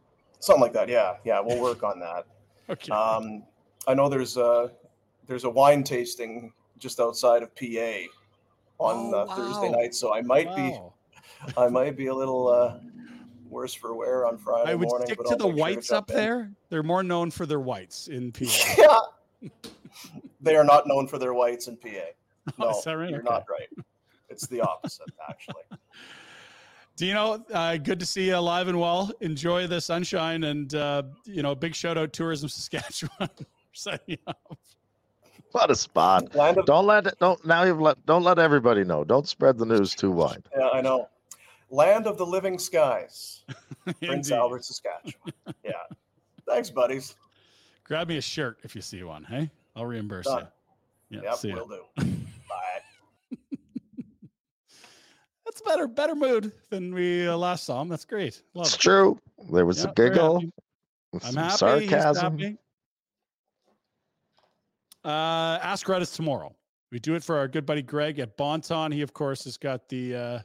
Something like that. Yeah, yeah. We'll work on that. Okay. Um, I know there's a there's a wine tasting just outside of PA on Oh, uh, Thursday night, so I might Wow. be I might be a little uh, worse for wear on Friday I would morning. stick but to I'll the make sure whites up in. there. They're more known for their whites in PA. Yeah, they are not known for their whites in PA. No, Oh, is that right? you're Okay. not right. It's the opposite, actually. Dino, uh, good to see you alive and well. Enjoy the sunshine and uh, you know, big shout out Tourism Saskatchewan for setting up. What a spot! Don't let it. Don't now. You've let. Don't let everybody know. Don't spread the news too wide. Yeah, I know. Land of the living skies, Prince Albert, Saskatchewan. Yeah. Thanks, buddies. Grab me a shirt if you see one. Hey, I'll reimburse Done. you. Yeah, Yep, see ya. will do. Bye. That's better, better mood than we uh, last saw him. That's great. Love It's it. true. There was Yeah, a giggle. I'm happy. Sarcasm. happy. Uh, Ask Reddit tomorrow. We do it for our good buddy Greg at Bon Ton. He, of course, has got the uh,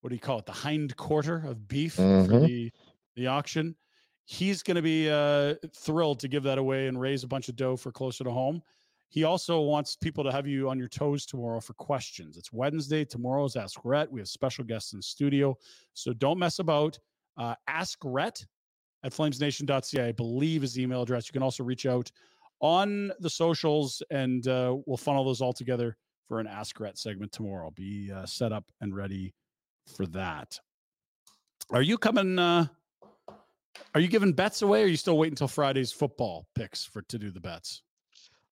what do you call it? The hind quarter of beef for Mhm. the the auction. He's going to be uh, thrilled to give that away and raise a bunch of dough for closer to home. He also wants people to have you on your toes tomorrow for questions. It's Wednesday. Tomorrow's Ask Rhett. We have special guests in studio. So don't mess about. Uh, ask Rhett at flamesnation.ca, I believe is the email address. You can also reach out on the socials and uh, we'll funnel those all together for an Ask Rhett segment tomorrow. Be uh, set up and ready for that. Are you coming? Uh, are you giving bets away? Or are you still waiting until Friday's football picks for to do the bets?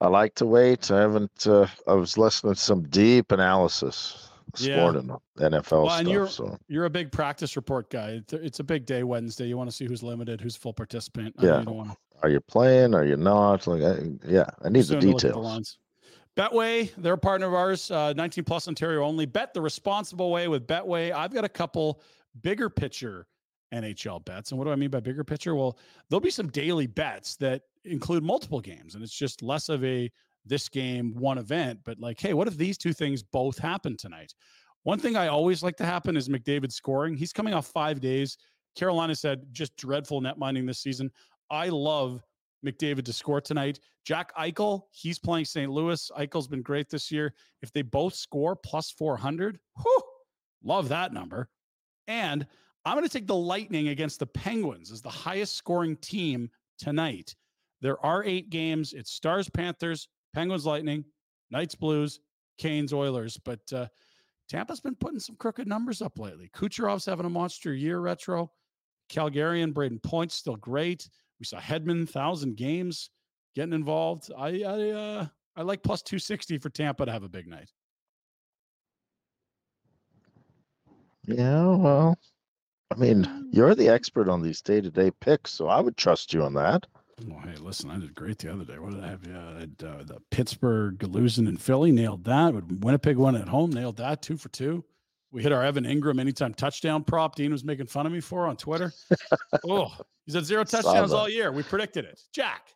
I like to wait. I haven't. Uh, I was listening to some deep analysis this Yeah. morning, NFL Well, and stuff. you're So you're a big practice report guy. It's, a big day Wednesday. You want to see who's limited, who's full participant. I yeah, you don't wanna- are you playing? Are you not? Like, I, yeah, I need the soon to look at the details. Betway, they're a partner of ours, uh, 19 plus Ontario only. Bet the responsible way with Betway. I've got a couple bigger picture NHL bets. And what do I mean by bigger picture? Well, there'll be some daily bets that include multiple games, and it's just less of a this game, one event, but like, hey, what if these two things both happen tonight? One thing I always like to happen is McDavid scoring. He's coming off five days. Carolina said just dreadful net minding this season. I love McDavid to score tonight. Jack Eichel, he's playing St. Louis. Eichel's been great this year. If they both score plus 400, whew, love that number. And I'm going to take the Lightning against the Penguins as the highest scoring team tonight. There are eight games. It's Stars, Panthers, Penguins, Lightning, Knights, Blues, Canes, Oilers. But uh, Tampa's been putting some crooked numbers up lately. Kucherov's having a monster year retro. Calgarian, Brayden Point's still great. We saw Hedman, thousand games getting involved. I I uh, I like plus 260 for Tampa to have a big night. Yeah, well, I mean, you're the expert on these day-to-day picks, so I would trust you on that. Well, hey, listen, I did great the other day. What did I have? Yeah, I had, uh, the Pittsburgh, losing in Philly, nailed that. Winnipeg won at home, nailed that, two for two. We hit our Evan Engram anytime touchdown prop. Dean was making fun of me for on Twitter. oh, he said zero touchdowns all year. We predicted it. Jack,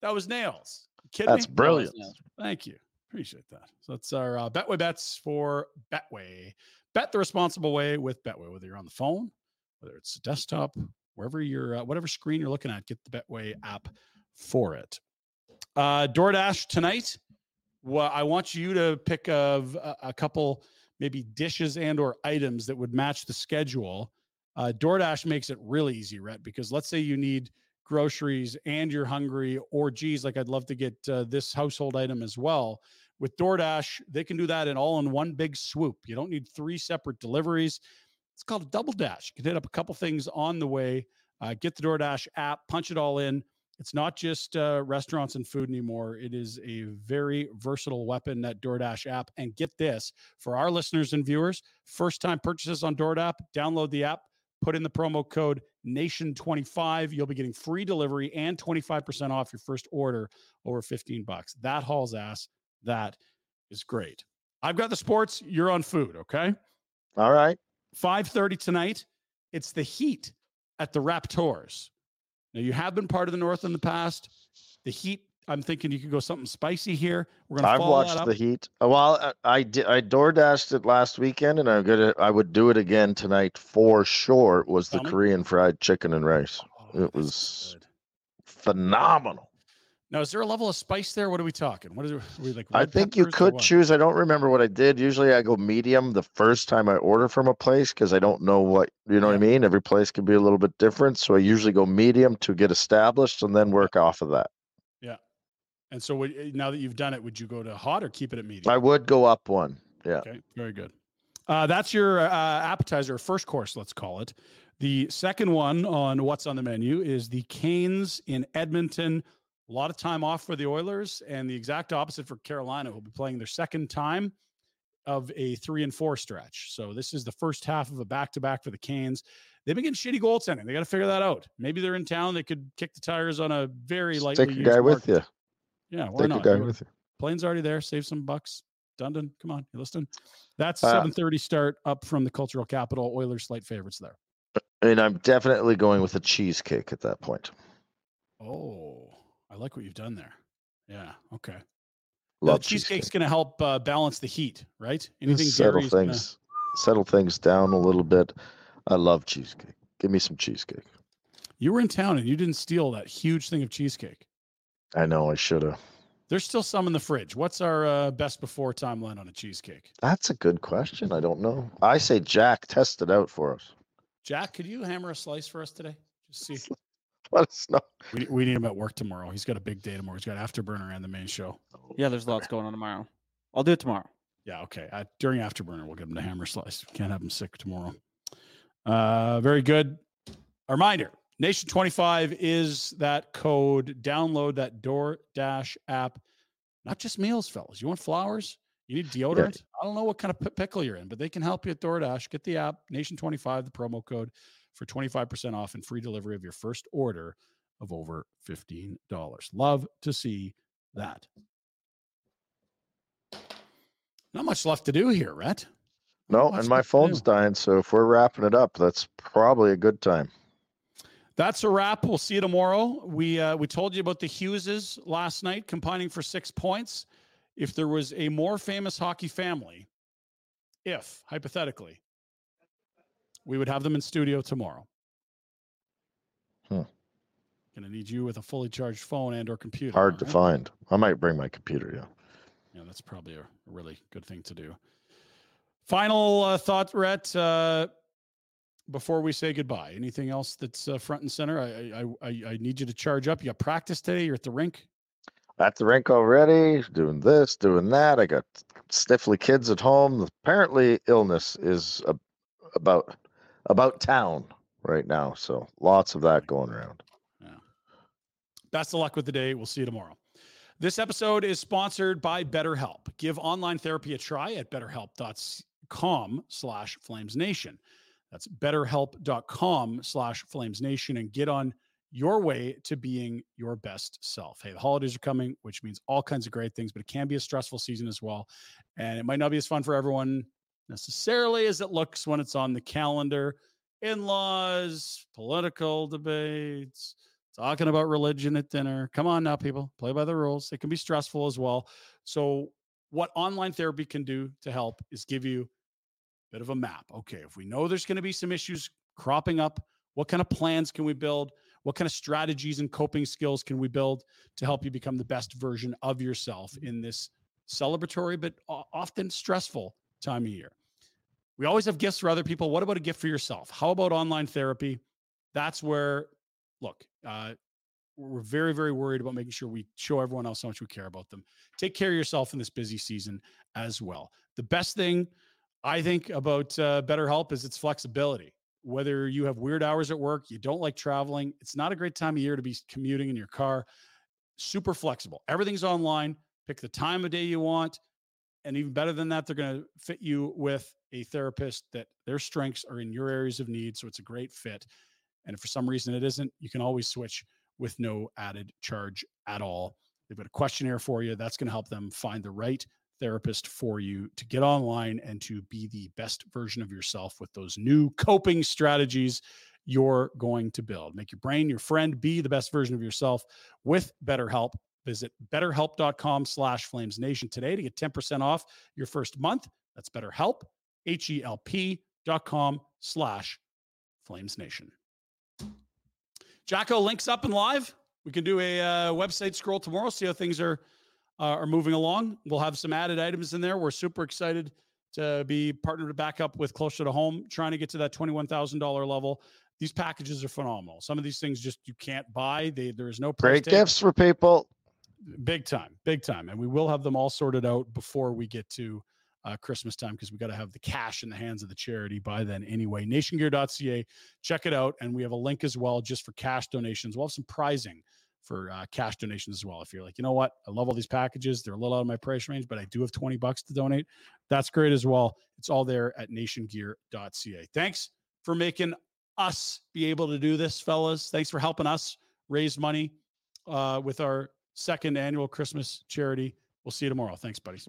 that was nails. You kidding That's me? brilliant. Thank you. Appreciate that. So that's our uh, Betway bets for Betway. Bet the responsible way with Betway, whether you're on the phone, whether it's a desktop, wherever you're, uh, whatever screen you're looking at, get the Betway app for it. Uh, DoorDash tonight. Well, I want you to pick of a, a couple maybe dishes and or items that would match the schedule. Uh, DoorDash makes it really easy, Rhett, because let's say you need groceries and you're hungry, or geez, like I'd love to get uh, this household item as well. With DoorDash, they can do that in all in one big swoop. You don't need three separate deliveries. It's called a double dash. You can hit up a couple things on the way. Uh, get the DoorDash app, punch it all in. It's not just uh, restaurants and food anymore. It is a very versatile weapon, that DoorDash app. And get this for our listeners and viewers, first time purchases on DoorDash, download the app, put in the promo code NATION25. You'll be getting free delivery and 25% off your first order over 15 bucks. That hauls ass. That is great. I've got the sports. You're on food. Okay. All right. 5:30 tonight. It's the Heat at the Raptors. Now you have been part of the North in the past. The Heat. I'm thinking you could go something spicy here. We're gonna. I've watched the Heat. Uh, Well, I, I did. I door dashed it last weekend, and I'm gonna. I would do it again tonight for sure. It was the. Korean fried chicken and rice. Oh, it was phenomenal. Now, is there a level of spice there? What are we talking? What is it? We like? I think you could choose. I don't remember what I did. Usually, I go medium the first time I order from a place because I don't know what you know what I mean. Every place can be a little bit different, so I usually go medium to get established and then work off of that. Yeah. And so, would, eh, now that you've done it, would you go to hot or keep it at medium? I would go up one. Yeah. Okay, very good. Uh, that's your uh, appetizer, first course, let's call it. The second one on what's on the menu is the Canes in Edmonton. A lot of time off for the Oilers, and the exact opposite for Carolina, who'll be playing their second time of a three and four stretch. So this is the first half of a back to back for the Canes. They've been getting shitty goaltending. They got to figure that out. Maybe they're in town. They could kick the tires on a very lightly Take a guy with you. Yeah, why Take a not? guy Do it. with you. Plane's already there. Save some bucks. Dundon, come on, you listening? That's Uh, seven thirty start up from the cultural capital. Oilers slight favorites there. And I'm definitely going with a cheesecake at that point. Oh, like what you've done there. Yeah. Okay. Love cheesecake's cheesecake. going to help uh, balance the heat, right? Anything settle is gonna- things, settle things down a little bit. I love cheesecake. Give me some cheesecake. You were in town and you didn't steal that huge thing of cheesecake. I know I should have. There's still some in the fridge. What's our uh, best before timeline on a cheesecake? That's a good question. I don't know. I say Jack, test it out for us. Jack, could you hammer a slice for us today? Just see. Let us know. We, we need him at work tomorrow. He's got a big day tomorrow. He's got Afterburner and the main show. Yeah, there's lots going on tomorrow. I'll do it tomorrow. Yeah, okay. Uh, during Afterburner, we'll give him the hammer slice. Can't have him sick tomorrow. Uh, very good. A reminder Nation 25 is that code. Download that DoorDash app. Not just meals, fellas. You want flowers? You need deodorant? I don't know what kind of pickle you're in, but they can help you at DoorDash. Get the app, Nation25, the promo code for 25% off and free delivery of your first order of over $15. Love to see that. Not much left to do here, Rhett. No, and my phone's dying, so if we're wrapping it up, that's probably a good time. That's a wrap. We'll see you tomorrow. We uh, we told you about the Hugheses last night combining for six points. If there was a more famous hockey family, if hypothetically, we would have them in studio tomorrow. Hmm. Gonna need you with a fully charged phone and or computer. Hard to alright? find. I might bring my computer, yeah. Yeah, that's probably a, a really good thing to do. Final uh, thought, Rhett, uh, before we say goodbye. Anything else that's uh, front and center? I, I I I need you to charge up. You got practice today. You're at the rink. At the rink already, doing this, doing that. I got stiffly kids at home. Apparently, illness is a, about about town right now, so lots of that going around. Yeah. Best of luck with the day. We'll see you tomorrow. This episode is sponsored by BetterHelp. Give online therapy a try at betterhelp.com slash flamesnation. That's betterhelp.com slash flamesnation and get on your way to being your best self. Hey, the holidays are coming, which means all kinds of great things, but it can be a stressful season as well. And it might not be as fun for everyone necessarily as it looks when it's on the calendar. In laws, political debates, talking about religion at dinner. Come on now, people, play by the rules. It can be stressful as well. So, what online therapy can do to help is give you a bit of a map. Okay, if we know there's going to be some issues cropping up, what kind of plans can we build? What kind of strategies and coping skills can we build to help you become the best version of yourself in this celebratory but often stressful time of year? We always have gifts for other people. What about a gift for yourself? How about online therapy? That's where, look, uh, we're very, very worried about making sure we show everyone else how much we care about them. Take care of yourself in this busy season as well. The best thing I think about uh, BetterHelp is its flexibility. Whether you have weird hours at work, you don't like traveling, it's not a great time of year to be commuting in your car. Super flexible. Everything's online. Pick the time of day you want. And even better than that, they're going to fit you with a therapist that their strengths are in your areas of need. So it's a great fit. And if for some reason it isn't, you can always switch with no added charge at all. They've got a questionnaire for you. That's going to help them find the right therapist for you to get online and to be the best version of yourself with those new coping strategies you're going to build. Make your brain your friend. Be the best version of yourself with BetterHelp. Visit betterhelp.com slash flamesnation today to get 10% off your first month. That's BetterHelp, H-E-L-P dot com slash Flames Nation. Jacko links up and live. We can do a uh, website scroll tomorrow, see how things are uh, are moving along. We'll have some added items in there. We're super excited to be partnered back up with Closer to Home, trying to get to that $21,000 level. These packages are phenomenal. Some of these things just you can't buy. They, there is no Great tag. gifts for people. Big time, big time. And we will have them all sorted out before we get to uh, Christmas time because we got to have the cash in the hands of the charity by then anyway. Nationgear.ca, check it out. And we have a link as well just for cash donations. We'll have some prizing for uh, cash donations as well. If you're like, you know what, I love all these packages, they're a little out of my price range, but I do have 20 bucks to donate. That's great as well. It's all there at nationgear.ca. Thanks for making us be able to do this, fellas. Thanks for helping us raise money uh, with our second annual Christmas charity. We'll see you tomorrow. Thanks, buddies.